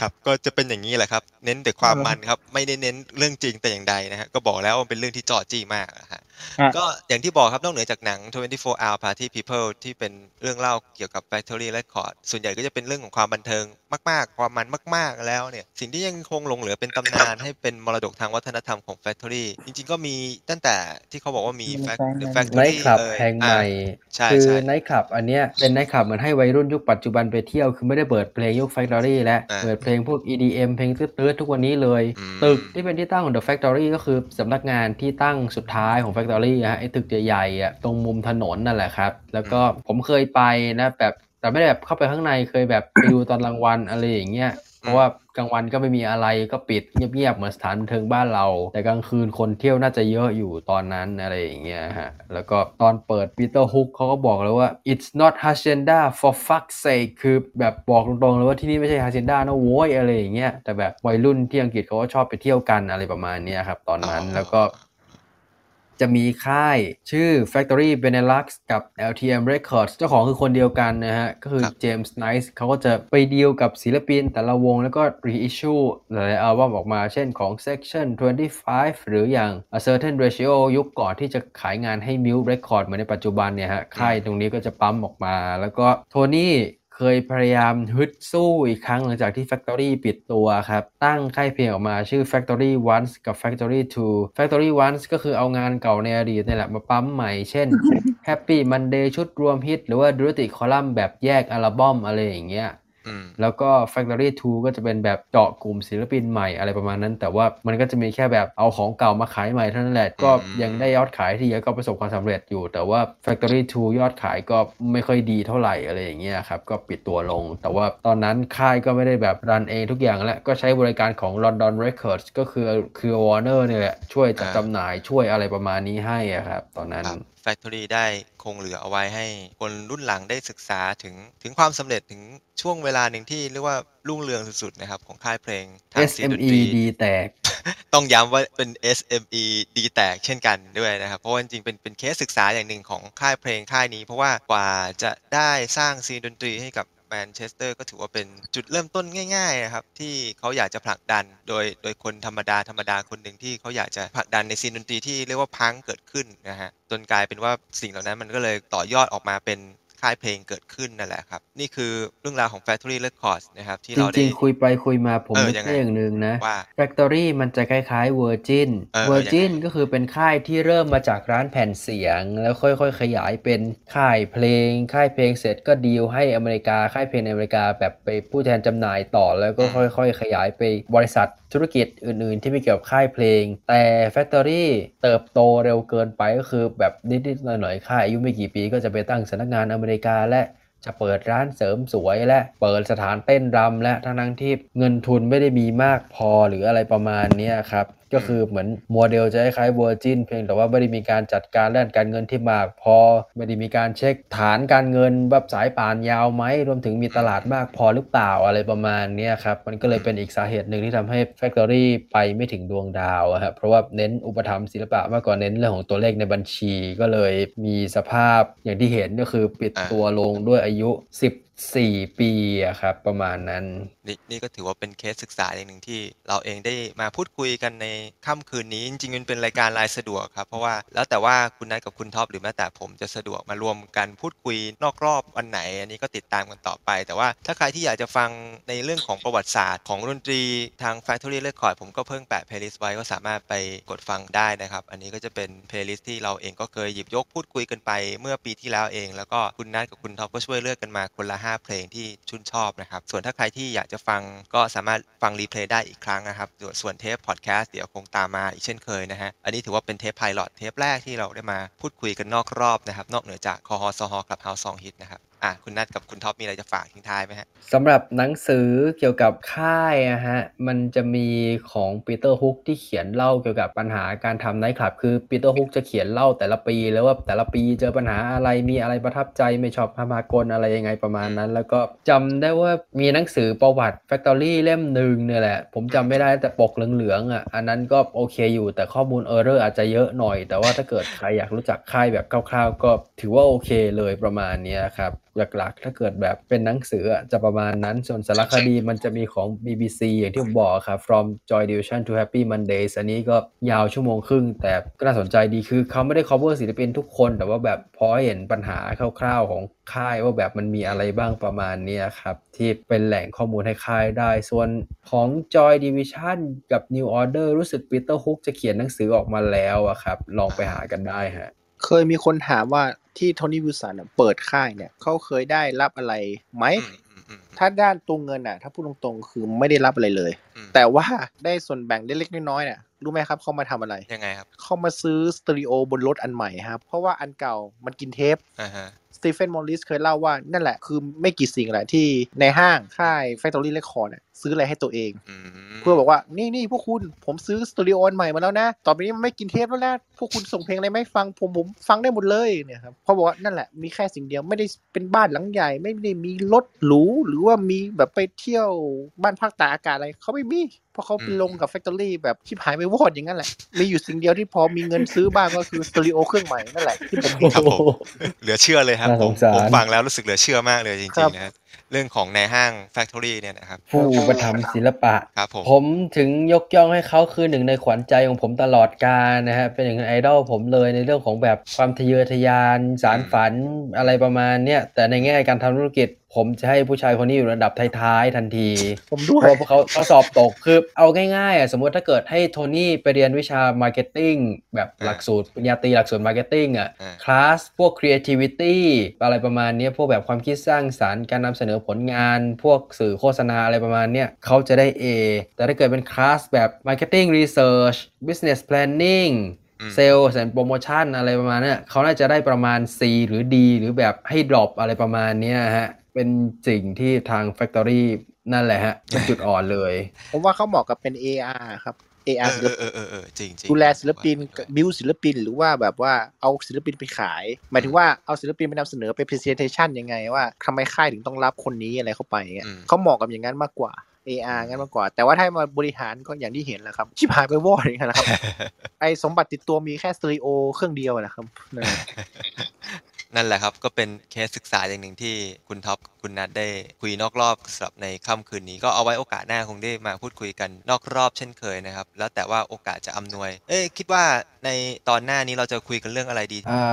ครับก็จะเป็นอย่างนี้แหละครับ เน้นแต่ความมันครับ ไม่ได้เน้นเรื่องจริงแต่อย่างใดนะฮะก็บอกแล้วว่ามันเป็นเรื่องที่จอจี้มากนะฮะอะก็อย่างที่บอกครับนอกเหนือจากหนัง 24 Hour Party People ที่เป็นเรื่องเล่าเกี่ยวกับ Factory Record ส่วนใหญ่ก็จะเป็นเรื่องของความบันเทิงมาก ๆ ความมันมาก ๆ แล้วเนี่ย สิ่งที่ยังคงหลงเหลือเป็นตำนานให้เป็นมรดกทางวัฒนธรรมของ Factory จริง ๆ ก็มีตั้งแต่ที่เขาบอกว่ามี Fact- The ไน Factory ท์คลับเอ่ยแห่งใหม่อะใช่คือใช่ไนท์คลับอันเนี้ยเป็นไนท์คลับเหมือนให้วัยรุ่นยุคปัจจุบันไปเที่ยวคือไม่ได้เปิดเพลงยุค Factory และอ่าเปิดเพลงพวก EDM เพลงตื้อๆทุกวันนี้เลยอืมตึกที่เป็นที่ตั้งของ The Factory ก็คือสำนักงานที่ตั้งสุดท้ายของ Factory ฮะไอ้ตึกใหญ่ๆอะตรงมุมถนนนั่นแหละครับ แล้วก็ผมเคยไปนะแบบแต่ไม่ได้แบบเข้าไปข้างในเคยแบบไปดูตอนกลางวันอะไรอย่างเงี้ย เพราะว่ากลางวันก็ไม่มีอะไรก็ปิดเงียบๆเหมือนสถานบันเทิงบ้านเรา แต่กลางคืนคนเที่ยวน่าจะเยอะอยู่ตอนนั้นอะไรอย่างเงี้ยฮะแล้วก็ตอนเปิดปีเตอร์ฮุกเขาก็บอกเลยว่า it's not hacienda for fuck's sake คือแบบบอกตรงๆเลยว่าที่นี่ไม่ใช่ hacienda นะโว้ยอะไรอย่างเงี้ยแต่แบบวัยรุ่นที่อังกฤษเขาก็ชอบไปเที่ยวกันอะไรประมาณเนี้ยครับตอนนั้นแล้วก็ จะมีค่ายชื่อ Factory Benelux กับ LTM Records เจ้าของคือคนเดียวกันนะฮะ ก็คือครับ James Nice เขาก็จะไปดีลกับศิลปินแต่ละวงแล้วก็ reissue หลายๆอัลบั้มออกมาเช่นของ Section 25 หรืออย่าง A Certain Ratio ยุคก่อนที่จะขายงานให้ Mute Record เหมือนในปัจจุบันเนี่ยฮะ ค่ายตรงนี้ก็จะปั๊มออกมา แล้วก็โทนี่ เคยพยายามฮึดสู้อีกครั้งหลังจากที่ Factory ปิดตัวครับ ตั้งค่ายเพลงออกมาชื่อ Factory Once กับ Factory two Factory Once ก็คือเอางานเก่าในอดีตนี่แหละมาปั๊มใหม่ เช่น Happy Monday ชุดรวมฮิต หรือว่า Dirty Column แบบแยกอัลบั้มอะไรอย่างเงี้ย แล้วก็ Factory 2 ก็จะเป็นแบบเจาะกลุ่มศิลปินใหม่อะไรประมาณนั้น แต่ว่ามันก็จะมีแค่แบบเอาของเก่ามาขายใหม่เท่านั้นแหละ ก็ยังได้ยอดขายที่เยอะก็ประสบความสำเร็จอยู่ แต่ว่า Factory 2 ยอดขายก็ไม่ค่อยดีเท่าไหร่อะไรอย่างเงี้ยครับ ก็ปิดตัวลง แต่ว่าตอนนั้นค่ายก็ไม่ได้แบบรันเองทุกอย่างและก็ใช้บริการของ London Records ก็คือคือ Warner เนี่ยแหละช่วยจัดอ่าจำหน่ายช่วยอะไรประมาณนี้ให้อะครับตอนนั้นครับ Factory ได้คงเหลือเอาไว้ให้คนรุ่นหลังได้ศึกษาถึงถึงความสำเร็จถึงช่วงเวลาหนึ่งที่เรียกว่ารุ่งเรืองสุดๆนะครับ ของค่ายเพลงทางซีนดน SME ตรีดีแตก ต้องย้ำว่าเป็น SME ดีแตกเช่นกันด้วยนะครับ เพราะว่าจริงๆเป็นเป็นเคสศึกษาอย่างหนึ่งของค่ายเพลงค่ายนี้ เพราะว่ากว่าจะได้สร้าง scene ดนตรีให้กับ แมนเชสเตอร์ก็ถือว่าเป็นจุดเริ่มต้นง่ายๆนะครับที่เขาอยากจะผลักดันโดยโดยคนธรรมดาธรรมดาคนหนึ่งที่เขาอยากจะผลักดันใน scene ดนตรีที่เรียกว่าพังก์เกิดขึ้นนะฮะจนกลายเป็นว่าสิ่งเหล่านั้นมันก็เลยต่อยอดออกมาเป็น ค่ายเพลงเกิดขึ้นนั่นแหละครับ นี่คือเรื่องราวของ Factory Records นะครับที่จเราได้ริงๆ คุยไปคุยมาผมเออนึกยังไงได้อย่างหนึ่งนะว่า Factory มันจะคล้ายๆ Virgin เออ Virgin ยังไงก็คือเป็นค่ายที่เริ่มมาจากร้านแผ่นเสียง แล้วค่อยๆ ขยายเป็นค่ายเพลง ค่ายเพลงเสร็จก็ดีลให้อเมริกาค่ายเพลงในอเมริกาแบบไปผู้แทนจำหน่ายต่อแล้วก็ค่อย ๆ ขยายไปบริษัทธุรกิจอื่นๆ ที่ไม่เกี่ยวกับค่ายเพลง แต่ Factory เติบโตเร็วเกินไปก็คือแบบนิดๆหน่อยๆค่ายอายุไม่กี่ปีก็จะไปตั้งสำนักงานอเมริกาและจะเปิดร้านเสริมสวยและเปิดสถานเต้นรำและทั้งทั้งที่เงินทุนไม่ได้มีมากพอหรืออะไรประมาณนี้ครับ ก็คือเหมือนโมเดลจะคล้ายๆ Virgin เพียงแต่ว่าไม่ได้มีการจัดการด้านการเงินที่มากพอ ไม่ได้มีการเช็คฐานการเงินแบบสายป่านยาวไหมรวมถึงมีตลาดมากพอหรือเปล่าอะไรประมาณเนี้ยครับ มันก็เลยเป็นอีกสาเหตุหนึ่งที่ทำให้ Factory ไปไม่ถึงดวงดาวอะครับเพราะว่าเน้นอุปถัมภ์ศิลปะมากกว่าเน้นเรื่องของตัวเลขในบัญชีก็เลยมีสภาพอย่างที่เห็นก็คือปิดอ่าตัวลงด้วยอายุ 14ปีอะครับ ประมาณนั้น นี่นี่ก็ถือว่าเป็นเคสศึกษาอย่างหนึ่งที่เราเองได้มาพูดคุยกันในค่ำคืนนี้ จริงๆมันเป็นรายการรายสะดวกครับ เพราะว่าแล้วแต่ว่าคุณนัทกับคุณท็อปหรือแม้แต่ผมจะสะดวกมารวมกันพูดคุยนอกรอบวันไหน อันนี้ก็ติดตามกันต่อไป แต่ว่าถ้าใครที่อยากจะฟังในเรื่องของประวัติศาสตร์ของดนตรีทาง Factory Record ผมก็เพิ่งแปะ playlist ไว้ก็สามารถไปกดฟังได้นะครับ อันนี้ก็จะเป็น playlist ที่เราเองก็เคยหยิบยกพูดคุยกันไป เมื่อปีที่แล้วเอง แล้วก็คุณนัทกับคุณท็อปก็ช่วยเลือกกันมาคนละ5 เพลงที่ชื่นชอบนะครับ ส่วนถ้าใครที่อยากจะฟังก็สามารถฟัง replay ได้อีกครั้งนะครับ ส่วนเทปพอดแคสต์เดี๋ยวคงตามมาอีกเช่นเคยนะฮะ อันนี้ถือว่าเป็นเทป pilot เทปแรกที่เราได้มาพูดคุยกันนอกรอบนะครับ นอกเหนือจากคอฮอสฮอ Clubhouse ซองฮิตนะครับอะคุณนัทกับคุณท็อปมีอะไรจะฝากทิ้งท้ายไหมฮะสำหรับหนังสือเกี่ยวกับค่ายอะฮะมันจะมีของปีเตอร์ฮุกที่เขียนเล่าเกี่ยวกับปัญหาการทำไนท์คลับ คือปีเตอร์ฮุกจะเขียนเล่าแต่ละปีแล้วว่าแต่ละปีเจอปัญหาอะไรมีอะไรประทับใจไม่ชอบมาพากลอะไรยังไงประมาณนั้น แล้วก็จำได้ว่ามีหนังสือประวัติ Factory เล่มหนึ่งเนี่ยแหละ ผมจำไม่ได้แต่ปกเหลืองๆอะอันนั้นก็โอเคอยู่แต่ข้อมูล error อาจจะเยอะหน่อย แต่ว่าถ้าเกิดใครอยากรู้จักค่ายแบบคร่าวๆก็ถือว่าโอเคเลยประมาณนี้ครับหลักๆ ถ้าเกิดแบบเป็นหนังสืออะจะประมาณนั้น ส่วนสารคดีมันจะมีของ BBC อย่างที่ผมบอกครับ From Joy Division to Happy Mondays อันนี้ก็ยาวชั่วโมงครึ่ง แต่ก็น่าสนใจดีคือเขาไม่ได้ cover ศิลปินทุกคน แต่ว่าแบบพอให้เห็นปัญหาคร่าวๆของค่ายว่าแบบมันมีอะไรบ้างประมาณเนี้ยครับ ที่เป็นแหล่งข้อมูลให้ค่ายได้ ส่วนของ Joy Division กับ New Order รู้สึก Peter Hook จะเขียนหนังสือออกมาแล้วอะครับ ลองไปหากันได้ฮะ เคยมีคนถามว่าที่โทนี่วิลสันอะเปิดค่ายเนี่ยเขาเคยได้รับอะไรไหมอืมอืมอืมถ้าด้านตัวเงินอะ ถ้าพูดตรงๆ คือไม่ได้รับอะไรเลยอืมแต่ว่าได้ส่วนแบ่งเล็กๆน้อยๆเนี่ยรู้ไหมครับเขามาทำอะไรยังไงครับเขามาซื้อสเตอริโอบนรถอันใหม่ครับ เพราะว่าอันเก่ามันกินเทปอ่าฮะ สตีเฟนมอริสเคยเล่าว่านั่นแหละคือไม่กี่สิ่งแหละที่ในห้างค่าย Factory Record เนี่ยซื้ออะไรให้ตัวเองอืมเพื่อบอกว่านี่นี่พวกคุณผมซื้อสเตอริโออันใหม่มาแล้วนะ ต่อไปนี้มันไม่กินเทปแล้วนะพวกคุณส่งเพลงอะไรไม่ฟังผมผมฟังได้หมดเลยเนี่ยครับเขาบอกว่านั่นแหละมีแค่สิ่งเดียวไม่ได้เป็นบ้านหลังใหญ่ ไม่ได้มีรถหรูหรือว่ามีแบบไปเที่ยวบ้านพักตากอากาศอะไรเขาไม่มีเพ ราะเขาไปลงกับแฟคทอรี่แบบชิบหายไปวอดอย่างนั้นแหละ มีอยู่สิ่งเดียวที่พอมีเงินซื้อบ้างก็คือสตูดิโอเครื่องใหม่นั่นแหละที่ผมเห็นครับผมเหลือเชื่อเลยครับน่าผสมงสารผมฟังแล้วรู้สึกเหลือเชื่อมากเลยจครัริงบๆนะครับเรื่องของในห้าง Factory เนี่ยนะครับผู้อุปถัมภ์ศิลปะครับผมผมถึงยกย่องให้เขาคือหนึ่งในขวัญใจของผมตลอดกาลนะฮะเป็นอย่างไอดอลผมเลยในเรื่องของแบบความทะเยอทะยานสารฝันอะไรประมาณเนี้ยแต่ในแง่การทำธุรกิจผมจะให้ผู้ชายคนนี้อยู่ระดับท้ายๆทันที ผมด้วเพราะเขาเขาสอบตกคือเอาง่ายๆอะสมมติถ้าเกิดให้โทนี่ไปเรียนวิชา marketing แบบหลักสูตรปริญญาตรีหลักสูตร marketing อะอ่าคลาสพวก creativity อะไรประมาณเนี้ยพวกแบบความคิดสร้างสรรค์การนำเสนอผลงานพวกสื่อโฆษณาอะไรประมาณเนี้ยเขาจะได้ A แต่ถ้าเกิดเป็นคลาสแบบ marketing research business planning อืม sales and promotion อะไรประมาณเนี้ยเขาน่าจะได้ประมาณ C หรือ D หรือแบบให้ drop อะไรประมาณเนี้ยฮะ เป็นสิ่งที่ทาง Factory นั่นแหละฮะ เป็นจุดอ่อนเลย ผมว่าเขาเหมาะกับเป็น AR ครับเอ AR ศิลปินเอออเออเออจริงจริงดูแลศิลปินบิวศิลปิน หรือว่าแบบว่าเอาศิลปินไปขาย หมายถึงว่าเอาศิลปินไปนำเสนอไป presentation ยังไงว่าทำไมค่ายถึงต้องรับคนนี้อะไรเข้าไปอย่างเงี้ยอืมเขาเหมาะกับอย่างนั้นมากกว่า AR งั้นมากกว่า แต่ว่าถ้ามาบริหารก็อย่างที่เห็นแหละครับ ชิบหายไปวอดอย่างนั้นแหละครับ ไอสมบัติติดตัวมีแค่สเตอริโอเครื่องเดียวแหละครับ นั่นแหละนั่นแหละครับก็เป็นเคสศึกษาอย่างหนึ่งที่คุณท็อปคุณนัทได้คุยนอกรอบสำหรับในค่ำคืนนี้ก็เอาไว้โอกาสหน้าคงได้มาพูดคุยกันนอกรอบเช่นเคยนะครับ แล้วแต่ว่าโอกาสจะอำนวย เอ้ยคิดว่าในตอนหน้านี้เราจะคุยกันเรื่องอะไรดีอ่า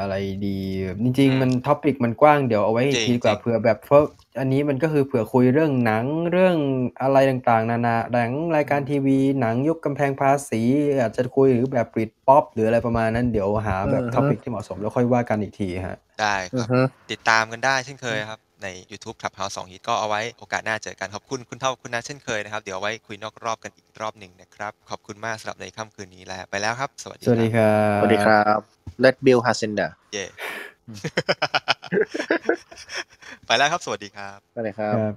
อะไรดี จริง ๆ มัน topic มันกว้างเดี๋ยวเอาไว้อีกทีดีกว่าจริงเผื่อแบบเพราะ อันนี้มันก็คือเผื่อคุยเรื่องหนังเรื่องอะไรต่างๆ นานาหนังรายการทีวี หนังยุคกำแพงภาษี อาจจะคุยหรือแบบ Britpop หรืออะไรประมาณนั้นเดี๋ยวหาแบบอือฮึ topic ที่เหมาะสมแล้วค่อยว่ากันอีกทีฮะ ได้ครับอือฮึติดตามกันได้เช่นเคยครับ ใน YouTube Clubhouse 2ฮิตก็เอาไว้โอกาสหน้าเจอกัน ขอบคุณคุณท็อปคุณนัทเช่นเคยนะครับ เดี๋ยวเอาไว้คุยนอกรอบกันอีกรอบหนึ่งนะครับ ขอบคุณมากสำหรับในค่ำคืนนี้แล้วไปแล้วครับ สวัสดีสวัสดีครับครับสวัสดีครับ Let's build Hacienda เย่ ไปแล้วครับ สวัสดีครับไปเลยครับ